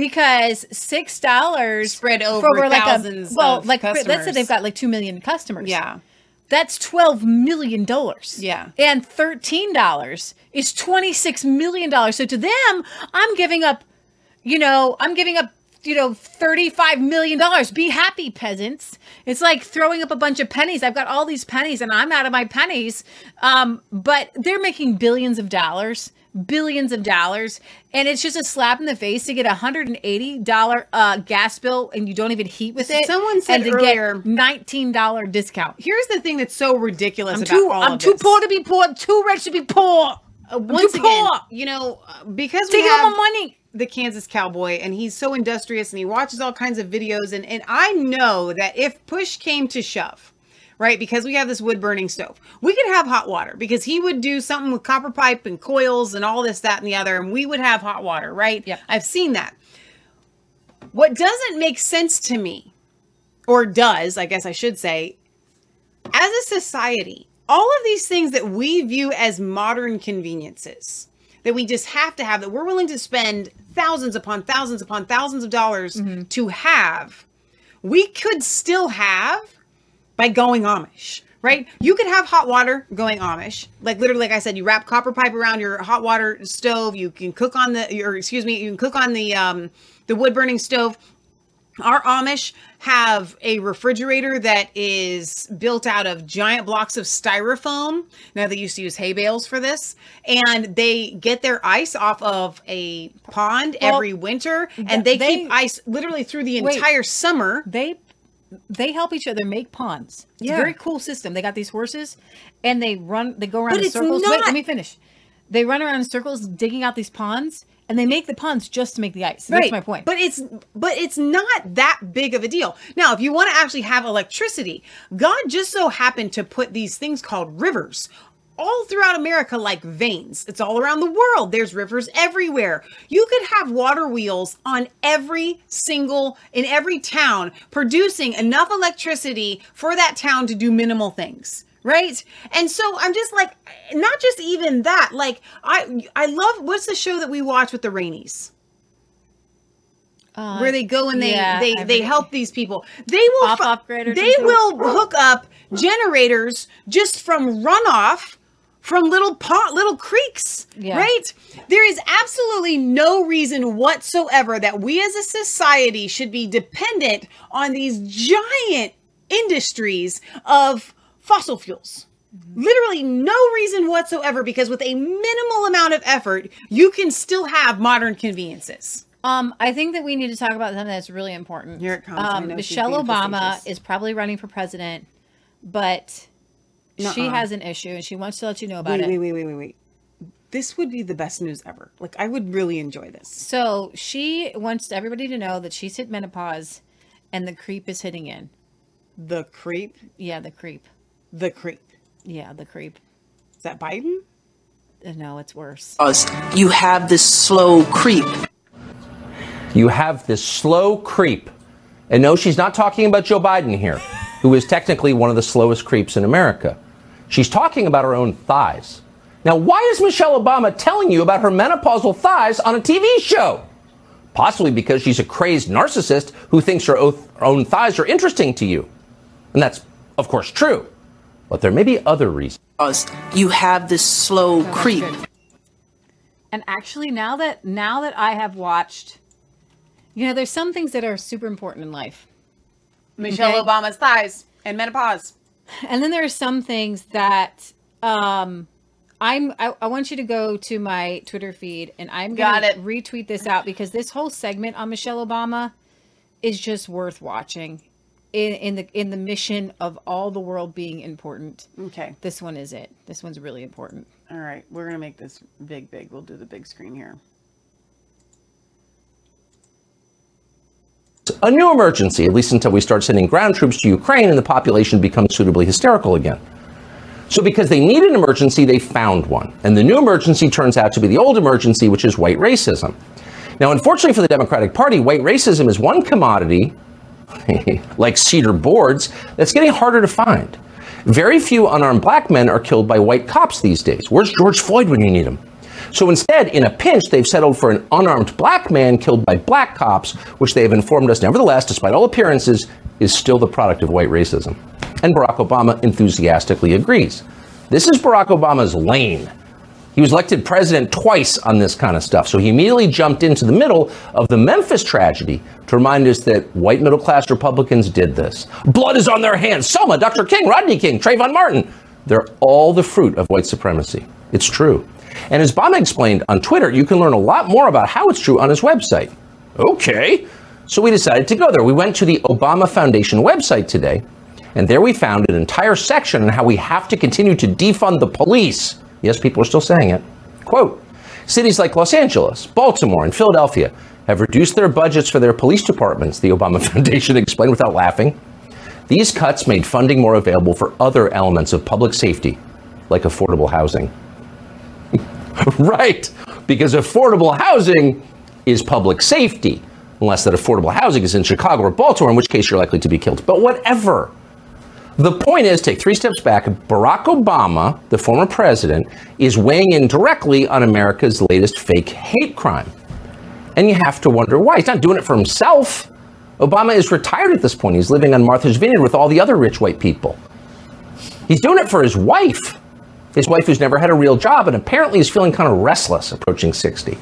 Because six dollars Spread over thousands well, of like let's say they've got like two million customers. Yeah. That's twelve million dollars. Yeah. And thirteen dollars is twenty six million dollars. So to them, I'm giving up, you know, I'm giving up, you know, thirty-five million dollars. Be happy, peasants. It's like throwing up a bunch of pennies. I've got all these pennies and I'm out of my pennies. Um, but they're making billions of dollars. Billions of dollars, and it's just a slap in the face to get a hundred and eighty dollar uh, gas bill, and you don't even heat with it. Someone said and to earlier- get nineteen dollar discount. Here's the thing that's so ridiculous I'm about too. all I'm too this. poor to be poor. Too rich to be poor. Uh, once too again, poor. you know, uh, because Take we all have my money. the Kansas cowboy, and he's so industrious, and he watches all kinds of videos, and and I know that if push came to shove, right, because we have this wood burning stove, we could have hot water because he would do something with copper pipe and coils and all this, that, and the other, and we would have hot water, right? Yeah, I've seen that. What doesn't make sense to me, or does, I guess I should say, as a society, all of these things that we view as modern conveniences that we just have to have, that we're willing to spend thousands upon thousands upon thousands of dollars mm-hmm. to have, we could still have by going Amish. Right? You could have hot water going Amish. Like literally, like I said, you wrap copper pipe around your hot water stove. You can cook on the, or excuse me, you can cook on the um, the wood burning stove. Our Amish have a refrigerator that is built out of giant blocks of styrofoam. Now they used to use hay bales for this, and they get their ice off of a pond Well, every winter, and they, they- keep ice literally through the Wait. entire summer. They they help each other make ponds. It's Yeah. a very cool system. They got these horses, and they run. They go around But in circles. Wait, let me finish. They run around in circles, digging out these ponds, and they make the ponds just to make the ice. That's my point. But it's but it's not that big of a deal. Now, if you want to actually have electricity, God just so happened to put these things called rivers all throughout America like veins. It's all around the world. There's rivers everywhere. You could have water wheels on every single in every town producing enough electricity for that town to do minimal things. Right? And so I'm just like not just even that. Like I I love what's the show that we watch with the Rainies? where they go and they yeah, they they help these people. They will Off- they will hook up generators just from runoff from little pot little creeks Yeah. right there is absolutely no reason whatsoever that we as a society should be dependent on these giant industries of fossil fuels Mm-hmm. literally no reason whatsoever because with a minimal amount of effort you can still have modern conveniences Um, I think that we need to talk about something that's really important. Here it comes. Um, Michelle Obama is probably running for president, but she Nuh-uh. has an issue and she wants to let you know about wait, it. Wait, wait, wait, wait, wait. This would be the best news ever. Like I would really enjoy this. So she wants everybody to know that she's hit menopause and the creep is hitting in. The creep? Yeah, the creep. The creep. Yeah, the creep. Is that Biden? Uh, No, it's worse. You have this slow creep. You have this slow creep. And no, she's not talking about Joe Biden here, who is technically one of the slowest creeps in America. She's talking about her own thighs. Now, why is Michelle Obama telling you about her menopausal thighs on a TV show? Possibly because she's a crazed narcissist who thinks her own thighs are interesting to you. And that's, of course, true. But there may be other reasons. You have this slow creep. And actually, now that now that I have watched, you know, there's some things that are super important in life. Michelle Okay? Obama's thighs and menopause. And then there are some things that um I'm I, I want you to go to my Twitter feed and I'm gonna retweet this out because this whole segment on Michelle Obama is just worth watching in, in the in the mission of all the world being important. Okay. This one is it. This one's really important. All right, we're gonna make this big, big. We'll do the big screen here. A new emergency, at least until we start sending ground troops to Ukraine and the population becomes suitably hysterical again. So, because they need an emergency, they found one. And the new emergency turns out to be the old emergency, which is white racism. Now, unfortunately for the Democratic Party, white racism is one commodity, like cedar boards, that's getting harder to find. Very few unarmed black men are killed by white cops these days. Where's George Floyd when you need him? So instead, in a pinch, they've settled for an unarmed black man killed by black cops, which they have informed us, nevertheless, despite all appearances, is still the product of white racism. And Barack Obama enthusiastically agrees. This is Barack Obama's lane. He was elected president twice on this kind of stuff, so he immediately jumped into the middle of the Memphis tragedy to remind us that white middle class Republicans did this. Blood is on their hands. Selma, Dr. King, Rodney King, Trayvon Martin. They're all the fruit of white supremacy. It's true. And as Obama explained on Twitter, you can learn a lot more about how it's true on his website. Okay. So we decided to go there. We went to the Obama Foundation website today, and there we found an entire section on how we have to continue to defund the police. Yes, people are still saying it. Quote Cities like Los Angeles, Baltimore, and Philadelphia have reduced their budgets for their police departments, the Obama Foundation explained without laughing. These cuts made funding more available for other elements of public safety, like affordable housing. right, because affordable housing is public safety, unless that affordable housing is in Chicago or Baltimore, in which case you're likely to be killed. But whatever. The point is, take three steps back. Barack Obama, the former president, is weighing in directly on America's latest fake hate crime. And you have to wonder why. He's not doing it for himself. Obama is retired at this point. He's living on Martha's Vineyard with all the other rich white people. He's doing it for his wife. His wife, who's never had a real job and apparently is feeling kind of restless approaching 60.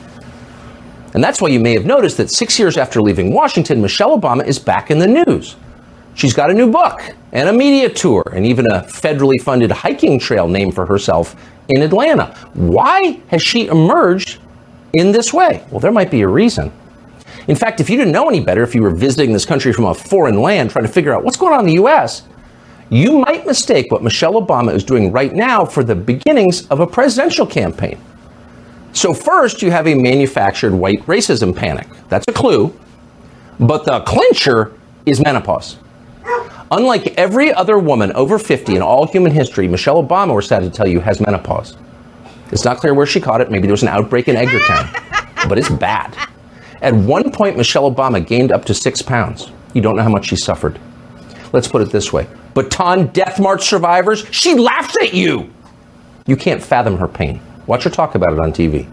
And that's why you may have noticed that six years after leaving Washington, Michelle Obama is back in the news. She's got a new book and a media tour and even a federally funded hiking trail named for herself in Atlanta. Why has she emerged in this way? Well, there might be a reason. In fact, if you didn't know any better, if you were visiting this country from a foreign land trying to figure out what's going on in the U.S., you might mistake what Michelle Obama is doing right now for the beginnings of a presidential campaign. So, first, you have a manufactured white racism panic. That's a clue. But the clincher is menopause. Unlike every other woman over 50 in all human history, Michelle Obama, we're sad to tell you, has menopause. It's not clear where she caught it. Maybe there was an outbreak in Edgartown, but it's bad. At one point, Michelle Obama gained up to six pounds. You don't know how much she suffered. Let's put it this way Bataan Death March survivors, she laughs at you. You can't fathom her pain. Watch her talk about it on TV.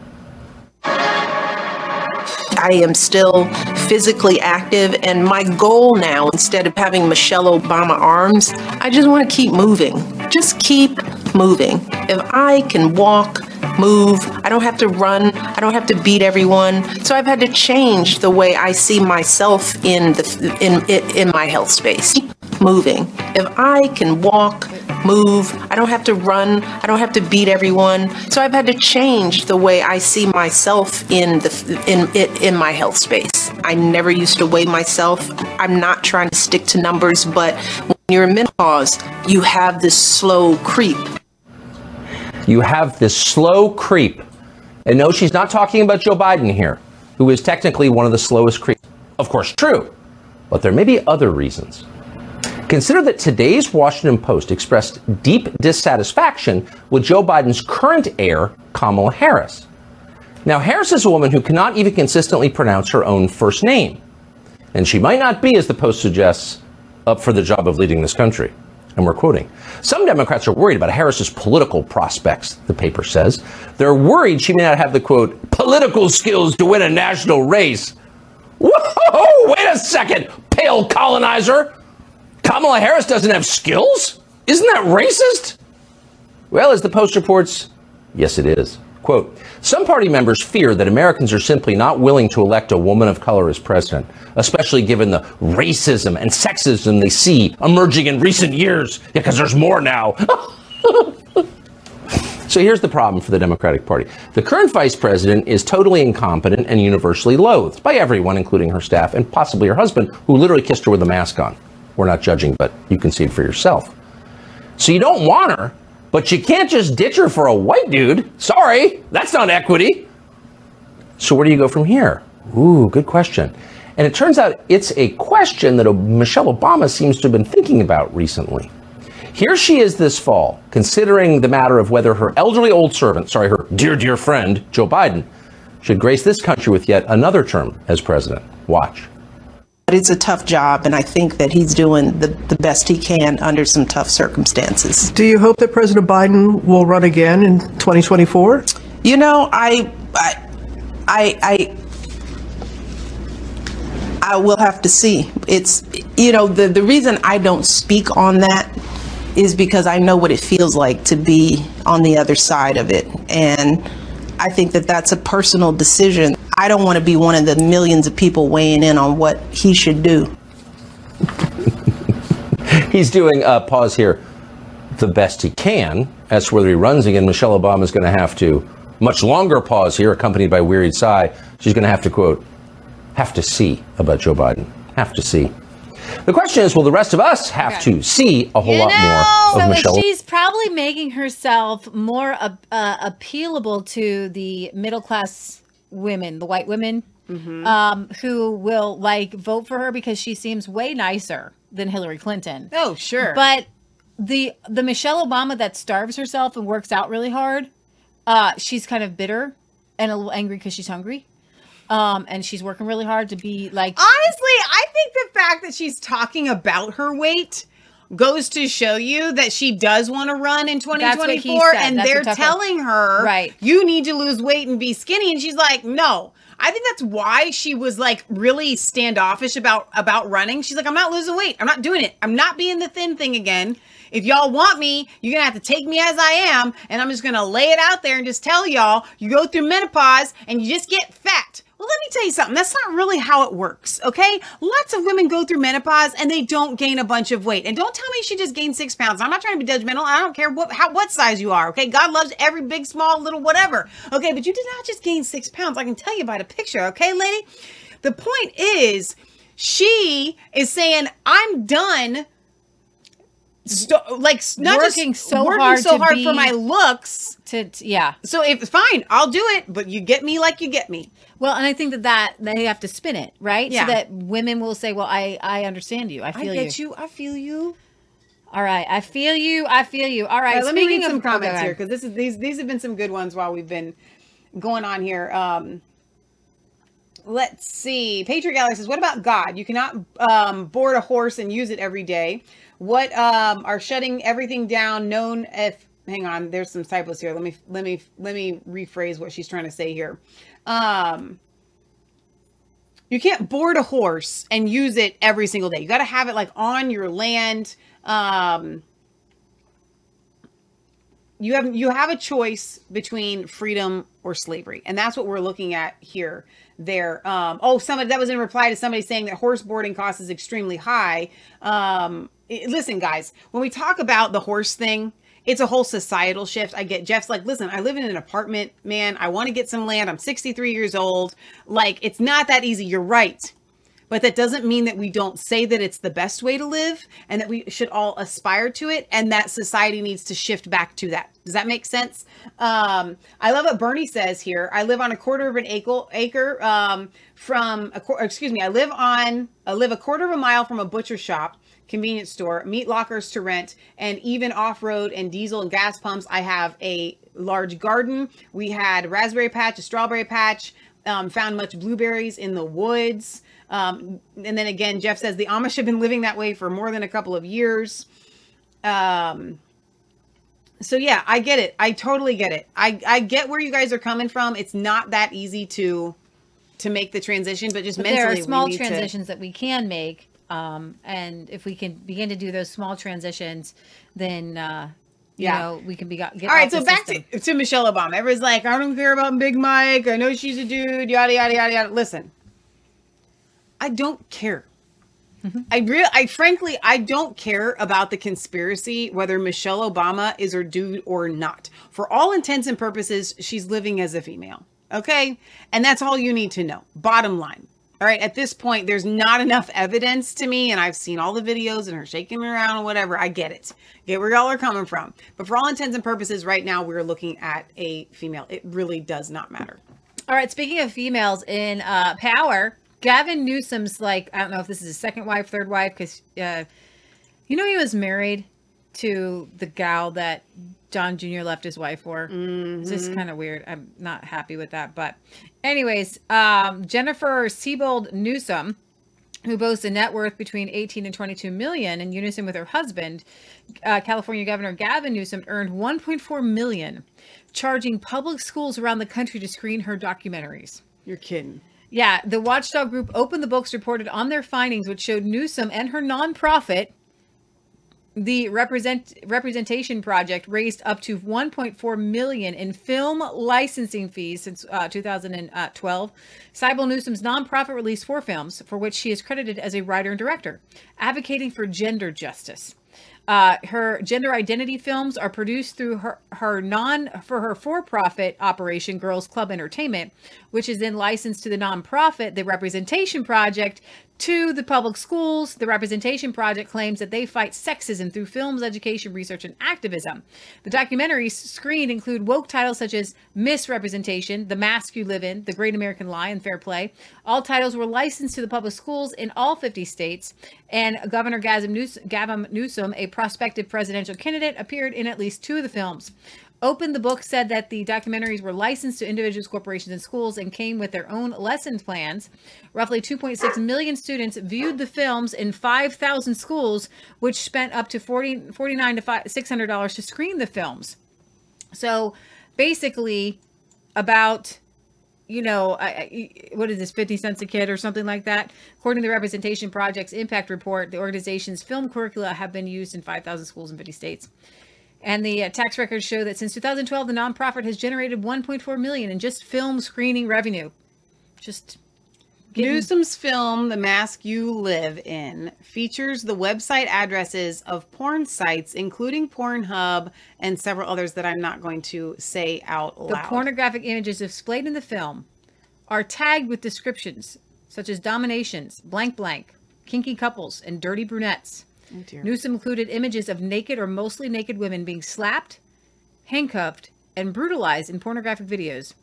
I am still physically active, and my goal now, instead of having Michelle Obama arms, I just want to keep moving. Just keep moving. If I can walk, move, I don't have to run, I don't have to beat everyone. So I've had to change the way I see myself in the in in, my health space. Moving. If I can walk, move, I don't have to run, I don't have to beat everyone. So I've had to change the way I see myself in the in in, in my health space. I never used to weigh myself. I'm not trying to stick to numbers, but when you're in menopause, you have this slow creep. You have this slow creep. And no, she's not talking about Joe Biden here, who is technically one of the slowest creeps. Of course, true. But there may be other reasons. Consider that today's Washington Post expressed deep dissatisfaction with Joe Biden's current heir, Kamala Harris. Now, Harris is a woman who cannot even consistently pronounce her own first name. And she might not be, as the Post suggests, up for the job of leading this country. And we're quoting. Some Democrats are worried about Harris's political prospects, the paper says. They're worried she may not have the quote, political skills to win a national race. Whoa, wait a second, pale colonizer. Kamala Harris doesn't have skills? Isn't that racist? Well, as the Post reports, yes, it is. Quote, some party members fear that Americans are simply not willing to elect a woman of color as president, especially given the racism and sexism they see emerging in recent years. Yeah, because there's more now. So here's the problem for the Democratic Party. The current vice president is totally incompetent and universally loathed by everyone, including her staff and possibly her husband, who literally kissed her with a mask on. We're not judging, but you can see it for yourself. So you don't want her, but you can't just ditch her for a white dude. Sorry, that's not equity. So where do you go from here? Ooh, good question. And it turns out it's a question that Michelle Obama seems to have been thinking about recently. Here she is this fall, considering the matter of whether her elderly old servant, sorry, her dear, dear friend, Joe Biden, should grace this country with yet another term as president. Watch. But it's a tough job, and I think that he's doing the, the best he can under some tough circumstances. Do you hope that President Biden will run again in 2024? You know, I, I, I, I, I will have to see. It's, you know, the, the reason I don't speak on that is because I know what it feels like to be on the other side of it. And I think that that's a personal decision. I don't want to be one of the millions of people weighing in on what he should do. He's doing, uh, pause here, the best he can. As to whether he runs again, Michelle Obama is going to have to, much longer pause here, accompanied by wearied sigh. She's going to have to, quote, have to see about Joe Biden. Have to see. The question is, will the rest of us have okay. to see a whole you lot know, more of so Michelle? She's probably making herself more uh, uh, appealable to the middle class women, the white women, mm-hmm. um, who will like vote for her because she seems way nicer than Hillary Clinton. Oh, sure. But the the Michelle Obama that starves herself and works out really hard, uh, she's kind of bitter and a little angry because she's hungry. Um, and she's working really hard to be like. Honestly, I think the fact that she's talking about her weight goes to show you that she does want to run in 2024 and That's they're telling her right you need to lose weight and be skinny and she's like no I think that's why she was like really standoffish about about running. She's like, I'm not losing weight. I'm not doing it. I'm not being the thin thing again. If y'all want me, you're gonna have to take me as I am, and I'm just gonna lay it out there and just tell y'all you go through menopause and you just get fat. Well, let me tell you something. That's not really how it works, okay? Lots of women go through menopause and they don't gain a bunch of weight. And don't tell me she just gained six pounds. I'm not trying to be judgmental. I don't care what how what size you are, okay? God loves every big, small, little, whatever. Okay, but you did not just gain six pounds. I can tell you by the picture, okay, lady? The point is, she is saying, I'm done st- like not working just so working hard so hard be- for my looks. To, to yeah. So if fine, I'll do it, but you get me like you get me. Well, and I think that that they have to spin it right, Yeah. so that women will say, "Well, I I understand you. I feel I get you. I feel you. All right, I feel you. I feel you. All right. All right, let me read some comments here because this is these these have been some good ones while we've been going on here. Um, let's see. Patriot Gallery says, "What about God? You cannot um, board a horse and use it every day. What um, are shutting everything down? Known if hang on, there's some typos here. Let me let me let me rephrase what she's trying to say here. Um, you can't board a horse and use it every single day. You got to have it like on your land. Um, you have you have a choice between freedom or slavery, and that's what we're looking at here. There, um, oh, somebody that was in reply to somebody saying that horse boarding cost is extremely high. Um, listen, guys, when we talk about the horse thing, it's a whole societal shift. I get Jeff's like, listen, I live in an apartment, man. I want to get some land. I'm 63 years old. Like, it's not that easy. You're right. But that doesn't mean that we don't say that it's the best way to live and that we should all aspire to it and that society needs to shift back to that. Does that make sense? Um, I love what Bernie says here. I live on a quarter of an acre, acre um, from, a, excuse me, I live on, I live a quarter of a mile from a butcher shop convenience store, meat lockers to rent, and even off road and diesel and gas pumps. I have a large garden. We had raspberry patch, a strawberry patch, um, found much blueberries in the woods. Um, and then again, Jeff says the Amish have been living that way for more than a couple of years. Um, so yeah, I get it. I totally get it. I, I get where you guys are coming from. It's not that easy to to make the transition, but just But mentally, there are small need to- transitions that we can make. Um, and if we can begin to do those small transitions, then, uh, you Yeah. know, we can be get All right, so back system. to, to Michelle Obama. Everyone's like, I don't care about Big Mike. I know she's a dude. Yada yada yada yada. Listen, I don't care. I real, I frankly, I don't care about the conspiracy whether Michelle Obama is her dude or not. For all intents and purposes, she's living as a female. Okay, and that's all you need to know. Bottom line. All right, at this point, there's not enough evidence to me, and I've seen all the videos and her shaking me around and whatever. I get it. Get where y'all are coming from. But for all intents and purposes, right now, we're looking at a female. It really does not matter. All right. Speaking of females in uh, power, Gavin Newsom's like I don't know if this is his second wife, third wife, because uh, you know he was married to the gal that John Jr. left his wife for. It's just Mhm. kind of weird. I'm not happy with that. But, anyways, um, Jennifer Siebel Newsom, who boasts a net worth between 18 and 22 million, in unison with her husband, uh, California Governor Gavin Newsom, earned 1.4 million, charging public schools around the country to screen her documentaries. You're kidding. Yeah, the watchdog group Open the Books reported on their findings, which showed Newsom and her nonprofit, the represent representation project, raised up to 1.4 million in film licensing fees since uh, 2012. Siebel Newsom's nonprofit released four films, for which she is credited as a writer and director, advocating for gender justice. Uh, her gender identity films are produced through her, her non for her for-profit operation Girls Club Entertainment, which is then licensed to the nonprofit the Representation Project to the public schools. The Representation Project claims that they fight sexism through films, education, research, and activism. The documentaries screened include woke titles such as Misrepresentation, The Mask You Live In, The Great American Lie, and Fair Play. All titles were licensed to the public schools in all 50 states, and Governor Gavin Newsom, a prospective presidential candidate, appeared in at least two of the films. Open the Book said that the documentaries were licensed to individuals, corporations, and schools and came with their own lesson plans. Roughly 2.6 million students viewed the films in 5,000 schools, which spent up to 40, 49 to $600 to screen the films. So basically, about you know, what is this, 50 cents a kid or something like that? According to the Representation Project's impact report, the organization's film curricula have been used in 5,000 schools in 50 states. And the uh, tax records show that since 2012, the nonprofit has generated 1.4 million in just film screening revenue. Just getting- Newsom's film, The Mask You Live In, features the website addresses of porn sites, including Pornhub and several others that I'm not going to say out loud. The pornographic images displayed in the film are tagged with descriptions such as dominations, blank blank, kinky couples, and dirty brunettes. Oh. Newsom included images of naked or mostly naked women being slapped, handcuffed, and brutalized in pornographic videos.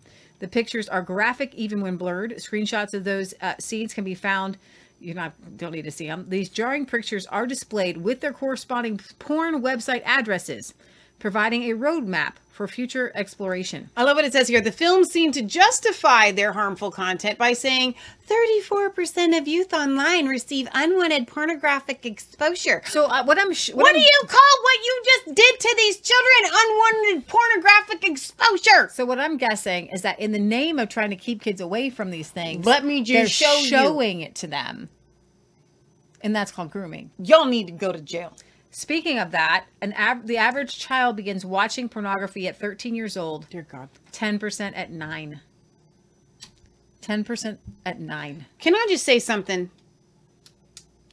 The pictures are graphic even when blurred. Screenshots of those uh, scenes can be found. You don't need to see them. These jarring pictures are displayed with their corresponding porn website addresses, providing a roadmap for future exploration. I love what it says here. The films seem to justify their harmful content by saying 34% of youth online receive unwanted pornographic exposure. So uh, what I'm sh- what, what do I'm- you call what you just did to these children unwanted pornographic exposure? So what I'm guessing is that in the name of trying to keep kids away from these things, Let me just show you. showing it to them, and that's called grooming. Y'all need to go to jail. Speaking of that, an av- the average child begins watching pornography at 13 years old. Dear God. 10% at nine. 10% at nine. Can I just say something?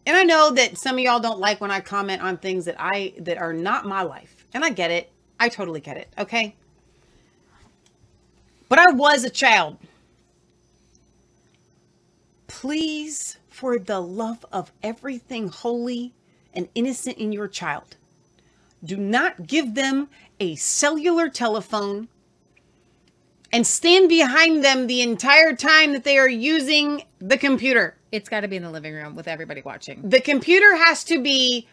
And I know that some of y'all don't like when I comment on things that I that are not my life. And I get it. I totally get it. Okay? But I was a child. Please, for the love of everything holy and innocent in your child, do not give them a cellular telephone and stand behind them the entire time that they are using the computer. It's got to be in the living room with everybody watching. The computer has to be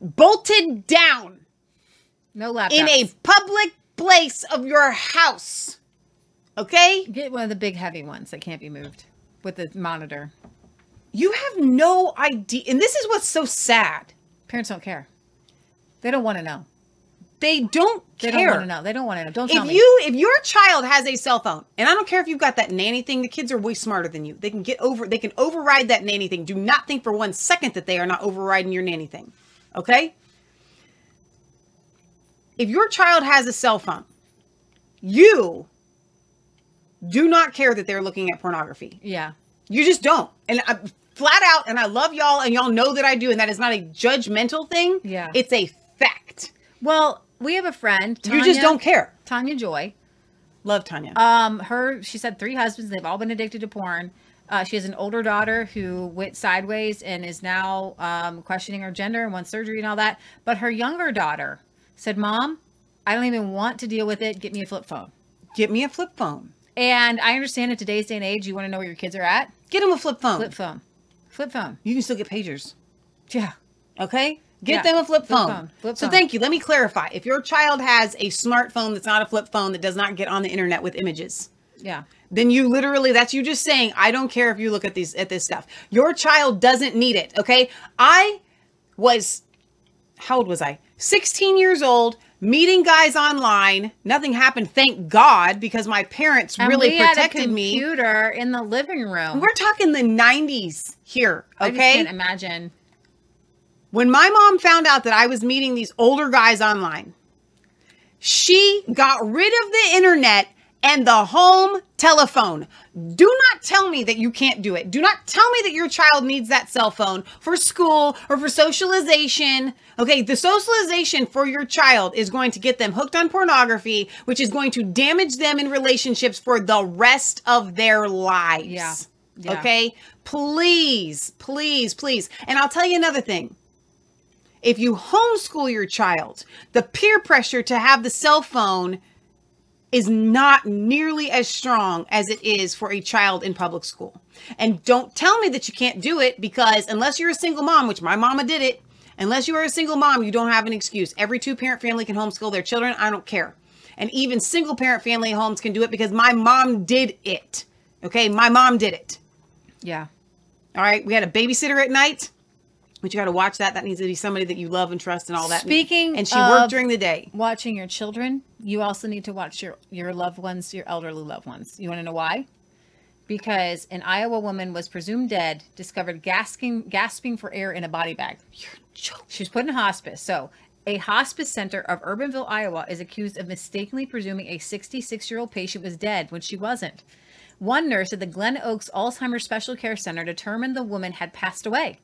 bolted down No laptops. in a public place of your house. Okay? Get one of the big heavy ones that can't be moved with the monitor. You have no idea. And this is what's so sad. Parents don't care. They don't want to know. They don't They care. don't want to know. They don't want to know. Don't tell if me. you if your child has a cell phone and i don't care if you've got that nanny thing the kids are way smarter than you they can get over they can override that nanny thing do not think for one second that they are not overriding your nanny thing okay if your child has a cell phone you do not care that they're looking at pornography yeah. you just don't and I, flat out and i love y'all and y'all know that i do and that is not a judgmental thing Yeah. it's a fact Well, we have a friend. You just don't care. Tanya Joy. Love Tanya. Um, her she said three husbands. They've all been addicted to porn. Uh, she has an older daughter who went sideways and is now um, questioning her gender and wants surgery and all that. But her younger daughter said, "Mom, I don't even want to deal with it. Get me a flip phone. Get me a flip phone." And I understand in today's day and age, you want to know where your kids are at. Get them a flip phone. Flip phone. Flip phone. You can still get pagers. Yeah. Okay. Get Yeah. them a flip Flip phone. phone. Flip so phone. thank you. Let me clarify. If your child has a smartphone that's not a flip phone that does not get on the internet with images, Yeah. then you literally that's you just saying I don't care if you look at these at this stuff. Your child doesn't need it, okay? I was how old was I? 16 years old, meeting guys online. Nothing happened, thank God, because my parents And really we had a protected me. computer in the living room. We're talking the 90s here, Okay, I can't imagine. When my mom found out that I was meeting these older guys online, she got rid of the internet and the home telephone. Do not tell me that you can't do it. Do not tell me that your child needs that cell phone for school or for socialization. Okay, the socialization for your child is going to get them hooked on pornography, which is going to damage them in relationships for the rest of their lives. Yeah. Yeah. Okay? Please, please, please. And I'll tell you another thing if you homeschool your child, the peer pressure to have the cell phone is not nearly as strong as it is for a child in public school. And don't tell me that you can't do it because unless you're a single mom, which my mama did it, unless you are a single mom, you don't have an excuse. Every two parent family can homeschool their children. I don't care. And even single parent family homes can do it because my mom did it. Okay, my mom did it. Yeah. All right, we had a babysitter at night. But you got to watch that. That needs to be somebody that you love and trust and all that. Speaking and she of worked during the day. Watching your children, you also need to watch your your loved ones, your elderly loved ones. You want to know why? Because an Iowa woman was presumed dead, discovered gasping gasping for air in a body bag. She was put in hospice. So, a hospice center of Urbandale, Iowa, is accused of mistakenly presuming a 66 year old patient was dead when she wasn't. One nurse at the Glen Oaks Alzheimer's Special Care Center determined the woman had passed away.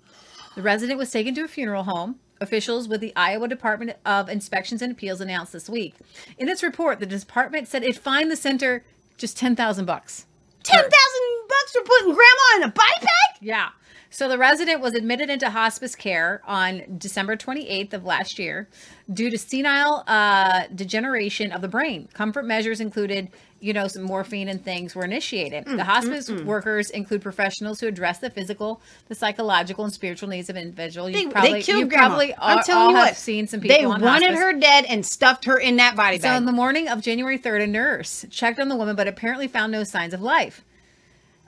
The resident was taken to a funeral home. Officials with the Iowa Department of Inspections and Appeals announced this week. In its report, the department said it fined the center just ten thousand bucks. Ten thousand bucks for putting grandma in a body bag? Yeah. So the resident was admitted into hospice care on December 28th of last year due to senile uh, degeneration of the brain. Comfort measures included, you know, some morphine and things were initiated. Mm, the hospice mm, mm. workers include professionals who address the physical, the psychological, and spiritual needs of an individual. They, probably, they killed you grandma. probably I'm telling all you have what. seen some people They on wanted hospice. her dead and stuffed her in that body So bag. So on the morning of January 3rd, a nurse checked on the woman, but apparently found no signs of life.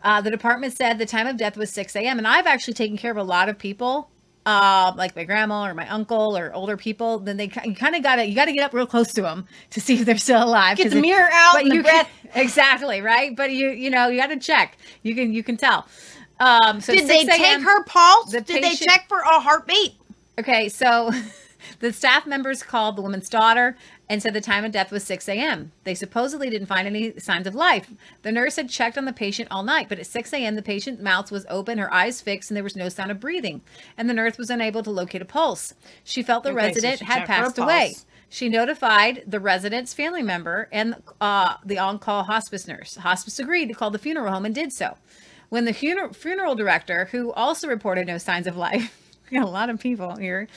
Uh, the department said the time of death was 6 a.m. And I've actually taken care of a lot of people, uh, like my grandma or my uncle or older people. Then they kind of got to you got to get up real close to them to see if they're still alive. Get the it- mirror out but and the you can- exactly right. But you you know you got to check. You can you can tell. Um, so Did they take her pulse? the Did they check for a heartbeat? Okay, so the staff members called the woman's daughter and said the time of death was 6 a.m. They supposedly didn't find any signs of life. The nurse had checked on the patient all night, but at 6 a.m., the patient's mouth was open, her eyes fixed, and there was no sound of breathing. And the nurse was unable to locate a pulse. She felt the Okay, resident she had passed away. She notified the resident's family member and uh, the on call hospice nurse. Hospice agreed to call the funeral home and did so. When the funeral, funeral director, who also reported no signs of life, a lot of people here,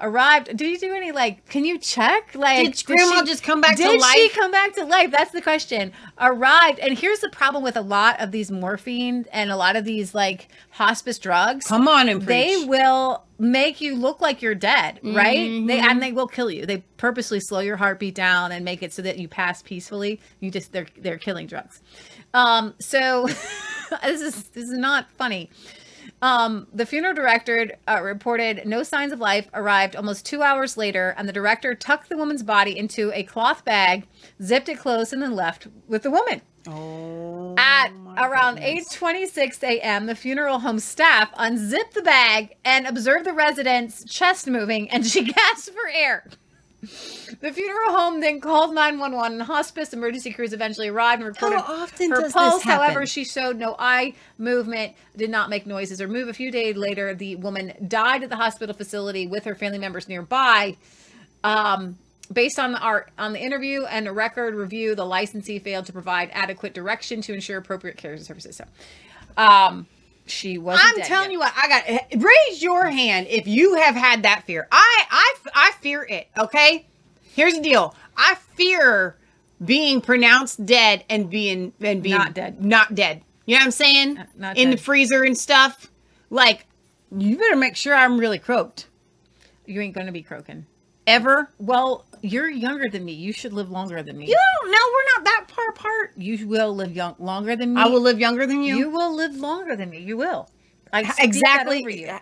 arrived. Did you do any, like, can you check? Like, Did Grandma she- just come back to did she come back to life? That's the question. Arrived. And here's the problem with a lot of these morphine and a lot of these, like, hospice drugs. Come on and They preach. will make you look like you're dead, right? They Mhm. and they will kill you. They purposely slow your heartbeat down and make it so that you pass peacefully. You just they're they're killing drugs. Um, so this is this is not funny. Um, the funeral director uh, reported no signs of life, arrived almost two hours later, and the director tucked the woman's body into a cloth bag, zipped it close, and then left with the woman. Oh. At around 8:26 a.m., the funeral home staff unzipped the bag and observed the resident's chest moving, and she gasped for air. The funeral home then called 911 and hospice emergency crews eventually arrived and recorded How often her does this pulse. happen? However, she showed no eye movement, did not make noises or move. A few days later, the woman died at the hospital facility with her family members nearby. Um, based on the art on the interview and a record review, the licensee failed to provide adequate direction to ensure appropriate care and services. So, um, she was. I'm telling you what, I got raise your hand if you have had that fear. I I I fear it, okay? Here's the deal. I fear being pronounced dead and being and being Not dead. Not dead. You know what I'm saying? Uh, not In the freezer and stuff. Like you better make sure I'm really croaked. You ain't gonna be croaking ever. Well, you're younger than me. You should live longer than me. You don't know we're not that far apart. You will live young longer than me. I will live younger than you. You will live longer than me. You will. I H- speak that exactly. you.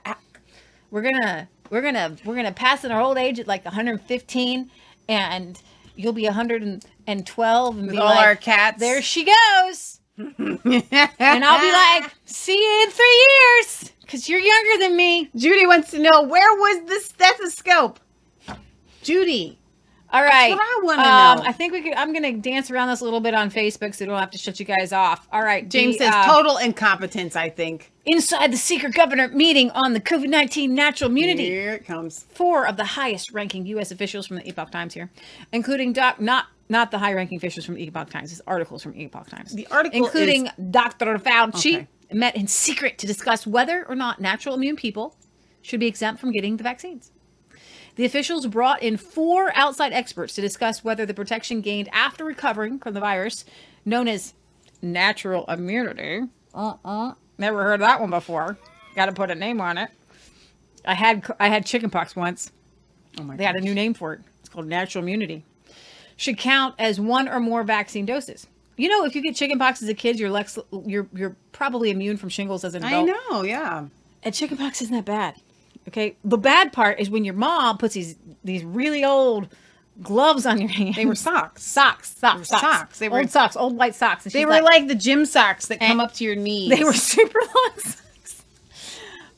We're gonna we're gonna we're gonna pass in our old age at like 115, and you'll be 112 and With be all like, our cats. There she goes. and I'll be like, see you in three years, because you're younger than me. Judy wants to know where was the stethoscope? Judy. All what I wanna um, know. I think we could. I'm gonna dance around this a little bit on Facebook, so we don't have to shut you guys off. All right. James the, says uh, total incompetence, I think. Inside the secret governor meeting on the COVID 19 natural immunity. Here it comes. Four of the highest ranking U.S. officials from the Epoch Times here, including Doc, not not the high ranking officials from Epoch Times, it's articles from Epoch Times. The article including is- Dr. Fauci, Okay. met in secret to discuss whether or not natural immune people should be exempt from getting the vaccines. The officials brought in four outside experts to discuss whether the protection gained after recovering from the virus, known as natural immunity, uh-uh, never heard that one before. Got to put a name on it. I had I had chickenpox once. Oh my They had a new name for it. It's called natural immunity. Should count as one or more vaccine doses. You know, if you get chickenpox as a kid, you're lex, you're you're probably immune from shingles as an adult. I know, yeah. And chickenpox isn't that bad. Okay. The bad part is when your mom puts these these really old gloves on your hands. They were socks. Socks. Socks. They were Socks. socks. They were- old socks. Old white socks. And They were like, the gym socks that come up to your knees. They were super long socks.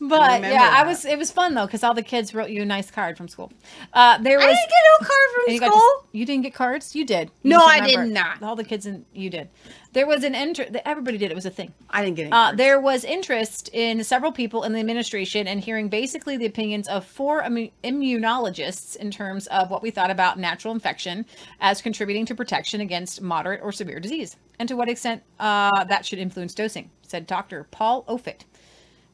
But remember yeah, I was. It was fun though because all the kids wrote you a nice card from school. Uh, there I was. didn't get no card from and you to- school. you didn't get cards. You did. You No, I did not. All the kids and you did. There was an interest. Everybody did. It was a thing. I didn't get it. Uh, there was interest in several people in the administration and hearing basically the opinions of four immu- immunologists in terms of what we thought about natural infection as contributing to protection against moderate or severe disease, and to what extent uh, that should influence dosing, said Dr. Paul Offit,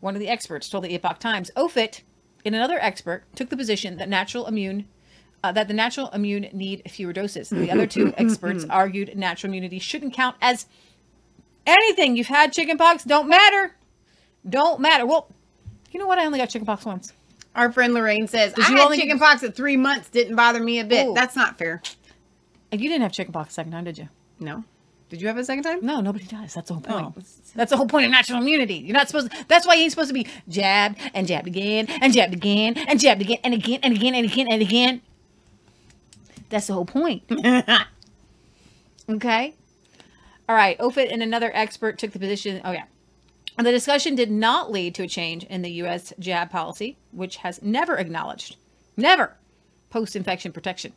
one of the experts, told the Epoch Times. Offit, in another expert, took the position that natural immune. Uh, that the natural immune need fewer doses. The other two experts argued natural immunity shouldn't count as anything. You've had chickenpox, don't matter. Don't matter. Well, you know what? I only got chickenpox once. Our friend Lorraine says, Did I had only chickenpox at three months. Didn't bother me a bit. Ooh. That's not fair. And you didn't have chickenpox the second time, did you? No. Did you have a second time? No, nobody does. That's the whole point. Oh. That's the whole point of natural immunity. You're not supposed. To, that's why you ain't supposed to be jabbed and jabbed again and jabbed again and jabbed again and again and again and again and again. That's the whole point. okay. All right. Offit and another expert took the position. Oh yeah. And the discussion did not lead to a change in the U.S. jab policy, which has never acknowledged, never, post-infection protection.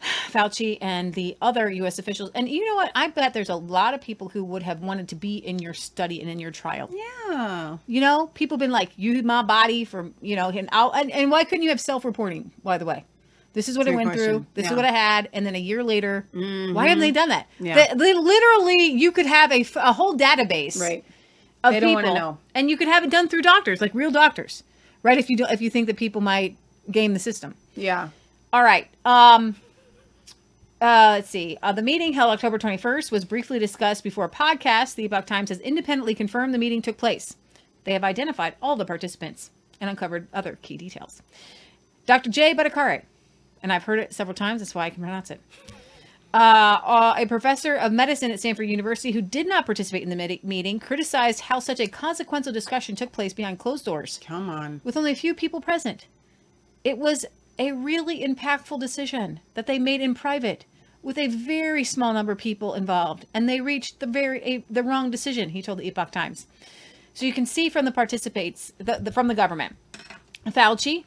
Fauci and the other U.S. officials. And you know what? I bet there's a lot of people who would have wanted to be in your study and in your trial. Yeah. You know, people been like, "You my body for you know," and I'll, and, and why couldn't you have self-reporting? By the way, this is what That's I went through. This Yeah. is what I had, and then a year later, why haven't they done that? Yeah. They, they literally, you could have a, a whole database, Right. Of They don't wanna people, know. and you could have it done through doctors, like real doctors, right? If you do, if you think that people might game the system. Yeah. All right. Um, uh, let's see. Uh, the meeting held October 21st was briefly discussed before a podcast. The Epoch Times has independently confirmed the meeting took place. They have identified all the participants and uncovered other key details. Dr. Jay Bhattacharya, and I've heard it several times, that's why I can pronounce it, Uh, uh, a professor of medicine at Stanford University who did not participate in the medi- meeting criticized how such a consequential discussion took place behind closed doors. Come on. With only a few people present. It was a really impactful decision that they made in private with a very small number of people involved, and they reached the very a, the wrong decision. He told the Epoch Times. So you can see from the participates the, the, from the government, Fauci,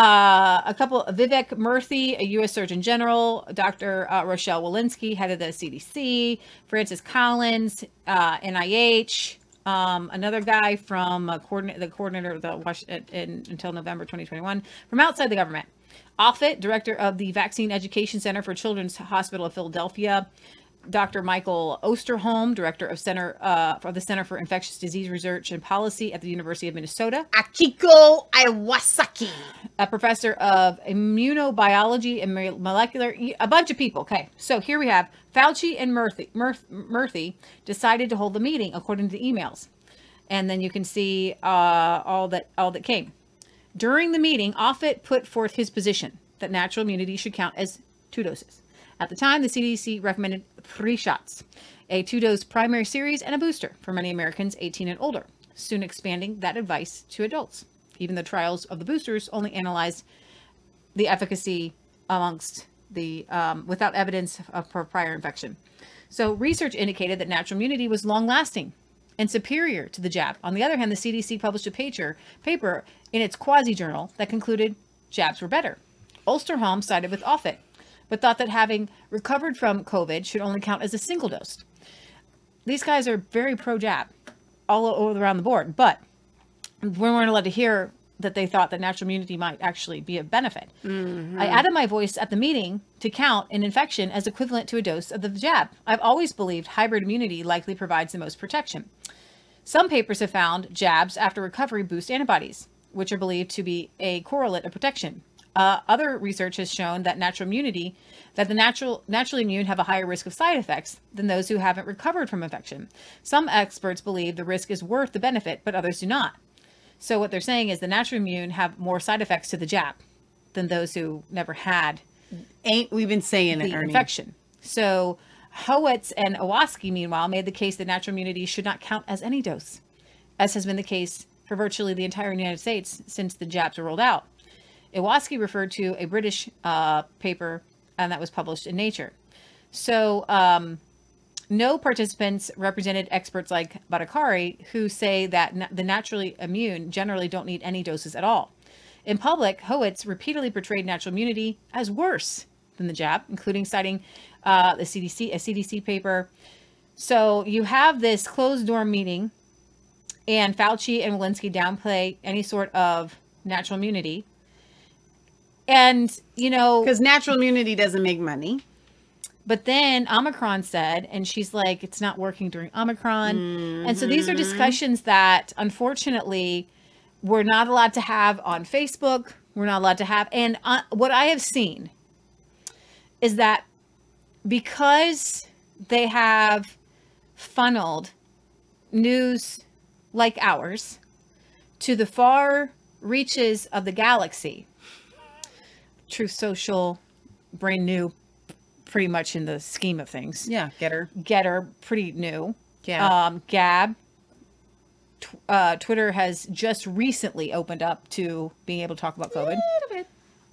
uh, a couple Vivek Murthy, a U.S. Surgeon General, Dr. Uh, Rochelle Walensky, head of the CDC, Francis Collins, uh, NIH, um, another guy from uh, coordinate, the coordinator of the Washington in, until November 2021 from outside the government. Offit, director of the Vaccine Education Center for Children's Hospital of Philadelphia, Dr. Michael Osterholm, director of Center uh, for the Center for Infectious Disease Research and Policy at the University of Minnesota. Akiko Iwasaki, a professor of immunobiology and molecular, a bunch of people. Okay, so here we have Fauci and Murthy, Murth, Murthy decided to hold the meeting according to the emails, and then you can see uh, all that all that came during the meeting. Offit put forth his position that natural immunity should count as two doses. At the time, the CDC recommended three shots a two dose primary series and a booster for many Americans 18 and older, soon expanding that advice to adults. Even the trials of the boosters only analyzed the efficacy amongst the um, without evidence of prior infection. So research indicated that natural immunity was long lasting and superior to the jab. On the other hand, the CDC published a paper, in its quasi journal that concluded jabs were better. Osterholm sided with Offit, but thought that having recovered from COVID should only count as a single dose. These guys are very pro jab all, all around the board, but we weren't allowed to hear that they thought that natural immunity might actually be a benefit. Mm-hmm. I added my voice at the meeting to count an infection as equivalent to a dose of the jab. I've always believed hybrid immunity likely provides the most protection. Some papers have found jabs after recovery boost antibodies, which are believed to be a correlate of protection. Uh, other research has shown that natural immunity, that the natural naturally immune have a higher risk of side effects than those who haven't recovered from infection. Some experts believe the risk is worth the benefit, but others do not. So what they're saying is the natural immune have more side effects to the jab than those who never had. Ain't we been saying the it, Ernie? infection? So Howitz and Iwasaki, meanwhile, made the case that natural immunity should not count as any dose, as has been the case for virtually the entire United States since the jabs were rolled out. Iwasaki referred to a British uh, paper, and that was published in Nature. So, um, no participants represented experts like Bhattacharya, who say that na- the naturally immune generally don't need any doses at all. In public, Howitz repeatedly portrayed natural immunity as worse than the jab, including citing uh, the CDC, a CDC paper. So you have this closed door meeting, and Fauci and Walensky downplay any sort of natural immunity and, you know, because natural immunity doesn't make money. But then Omicron said, and she's like, it's not working during Omicron. Mm-hmm. And so these are discussions that unfortunately we're not allowed to have on Facebook. We're not allowed to have. And uh, what I have seen is that because they have funneled news like ours to the far reaches of the galaxy, Truth Social, brand new, pretty much in the scheme of things. Yeah, GETTR. GETTR, pretty new. Yeah. Um, Gab. Tw- uh, Twitter has just recently opened up to being able to talk about COVID. A little bit.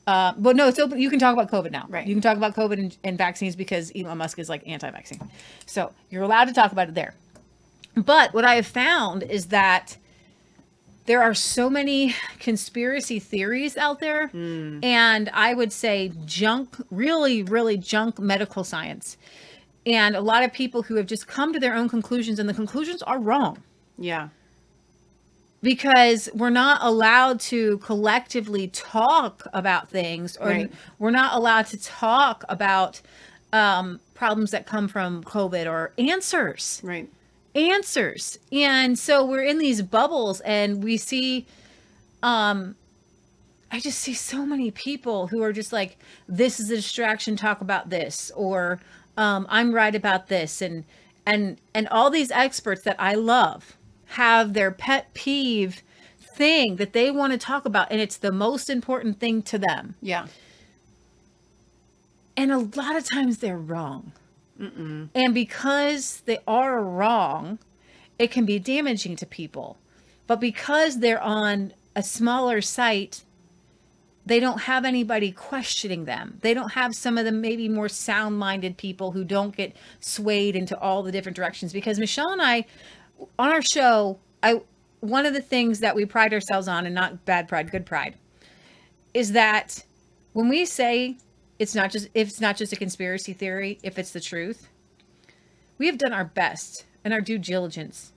Uh, but no, it's open. You can talk about COVID now. Right. You can talk about COVID and, and vaccines because Elon Musk is like anti-vaccine. So you're allowed to talk about it there. But what I have found is that there are so many conspiracy theories out there Hmm. and i would say junk really really junk medical science and a lot of people who have just come to their own conclusions and the conclusions are wrong Yeah. because we're not allowed to collectively talk about things or Right. we're not allowed to talk about um, problems that come from covid or answers Right. Answers and so we're in these bubbles and we see um i just see so many people who are just like this is a distraction talk about this or um i'm right about this and and and all these experts that i love have their pet peeve thing that they want to talk about and it's the most important thing to them Yeah. And a lot of times they're wrong. Mm-mm. And because they are wrong, it can be damaging to people. But because they're on a smaller site, they don't have anybody questioning them. They don't have some of the maybe more sound minded people who don't get swayed into all the different directions. Because Michelle and I, on our show, I one of the things that we pride ourselves on, and not bad pride, good pride, is that when we say it's not just if it's not just a conspiracy theory, if it's the truth, we have done our best and our due diligence.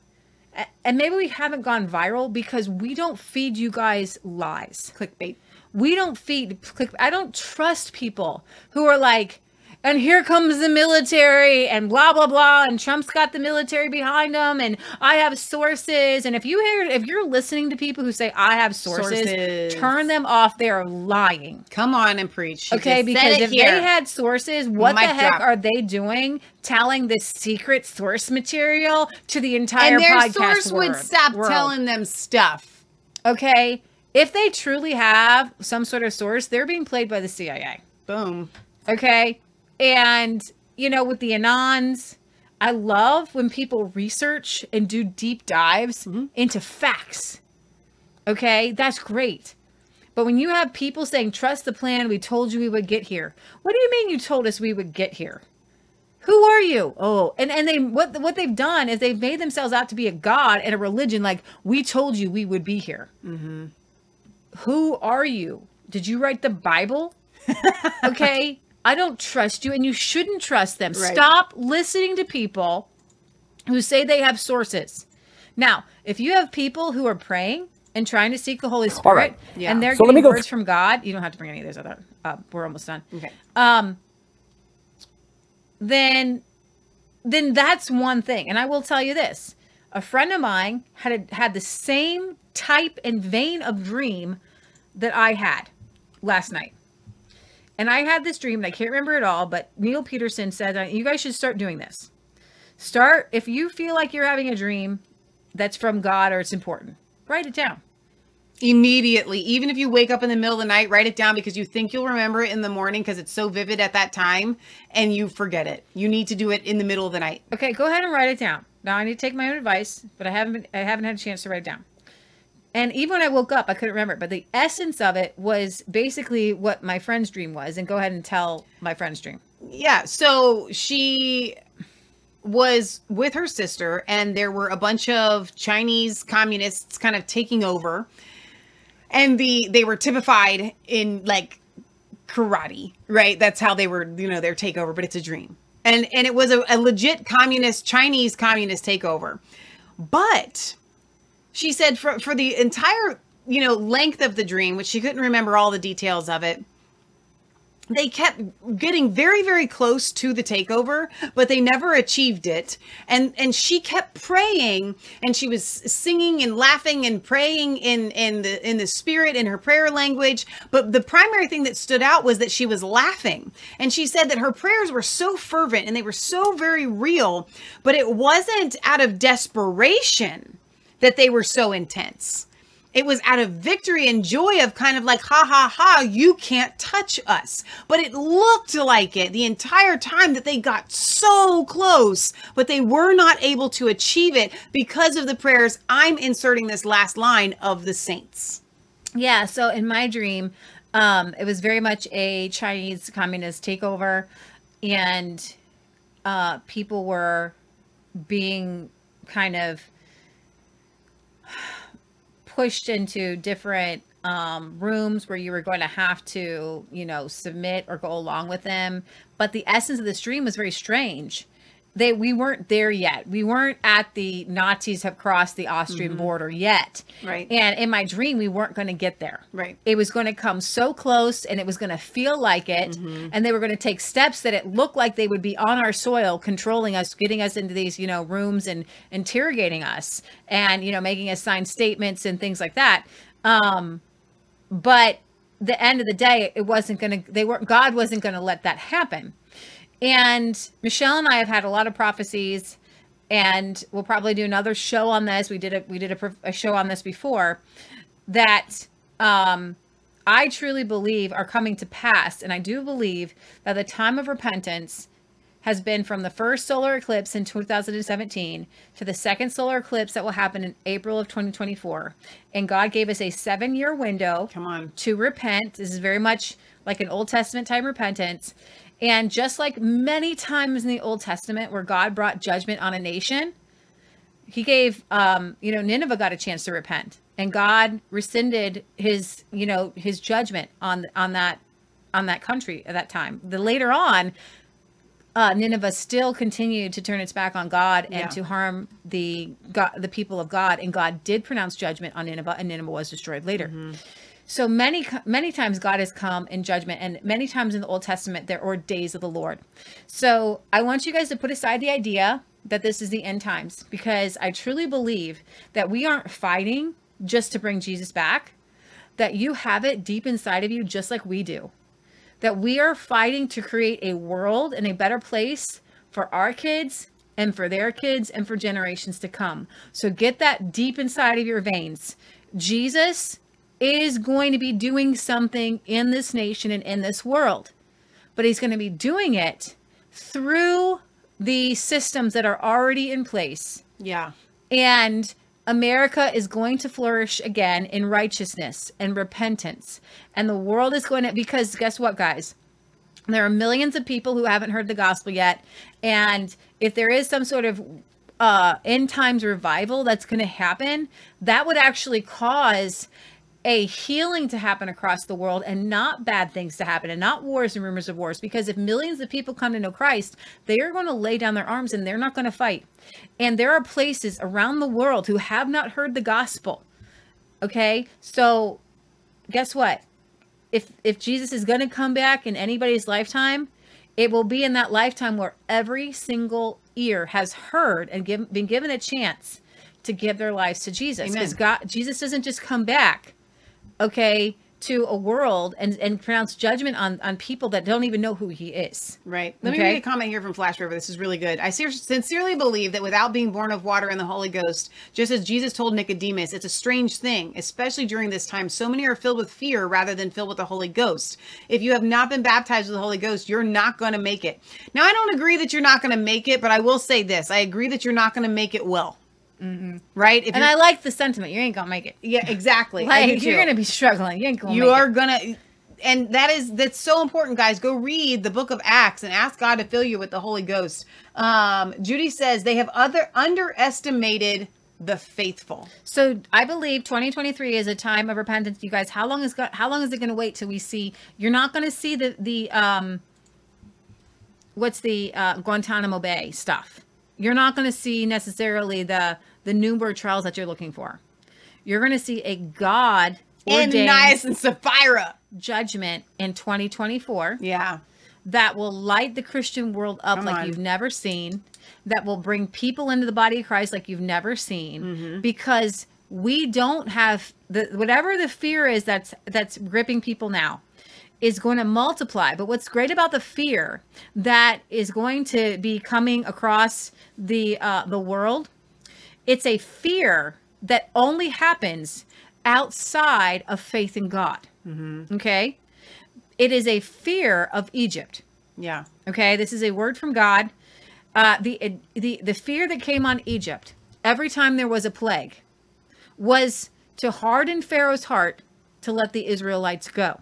And maybe we haven't gone viral because we don't feed you guys lies. Clickbait. We don't feed click I don't trust people who are like and here comes the military and blah blah blah and Trump's got the military behind him and I have sources and if you hear if you're listening to people who say I have sources, Sources. turn them off they are lying. Come on and preach. Okay, because if here. they had sources, what the heck drop. are they doing telling this secret source material to the entire and their podcast source would stop world? telling them stuff. Okay, if they truly have some sort of source, they're being played by the CIA. Boom. Okay, and you know with the anons. I love when people research and do deep dives Mm-hmm. into facts. Okay, that's great. But when you have people saying, trust the plan, we told you we would get here. What do you mean you told us we would get here? Who are you? Oh, and, and they what what they've done is they've made themselves out to be a god and a religion like we told you we would be here. Mm-hmm. Who are you? Did you write the Bible? okay. I don't trust you and you shouldn't trust them. Right. Stop listening to people who say they have sources. Now, if you have people who are praying and trying to seek the Holy Spirit right. Yeah. and they're So let me getting go words from God, you don't have to bring any of those other uh, we're almost done. Okay. Um then then that's one thing. And I will tell you this. A friend of mine had a, had the same type and vein of dream that I had last night. And I had this dream, and I can't remember it all, but Neil Peterson said, uh, You guys should start doing this. Start, if you feel like you're having a dream that's from God or it's important, write it down. Immediately, even if you wake up in the middle of the night, write it down because you think you'll remember it in the morning because it's so vivid at that time and you forget it. You need to do it in the middle of the night. Okay, go ahead and write it down. Now I need to take my own advice, but I haven't been, I haven't had a chance to write it down. And even when I woke up, I couldn't remember. But the essence of it was basically what my friend's dream was. And go ahead and tell my friend's dream. Yeah. So she was with her sister, and there were a bunch of Chinese communists kind of taking over. And the they were typified in like karate, right? That's how they were, you know, their takeover, but it's a dream. And and it was a, a legit communist, Chinese communist takeover. But she said for for the entire, you know, length of the dream, which she couldn't remember all the details of it, they kept getting very very close to the takeover but they never achieved it. And and she kept praying and she was singing and laughing and praying in in the in the spirit in her prayer language. But the primary thing that stood out was that she was laughing. And she said that her prayers were so fervent and they were so very real but it wasn't out of desperation that they were so intense it was out of victory and joy of kind of like, ha ha ha, you can't touch us. But it looked like it the entire time that they got so close, but they were not able to achieve it because of the prayers. I'm inserting this last line of the saints. Yeah, so in my dream, um, it was very much a Chinese communist takeover, and uh, people were being kind of pushed into different um, rooms where you were going to have to, you know, submit or go along with them. But the essence of this dream was very strange. They we weren't there yet. We weren't at the Nazis have crossed the Austrian Mhm. border yet. Right. And in my dream, we weren't going to get there. Right. It was going to come so close and it was going to feel like it. Mhm. And they were going to take steps that it looked like they would be on our soil, controlling us, getting us into these, you know, rooms and interrogating us and, you know, making us sign statements and things like that. Um, but the end of the day, it wasn't going to, they weren't, God wasn't going to let that happen. And Michelle and I have had a lot of prophecies and we'll probably do another show on this. We did a we did a, a show on this before that um I truly believe are coming to pass. And I do believe that the time of repentance has been from the first solar eclipse in 2017 to the second solar eclipse that will happen in April of 2024. And God gave us a seven year window Come on. to repent. This is very much like an Old Testament time repentance. And just like many times in the Old Testament where God brought judgment on a nation, he gave um, you know, Nineveh got a chance to repent. And God rescinded his, you know, his judgment on on that on that country at that time. The later on, uh, Nineveh still continued to turn its back on God and Yeah. to harm the God, the people of God, and God did pronounce judgment on Nineveh, and Nineveh was destroyed later. So many many times God has come in judgment, and many times in the Old Testament there are days of the Lord. So I want you guys to put aside the idea that this is the end times, because I truly believe that we aren't fighting just to bring Jesus back. That you have it deep inside of you, just like we do that we are fighting to create a world and a better place for our kids and for their kids and for generations to come. So get that deep inside of your veins. Jesus is going to be doing something in this nation and in this world, but he's going to be doing it through the systems that are already in place. Yeah. And America is going to flourish again in righteousness and repentance. And the world is going to, because guess what, guys? There are millions of people who haven't heard the gospel yet. And if there is some sort of uh, end times revival that's going to happen, that would actually cause a healing to happen across the world and not bad things to happen and not wars and rumors of wars. Because if millions of people come to know Christ, they are going to lay down their arms and they're not going to fight. And there are places around the world who have not heard the gospel. Okay? So guess what? If if Jesus is going to come back in anybody's lifetime, it will be in that lifetime where every single ear has heard and given, been given a chance to give their lives to Jesus. Because God Jesus doesn't just come back okay, to a world and, and pronounce judgment on, on people that don't even know who he is. Right. Let me Okay? read a comment here from Flash River. This is really good. I sincerely believe that without being born of water and the Holy Ghost, just as Jesus told Nicodemus, it's a strange thing, especially during this time. So many are filled with fear rather than filled with the Holy Ghost. If you have not been baptized with the Holy Ghost, you're not going to make it. Now, I don't agree that you're not going to make it, but I will say this I agree that you're not going to make it well. Right? If and I like the sentiment. You ain't gonna make it. Yeah, exactly. I Like you're gonna be struggling. You ain't gonna. you make are it. gonna and that is that's so important guys go read the book of acts and ask god to fill you with the holy ghost um judy says they have other underestimated the faithful So I believe 2023 is a time of repentance. You guys, how long is how long is it going to wait till we see? You're not going to see the the um. What's the uh, Guantanamo Bay stuff? You're not going to see necessarily the the Nuremberg trials that you're looking for. You're going to see a God Ananias and Sapphira judgment in 2024. Yeah. That will light the Christian world up Come like on. you've never seen. That will bring people into the body of Christ like you've never seen. Mm-hmm. Because we don't have the whatever the fear is that's that's gripping people now is going to multiply. But what's great about the fear that is going to be coming across the uh, the world, it's a fear that only happens outside of faith in God. Mm-hmm. Okay, it is a fear of Egypt. yeah Okay, this is a word from God. Uh, the the the fear that came on Egypt every time there was a plague was to harden Pharaoh's heart to let the Israelites go.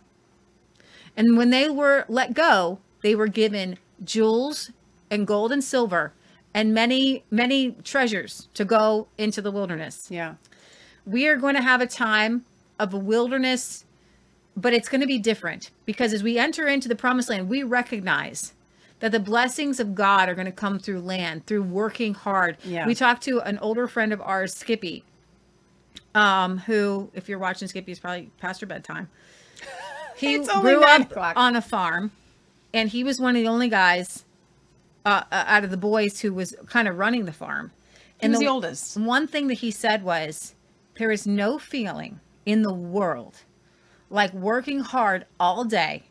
And when they were let go, they were given jewels and gold and silver and many many treasures to go into the wilderness. Yeah. We are going to have a time of a wilderness but it's going to be different because as we enter into the promised land, we recognize that the blessings of God are going to come through land, through working hard. Yeah. We talked to an older friend of ours, Skippy, um, who, if you're watching Skippy, is probably past your bedtime. He grew up o'clock. on a farm, and he was one of the only guys uh, uh, out of the boys who was kind of running the farm. He was the oldest. One thing that he said was, "There is no feeling in the world like working hard all day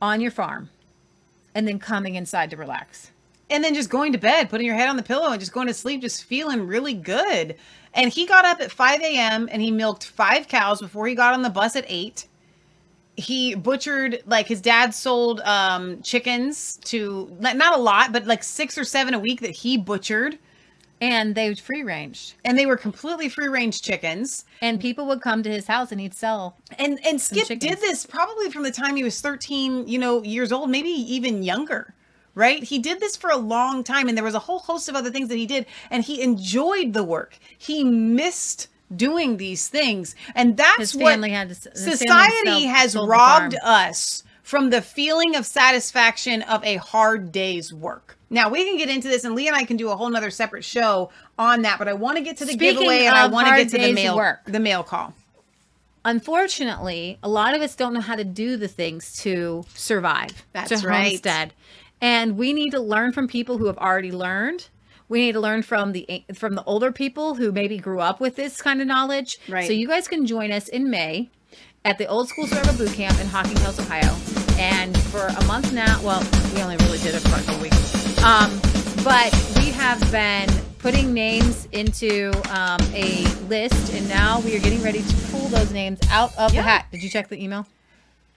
on your farm and then coming inside to relax." and then just going to bed, putting your head on the pillow and just going to sleep, just feeling really good. And he got up at 5 a.m. and he milked five cows before he got on the bus at 8. He butchered like his dad sold um chickens to not a lot but like six or seven a week that he butchered. And they free range and they were completely free range chickens. And people would come to his house and he'd sell and and skip did this probably from the time he was 13 you know years old maybe even younger right? He did this for a long time and there was a whole host of other things that he did and he enjoyed the work. He missed doing these things and that's what had to society has robbed us from the feeling of satisfaction of a hard day's work now we can get into this and lee and i can do a whole nother separate show on that but i want to get to the Speaking giveaway and i want to get to the mail work. the mail call unfortunately, a lot of us don't know how to do the things to survive. That's to right. homestead. And we need to learn from people who have already learned. We need to learn from the from the older people who maybe grew up with this kind of knowledge. Right. So you guys can join us in May at the Old School Survival Boot Camp in Hocking Hills, Ohio. And for a month now, well, we only really did it for a couple weeks. Um, but we have been putting names into um, a list, and now we are getting ready to pull those names out of Yeah. the hat. Did you check the email?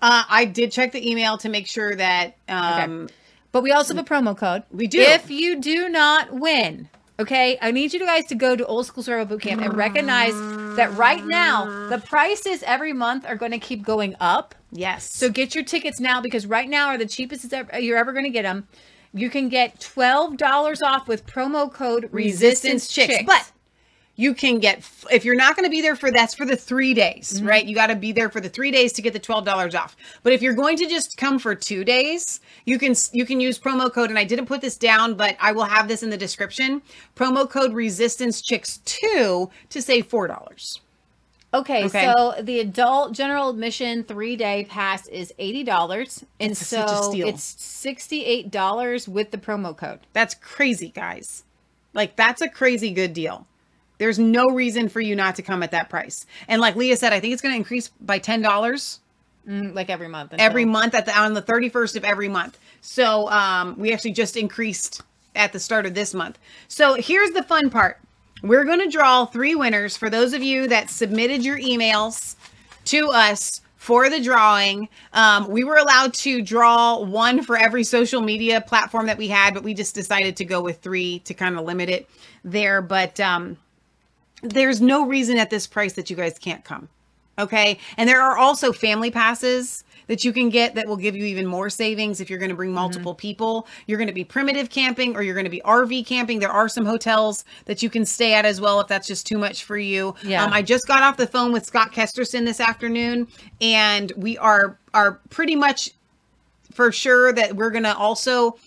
Uh, I did check the email to make sure that. Um, But we also mm. have a promo code. We do. If you do not win, okay, I need you guys to go to Old School Survival Boot Camp and recognize that right now the prices every month are going to keep going up. Yes. So get your tickets now because right now are the cheapest you're ever going to get them. You can get twelve dollars off with promo code resistance chicks. But you can get if you're not going to be there for that's for the three days, Mhm. right? You got to be there for the three days to get the twelve dollars off. But if you're going to just come for two days, you can you can use promo code. And I didn't put this down, but I will have this in the description. Promo code resistance chicks two to save four dollars. Okay, Okay. so the adult general admission three day pass is eighty dollars, and It's so such a steal. it's sixty eight dollars with the promo code. That's crazy, guys. Like that's a crazy good deal. There's no reason for you not to come at that price. And like Leah said, I think it's going to increase by ten dollars Mm, like every month. every month at the on the 31st of every month. So um, we actually just increased at the start of this month. So here's the fun part. We're going to draw three winners for those of you that submitted your emails to us for the drawing. Um, we were allowed to draw one for every social media platform that we had, but we just decided to go with three to kind of limit it there. But um, there's no reason at this price that you guys can't come. Okay. And there are also family passes that you can get that will give you even more savings if you're going to bring multiple people. You're going to be primitive camping or you're going to be RV camping. There are some hotels that you can stay at as well if that's just too much for you. Yeah. Um, I just got off the phone with Scott Kesterson this afternoon and we are are pretty much for sure that we're going to also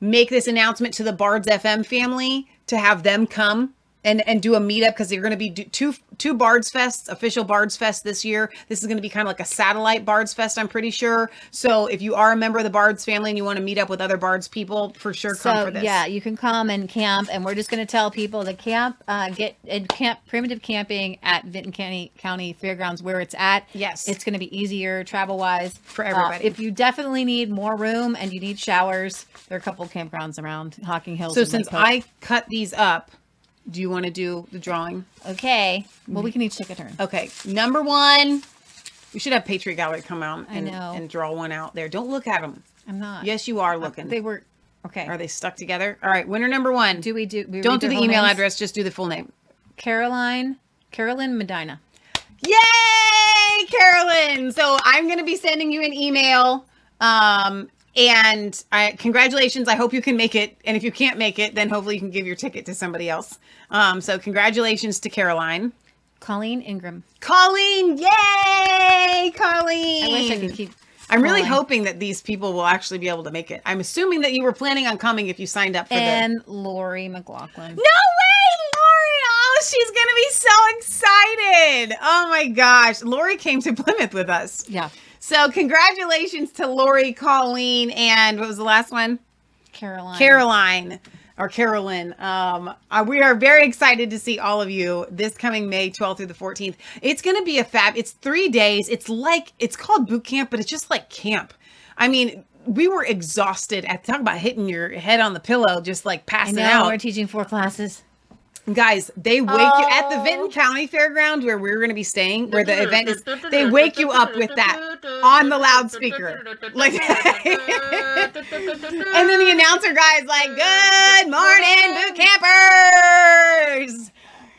make this announcement to the Bards FM family to have them come and and do a meetup because they're going to be do, two two Bards Fests, official Bards Fest this year. This is going to be kind of like a satellite Bards Fest, I'm pretty sure. So if you are a member of the Bards family and you want to meet up with other Bards people, for sure come So for this. yeah, you can come and camp, and we're just going to tell people to camp, uh, get and camp primitive camping at Vinton County County Fairgrounds where it's at. Yes. it's going to be easier travel wise For everybody. if you definitely need more room and you need showers, there are a couple campgrounds around Hocking Hills. So since I cut these up, do you want to do the drawing? Okay. Well, we can each take a turn. Okay. Number one, we should have Patriot Gallery come out I and, know. and draw one out there. Don't look at them. I'm not. Yes, you are looking. They were okay. Are they stuck together? All right. Winner number one. Do we do? We Don't read do their the whole email names? address. Just do the full name. Caroline, Carolyn Medina. Yay, Carolyn! So I'm going to be sending you an email. Um, and I congratulations. I hope you can make it. And if you can't make it, then hopefully you can give your ticket to somebody else. Um, so congratulations to Caroline. Colleen Ingram. Colleen, yay, Colleen! I wish I could keep. I'm really hoping that these people will actually be able to make it. I'm assuming that you were planning on coming if you signed up for the. And Lori McLaughlin. No way, Lori! Oh, she's gonna be so excited. Oh my gosh. Lori came to Plymouth with us. Yeah. So congratulations to Lori, Colleen, and what was the last one? Caroline. Caroline or Carolyn. Um, uh, we are very excited to see all of you this coming May 12th through the 14th. It's going to be a fab. It's three days. It's like it's called boot camp, but it's just like camp. I mean, we were exhausted at talk about hitting your head on the pillow, just like passing know out. we're teaching four classes. Guys, they wake you at the Vinton County Fairground where we're going to be staying, where the event is. They wake you up with that on the loudspeaker, like. and then the announcer guy is like, "Good morning, boot campers."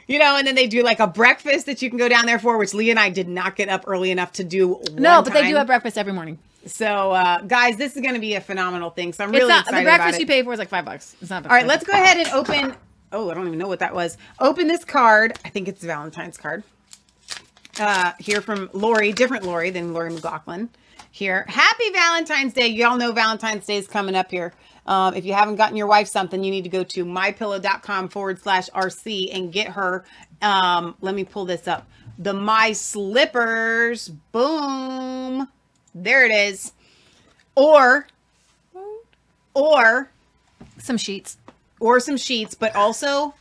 You know, and then they do like a breakfast that you can go down there for, which Lee and I did not get up early enough to do. No, one but they do have breakfast every morning. So, uh, guys, this is going to be a phenomenal thing. So I'm It's really not, excited the breakfast about it. you pay for is like five bucks. It's not. All right, let's go ahead and open. Oh, I don't even know what that was. Open this card. I think it's Valentine's card. Uh, here from Lori, different Lori than Lori McLaughlin. Here, happy Valentine's Day. Y'all know Valentine's Day is coming up here. Um, if you haven't gotten your wife something, you need to go to mypillow.com forward slash RC and get her. Um, let me pull this up. The My Slippers. Boom. There it is. Or, or some sheets or some sheets, but also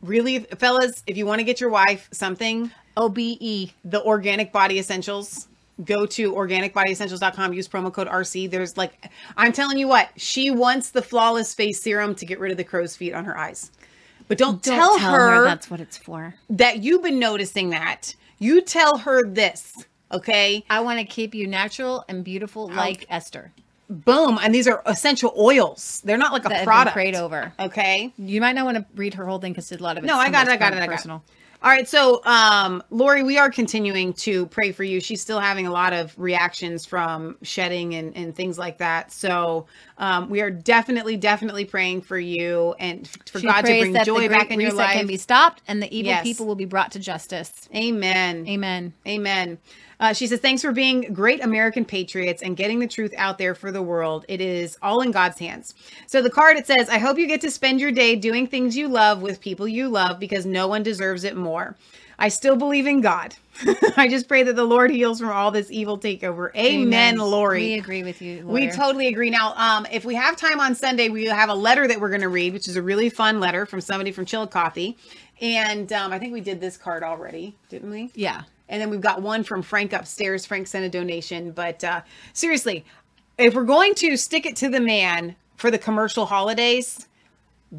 really fellas, if you want to get your wife something, OBE, the organic body essentials, go to organicbodyessentials.com, use promo code RC. There's like I'm telling you what, she wants the flawless face serum to get rid of the crow's feet on her eyes. But don't, Don't tell, tell her, her that's what it's for. that you've been noticing that. You tell her this, okay? I want to keep you natural and beautiful like Esther. Boom. And these are essential oils. They're not like a product. prayed over. Okay. You might not want to read her whole thing because a lot of it. No, I got it. I got it. I got it. Personal. All right, so um, Lori, we are continuing to pray for you. She's still having a lot of reactions from shedding and, and things like that. So um, we are definitely, definitely praying for you and for She God to bring joy back in your life. Can be stopped, and the evil Yes. people will be brought to justice. Amen. Amen. Amen. Uh, she says, Thanks for being great American patriots and getting the truth out there for the world. It is all in God's hands. So the card it says, I hope you get to spend your day doing things you love with people you love because no one deserves it more. I still believe in God. I just pray that the Lord heals from all this evil takeover. Amen, Lori. We agree with you. We totally agree. Now, um, if we have time on Sunday, we have a letter that we're going to read, which is a really fun letter from somebody from Chillicothe. And um, I think we did this card already, didn't we? Yeah. And then we've got one from Frank upstairs. Frank sent a donation. But uh, seriously, if we're going to stick it to the man for the commercial holidays,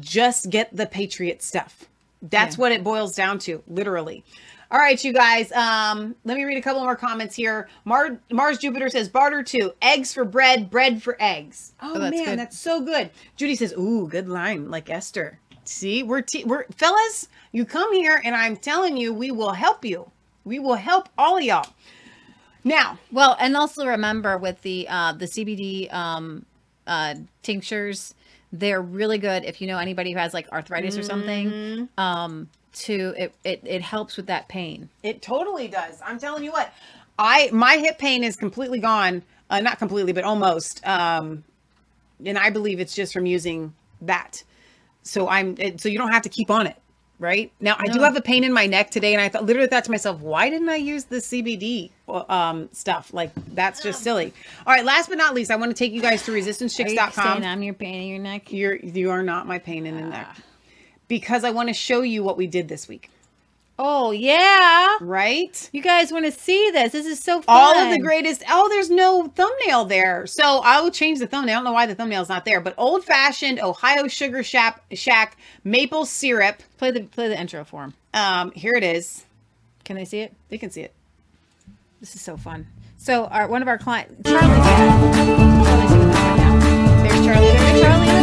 just get the Patriot stuff. That's Yeah. what it boils down to, literally. All right, you guys. Um, let me read a couple more comments here. Mar- Mars Jupiter says barter two eggs for bread, bread for eggs. Oh, Oh, that's man, good. that's so good. Judy says, "Ooh, good line, like Esther." See, we're te- we're fellas. You come here, and I'm telling you, we will help you. We will help all of y'all. Now, Well, and also remember with the uh, the CBD um, uh, tinctures, they're really good if you know anybody who has like arthritis or something. Mm-hmm. Um, to it, it it helps with that pain. It totally does. I'm telling you what. I my hip pain is completely gone. Uh, not completely, but almost. Um, and I believe it's just from using that. So I'm it, so you don't have to keep on it, right? Now I do have a pain in my neck today, and I thought literally thought to myself, why didn't I use the CBD um, stuff? Like that's just silly. All right, last but not least, I want to take you guys to you resistancechicks.com. I'm your pain in your neck? You're you are not my pain in the neck because I want to show you what we did this week. Oh yeah, right. You guys want to see this? This is so fun. all of the greatest. Oh, there's no thumbnail there. So I will change the thumbnail. I don't know why the thumbnail's not there, but old fashioned Ohio Sugar Shack, Shack maple syrup. Play the play the intro for them. Um, here it is. Can they see it? They can see it. This is so fun. So our one of our clients, Charlie's here. Charlie's here with us right now. There's Charlie. There's Charlie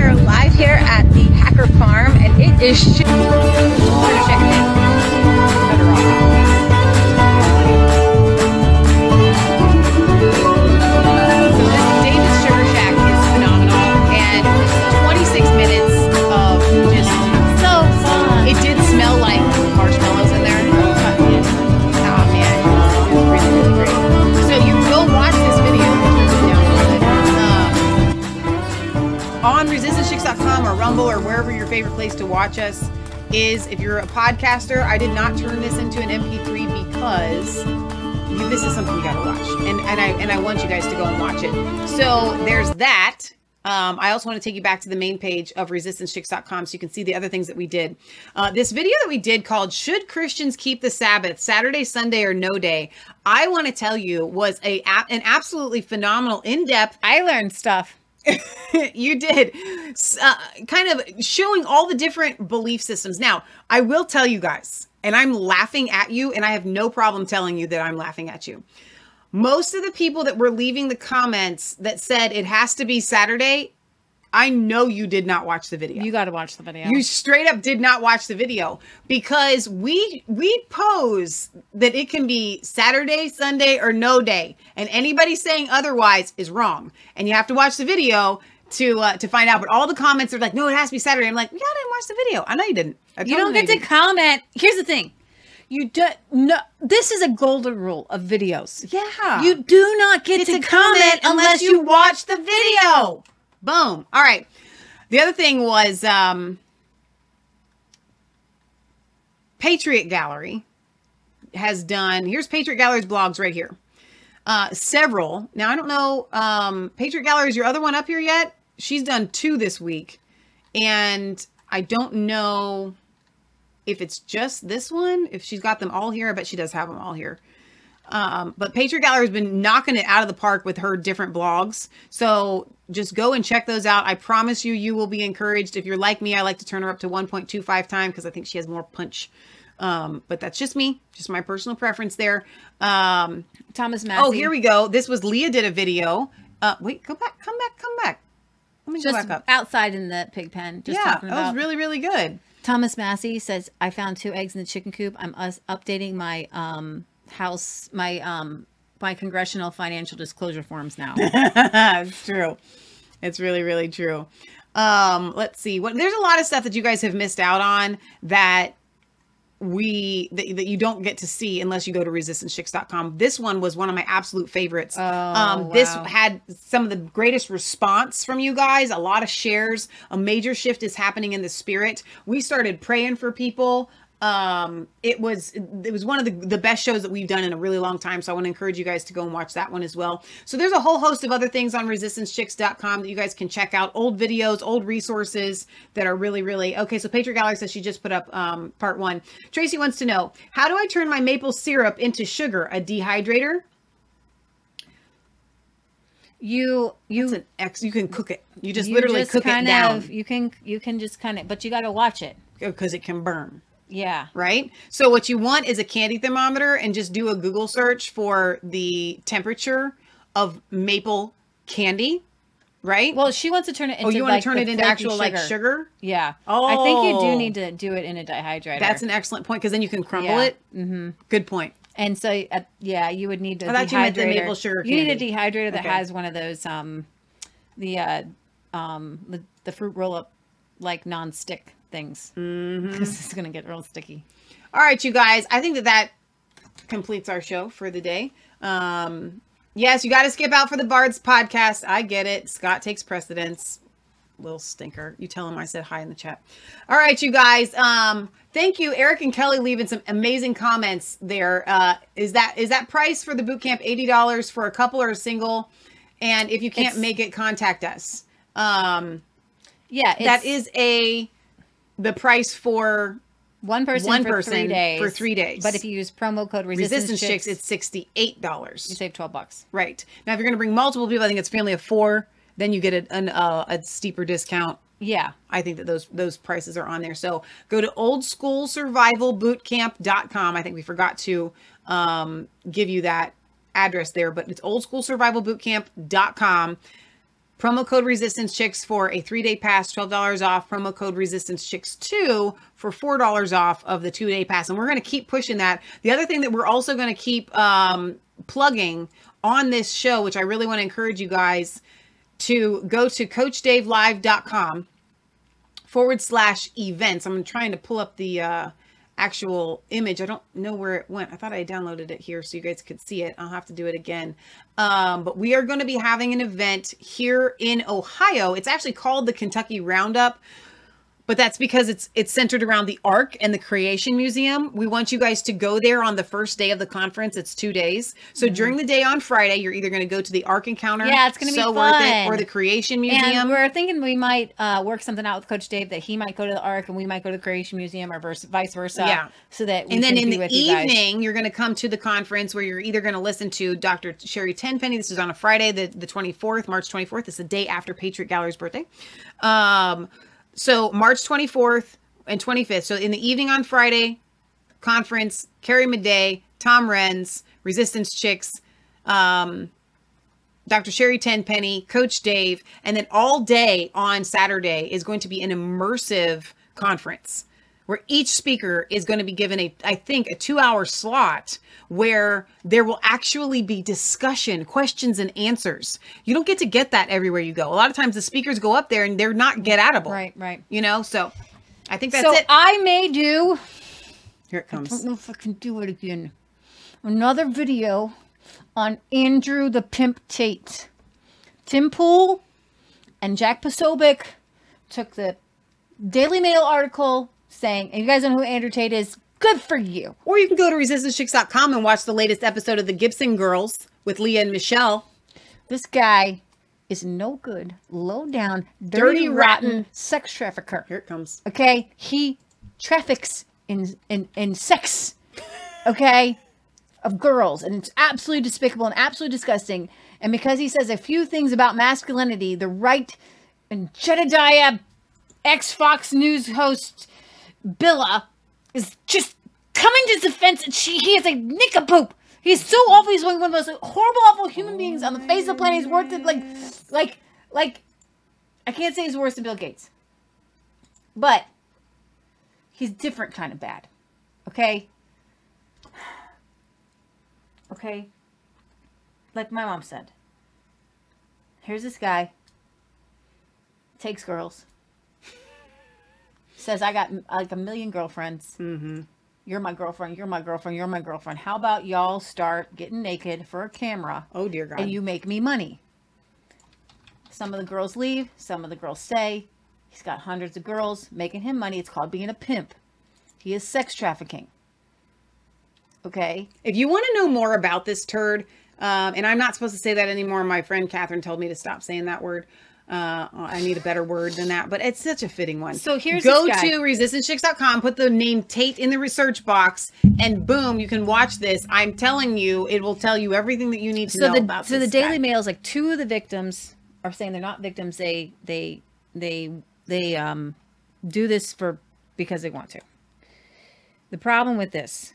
We are live here at the Hacker Farm, and it is. Sh- Better check it in. Better off. So this David's Sugar Shack is phenomenal, and 26 minutes of just so fun. It did smell like marshmallows in there. Man, it was really really great. So you will watch this video if you download it. On resistancechicks.com or Rumble or wherever your favorite place to watch us is. If you're a podcaster, I did not turn this into an MP3 because this is something you gotta watch, and and I and I want you guys to go and watch it. So there's that. Um, I also want to take you back to the main page of resistancechicks.com so you can see the other things that we did. Uh, this video that we did called Should Christians Keep the Sabbath, Saturday, Sunday, or No Day? I want to tell you was a an absolutely phenomenal, in depth. I learned stuff. you did uh, kind of showing all the different belief systems. Now, I will tell you guys, and I'm laughing at you, and I have no problem telling you that I'm laughing at you most of the people that were leaving the comments that said it has to be Saturday, I know you did not watch the video. You got to watch the video. You straight up did not watch the video because we we pose that it can be Saturday, Sunday or no day and anybody saying otherwise is wrong. And you have to watch the video to uh, to find out. But all the comments are like, "No, it has to be Saturday." I'm like, "Yeah, I didn't watch the video." I know you didn't. You don't get to comment. Here's the thing. You don't no. This is a golden rule of videos. Yeah. You do not get, Get to, to comment, comment unless unless you you watch the video. Boom. All right. The other thing was um Patriot Gallery has done here's Patriot Gallery's blogs right here. Uh several. Now I don't know um Patriot Gallery is your other one up here yet? She's done two this week. And I don't know if it's just this one, if she's got them all here, I bet she does have them all here. Um, but Patriot Gallery has been knocking it out of the park with her different blogs. So just go and check those out. I promise you, you will be encouraged. If you're like me, I like to turn her up to 1.25 time because I think she has more punch. Um, but that's just me, just my personal preference there. Um, Thomas Massie. Oh, here we go. This was Leah did a video. Uh, wait, go back, come back, come back. Let me Just back outside in the pig pen. Just yeah, that was really, really good. Thomas Massie says, "I found two eggs in the chicken coop. I'm us updating my um house, my um my congressional financial disclosure forms now." it's true. It's really, really true. Um, let's see. What there's a lot of stuff that you guys have missed out on that we that, that you don't get to see unless you go to resistancechicks.com. This one was one of my absolute favorites. Oh, um this had some of the greatest response from you guys, a lot of shares. A major shift is happening in the spirit. We started praying for people um it was it was one of the, the best shows that we've done in a really long time so i want to encourage you guys to go and watch that one as well. So there's a whole host of other things on resistancechicks.com that you guys can check out. Old videos old resources that are really really okay so patriot gallery says she just put up um part one. Tracy wants to know how do i turn my maple syrup into sugar a dehydrator? You you an ex you can cook it. You just You literally just cook it kind down. Of, you can you can just kind of, but you got to watch it. Because it can burn Yeah. right? So what you want is a candy thermometer and just do a Google search for the temperature of maple candy, right? Well, she wants to turn it into. Oh, you want like to turn it into actual like sugar? Yeah. Oh, I think you do need to do it in a dehydrator. That's an excellent point because then you can crumble Yeah. it. Mm-hmm. Good point. And so, uh, yeah, you would need a I thought you meant the maple sugar You need a dehydrator that Okay. has one of those, um, the, uh, um, the, the fruit roll up, like non-stick things. Mm-hmm. It's gonna get real sticky. All right, you guys. I think that that completes our show for the day. Um, yes, you got to skip out for the Bards podcast. I get it. Scott takes precedence. Little stinker. You tell him I said hi in the chat. All right, you guys. Um, thank you, Eric and Kelly, leaving some amazing comments there. Uh, is that is that price for the boot camp eighty dollars for a couple or a single? And if you can't It's- make it, contact us. Um, Yeah, that is a the price for One person one for person three days. for three days. But if you use promo code Resistance, Resistance Chicks, Chicks, it's sixty-eight dollars. you save twelve bucks. Right now, if you're going to bring multiple people, I think it's family of four. Then you get a, an, uh, a steeper discount. Yeah. I think that those those prices are on there. So go to oldschoolsurvivalbootcamp.com. I think we forgot to um, give you that address there, but it's oldschoolsurvivalbootcamp.com. Promo code Resistance Chicks for a three day pass, $12 off. Promo code Resistance Chicks 2 for $4 off of the two day pass. And we're going to keep pushing that. The other thing that we're also going to keep um, plugging on this show, which I really want to encourage you guys to go to CoachDaveLive.com forward slash events. I'm trying to pull up the uh, actual image. I don't know where it went. I thought I downloaded it here so you guys could see it. I'll have to do it again. Um, but we are going to be having an event here in Ohio. It's actually called the Kentucky Roundup. But that's because it's it's centered around the Ark and the Creation Museum. We want you guys to go there on the first day of the conference. It's two days. So Mhm. during the day on Friday, you're either going to go to the Ark Encounter. Yeah, it's gonna be so worth it, or the Creation Museum. And we're thinking we might uh, work something out with Coach Dave that he might go to the Ark and we might go to the Creation Museum or verse, vice versa. Yeah. So that we and then in the with you evening, you're going to come to the conference where you're either going to listen to Dr. Sherry Tenpenny. This is on a Friday, the, the 24th, March 24th. It's the day after Patriot Gallery's birthday. Um, so March 24th and 25th. So in the evening on Friday, conference, Carrie Madej, Tom Renz, Resistance Chicks, um, Dr. Sherry Tenpenny, Coach Dave, and then all day on Saturday is going to be an immersive conference where each speaker is going to be given a, I think, a two hour slot where there will actually be discussion, questions, and answers. You don't get to get that everywhere you go. A lot of times the speakers go up there and they're not get outable. Right, right. You know, so I think that's so it. I may do. Here it comes. I don't know if I can do it again. Another video on Andrew the Pimp Tate. Tim Pool and Jack Posobiec took the Daily Mail article saying, and you guys know who Andrew Tate is. Good for you. Or you can go to resistancechicks.com and watch the latest episode of the Gibson Girls with Leah and Michelle. This guy is no good, low down, dirty, Dirty, rotten, rotten. sex trafficker. Here it comes. Okay, he traffics in in in sex. Okay, of girls, and it's absolutely despicable and absolutely disgusting. And because he says a few things about masculinity, the right and Jedediah ex Fox News host Bila is just coming to his defense. And she, he is a nincompoop. He's so awful. He's one of the most horrible, awful human beings on the face of the planet. He's worth it. Like, like, like. I can't say he's worse than Bill Gates, but he's different kind of bad. Okay. Okay. Like my mom said. Here's this guy. Takes girls. Says I got like a million girlfriends. Mm-hmm. You're my girlfriend. You're my girlfriend. You're my girlfriend. How about y'all start getting naked for a camera? Oh dear God. And you make me money. Some of the girls leave. Some of the girls stay. He's got hundreds of girls making him money. It's called being a pimp. He is sex trafficking. Okay. If you want to know more about this turd, um, and I'm not supposed to say that anymore. My friend Catherine told me to stop saying that word. Uh, I need a better word than that, but it's such a fitting one. So here's go this guy. to resistancechicks.com, put the name Tate in the research box, and boom, you can watch this. I'm telling you, it will tell you everything that you need to so know the about so the Daily guy. Mail is like two of the victims are saying they're not victims. They they they they um do this for because they want to. The problem with this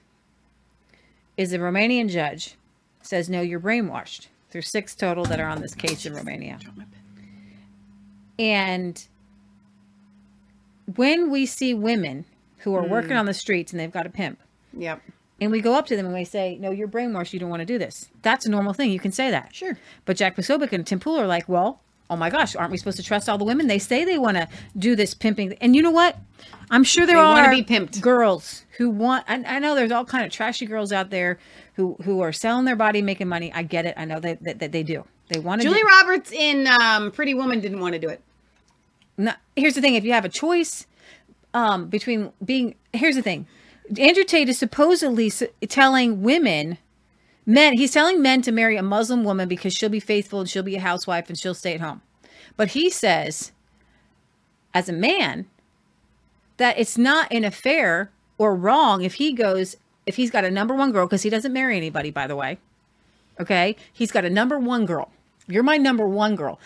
is a Romanian judge says no, you're brainwashed. There's six total that are on this case in Romania. And when we see women who are working Mm. on the streets and they've got a pimp, Yep. and we go up to them and we say, "No, you're brainwashed. You don't want to do this." That's a normal thing. You can say that. Sure. But Jack Posobiec and Tim Pool are like, "Well, oh my gosh, aren't we supposed to trust all the women? They say they want to do this pimping." And you know what? I'm sure there They are be pimped. girls who want. I, I know there's all kind of trashy girls out there who who are selling their body, making money. I get it. I know that that, that they do. They want to. Julie Roberts in um, Pretty Woman didn't want to do it. no, here's the thing: if you have a choice um, between being, here's the thing: Andrew Tate is supposedly telling women, men, he's telling men to marry a Muslim woman because she'll be faithful and she'll be a housewife and she'll stay at home. But he says, as a man, that it's not an affair or wrong if he goes if he's got a number one girl because he doesn't marry anybody, by the way. Okay, he's got a number one girl. You're my number one girl.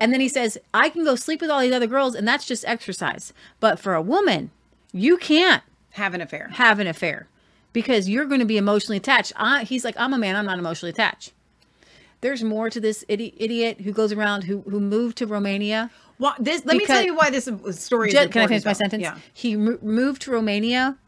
And then he says, I can go sleep with all these other girls, and that's just exercise. But for a woman, you can't Have an affair. have an affair because you're going to be emotionally attached. I, he's like, I'm a man, I'm not emotionally attached. There's more to this idiot who goes around who who moved to Romania. Well, this let me tell Because- you why this story is Can I finish my sentence? Yeah. He mo- moved to Romania,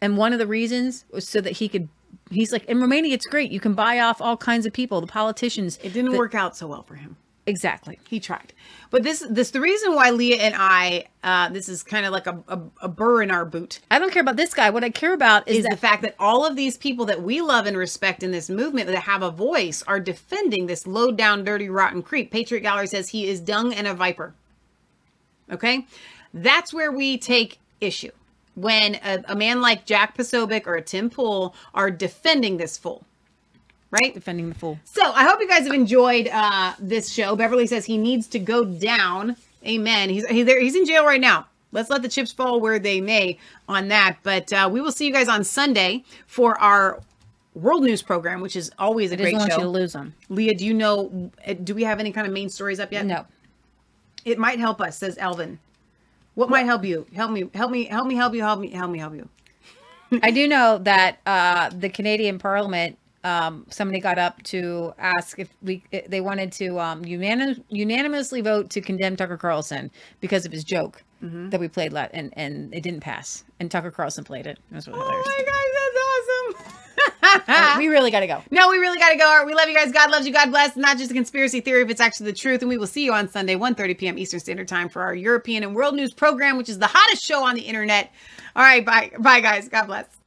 and one of the reasons was so that he could. He's like, in Romania, it's great. You can buy off all kinds of people, the politicians. It didn't the- work out so well for him. Exactly. He tried. But this this the reason why Leah and I uh this is kind of like a, a, a burr in our boot. I don't care about this guy. What I care about is, Is, that the fact that all of these people that we love and respect in this movement that have a voice are defending this low down, dirty, rotten creep. Patriot Gallery says he is dung and a viper. Okay? That's where we take issue when a, a man like Jack Posobiec or a Tim Pool are defending this fool. Right? Defending the fool. So I hope you guys have enjoyed uh, this show. Beverly says he needs to go down. Amen. He's he's there. He's in jail right now. Let's let the chips fall where they may on that. But uh, we will see you guys on Sunday for our world news program, which is always a I great show. you to lose them. Leah, do you know? uh, Do we have any kind of main stories up yet? No. It might help us, says Elvin. What might help you? Help me. Help me. Help me. Help you. Help me. Help me. Help you. I do know that uh, the Canadian Parliament, um, somebody got up to ask if we if they wanted to um, unanim- unanimously vote to condemn Tucker Carlson because of his joke Mhm. that we played, la- and and it didn't pass. And Tucker Carlson played it. It was really hilarious. Oh my gosh, Uh, we really got to go. No, we really got to go. Right, we love you guys. God loves you. God bless. Not just a conspiracy theory, if it's actually the truth. And we will see you on Sunday, 1.30 p.m. Eastern Standard Time for our European and World News program, which is the hottest show on the internet. All right, bye. Bye, guys. God bless.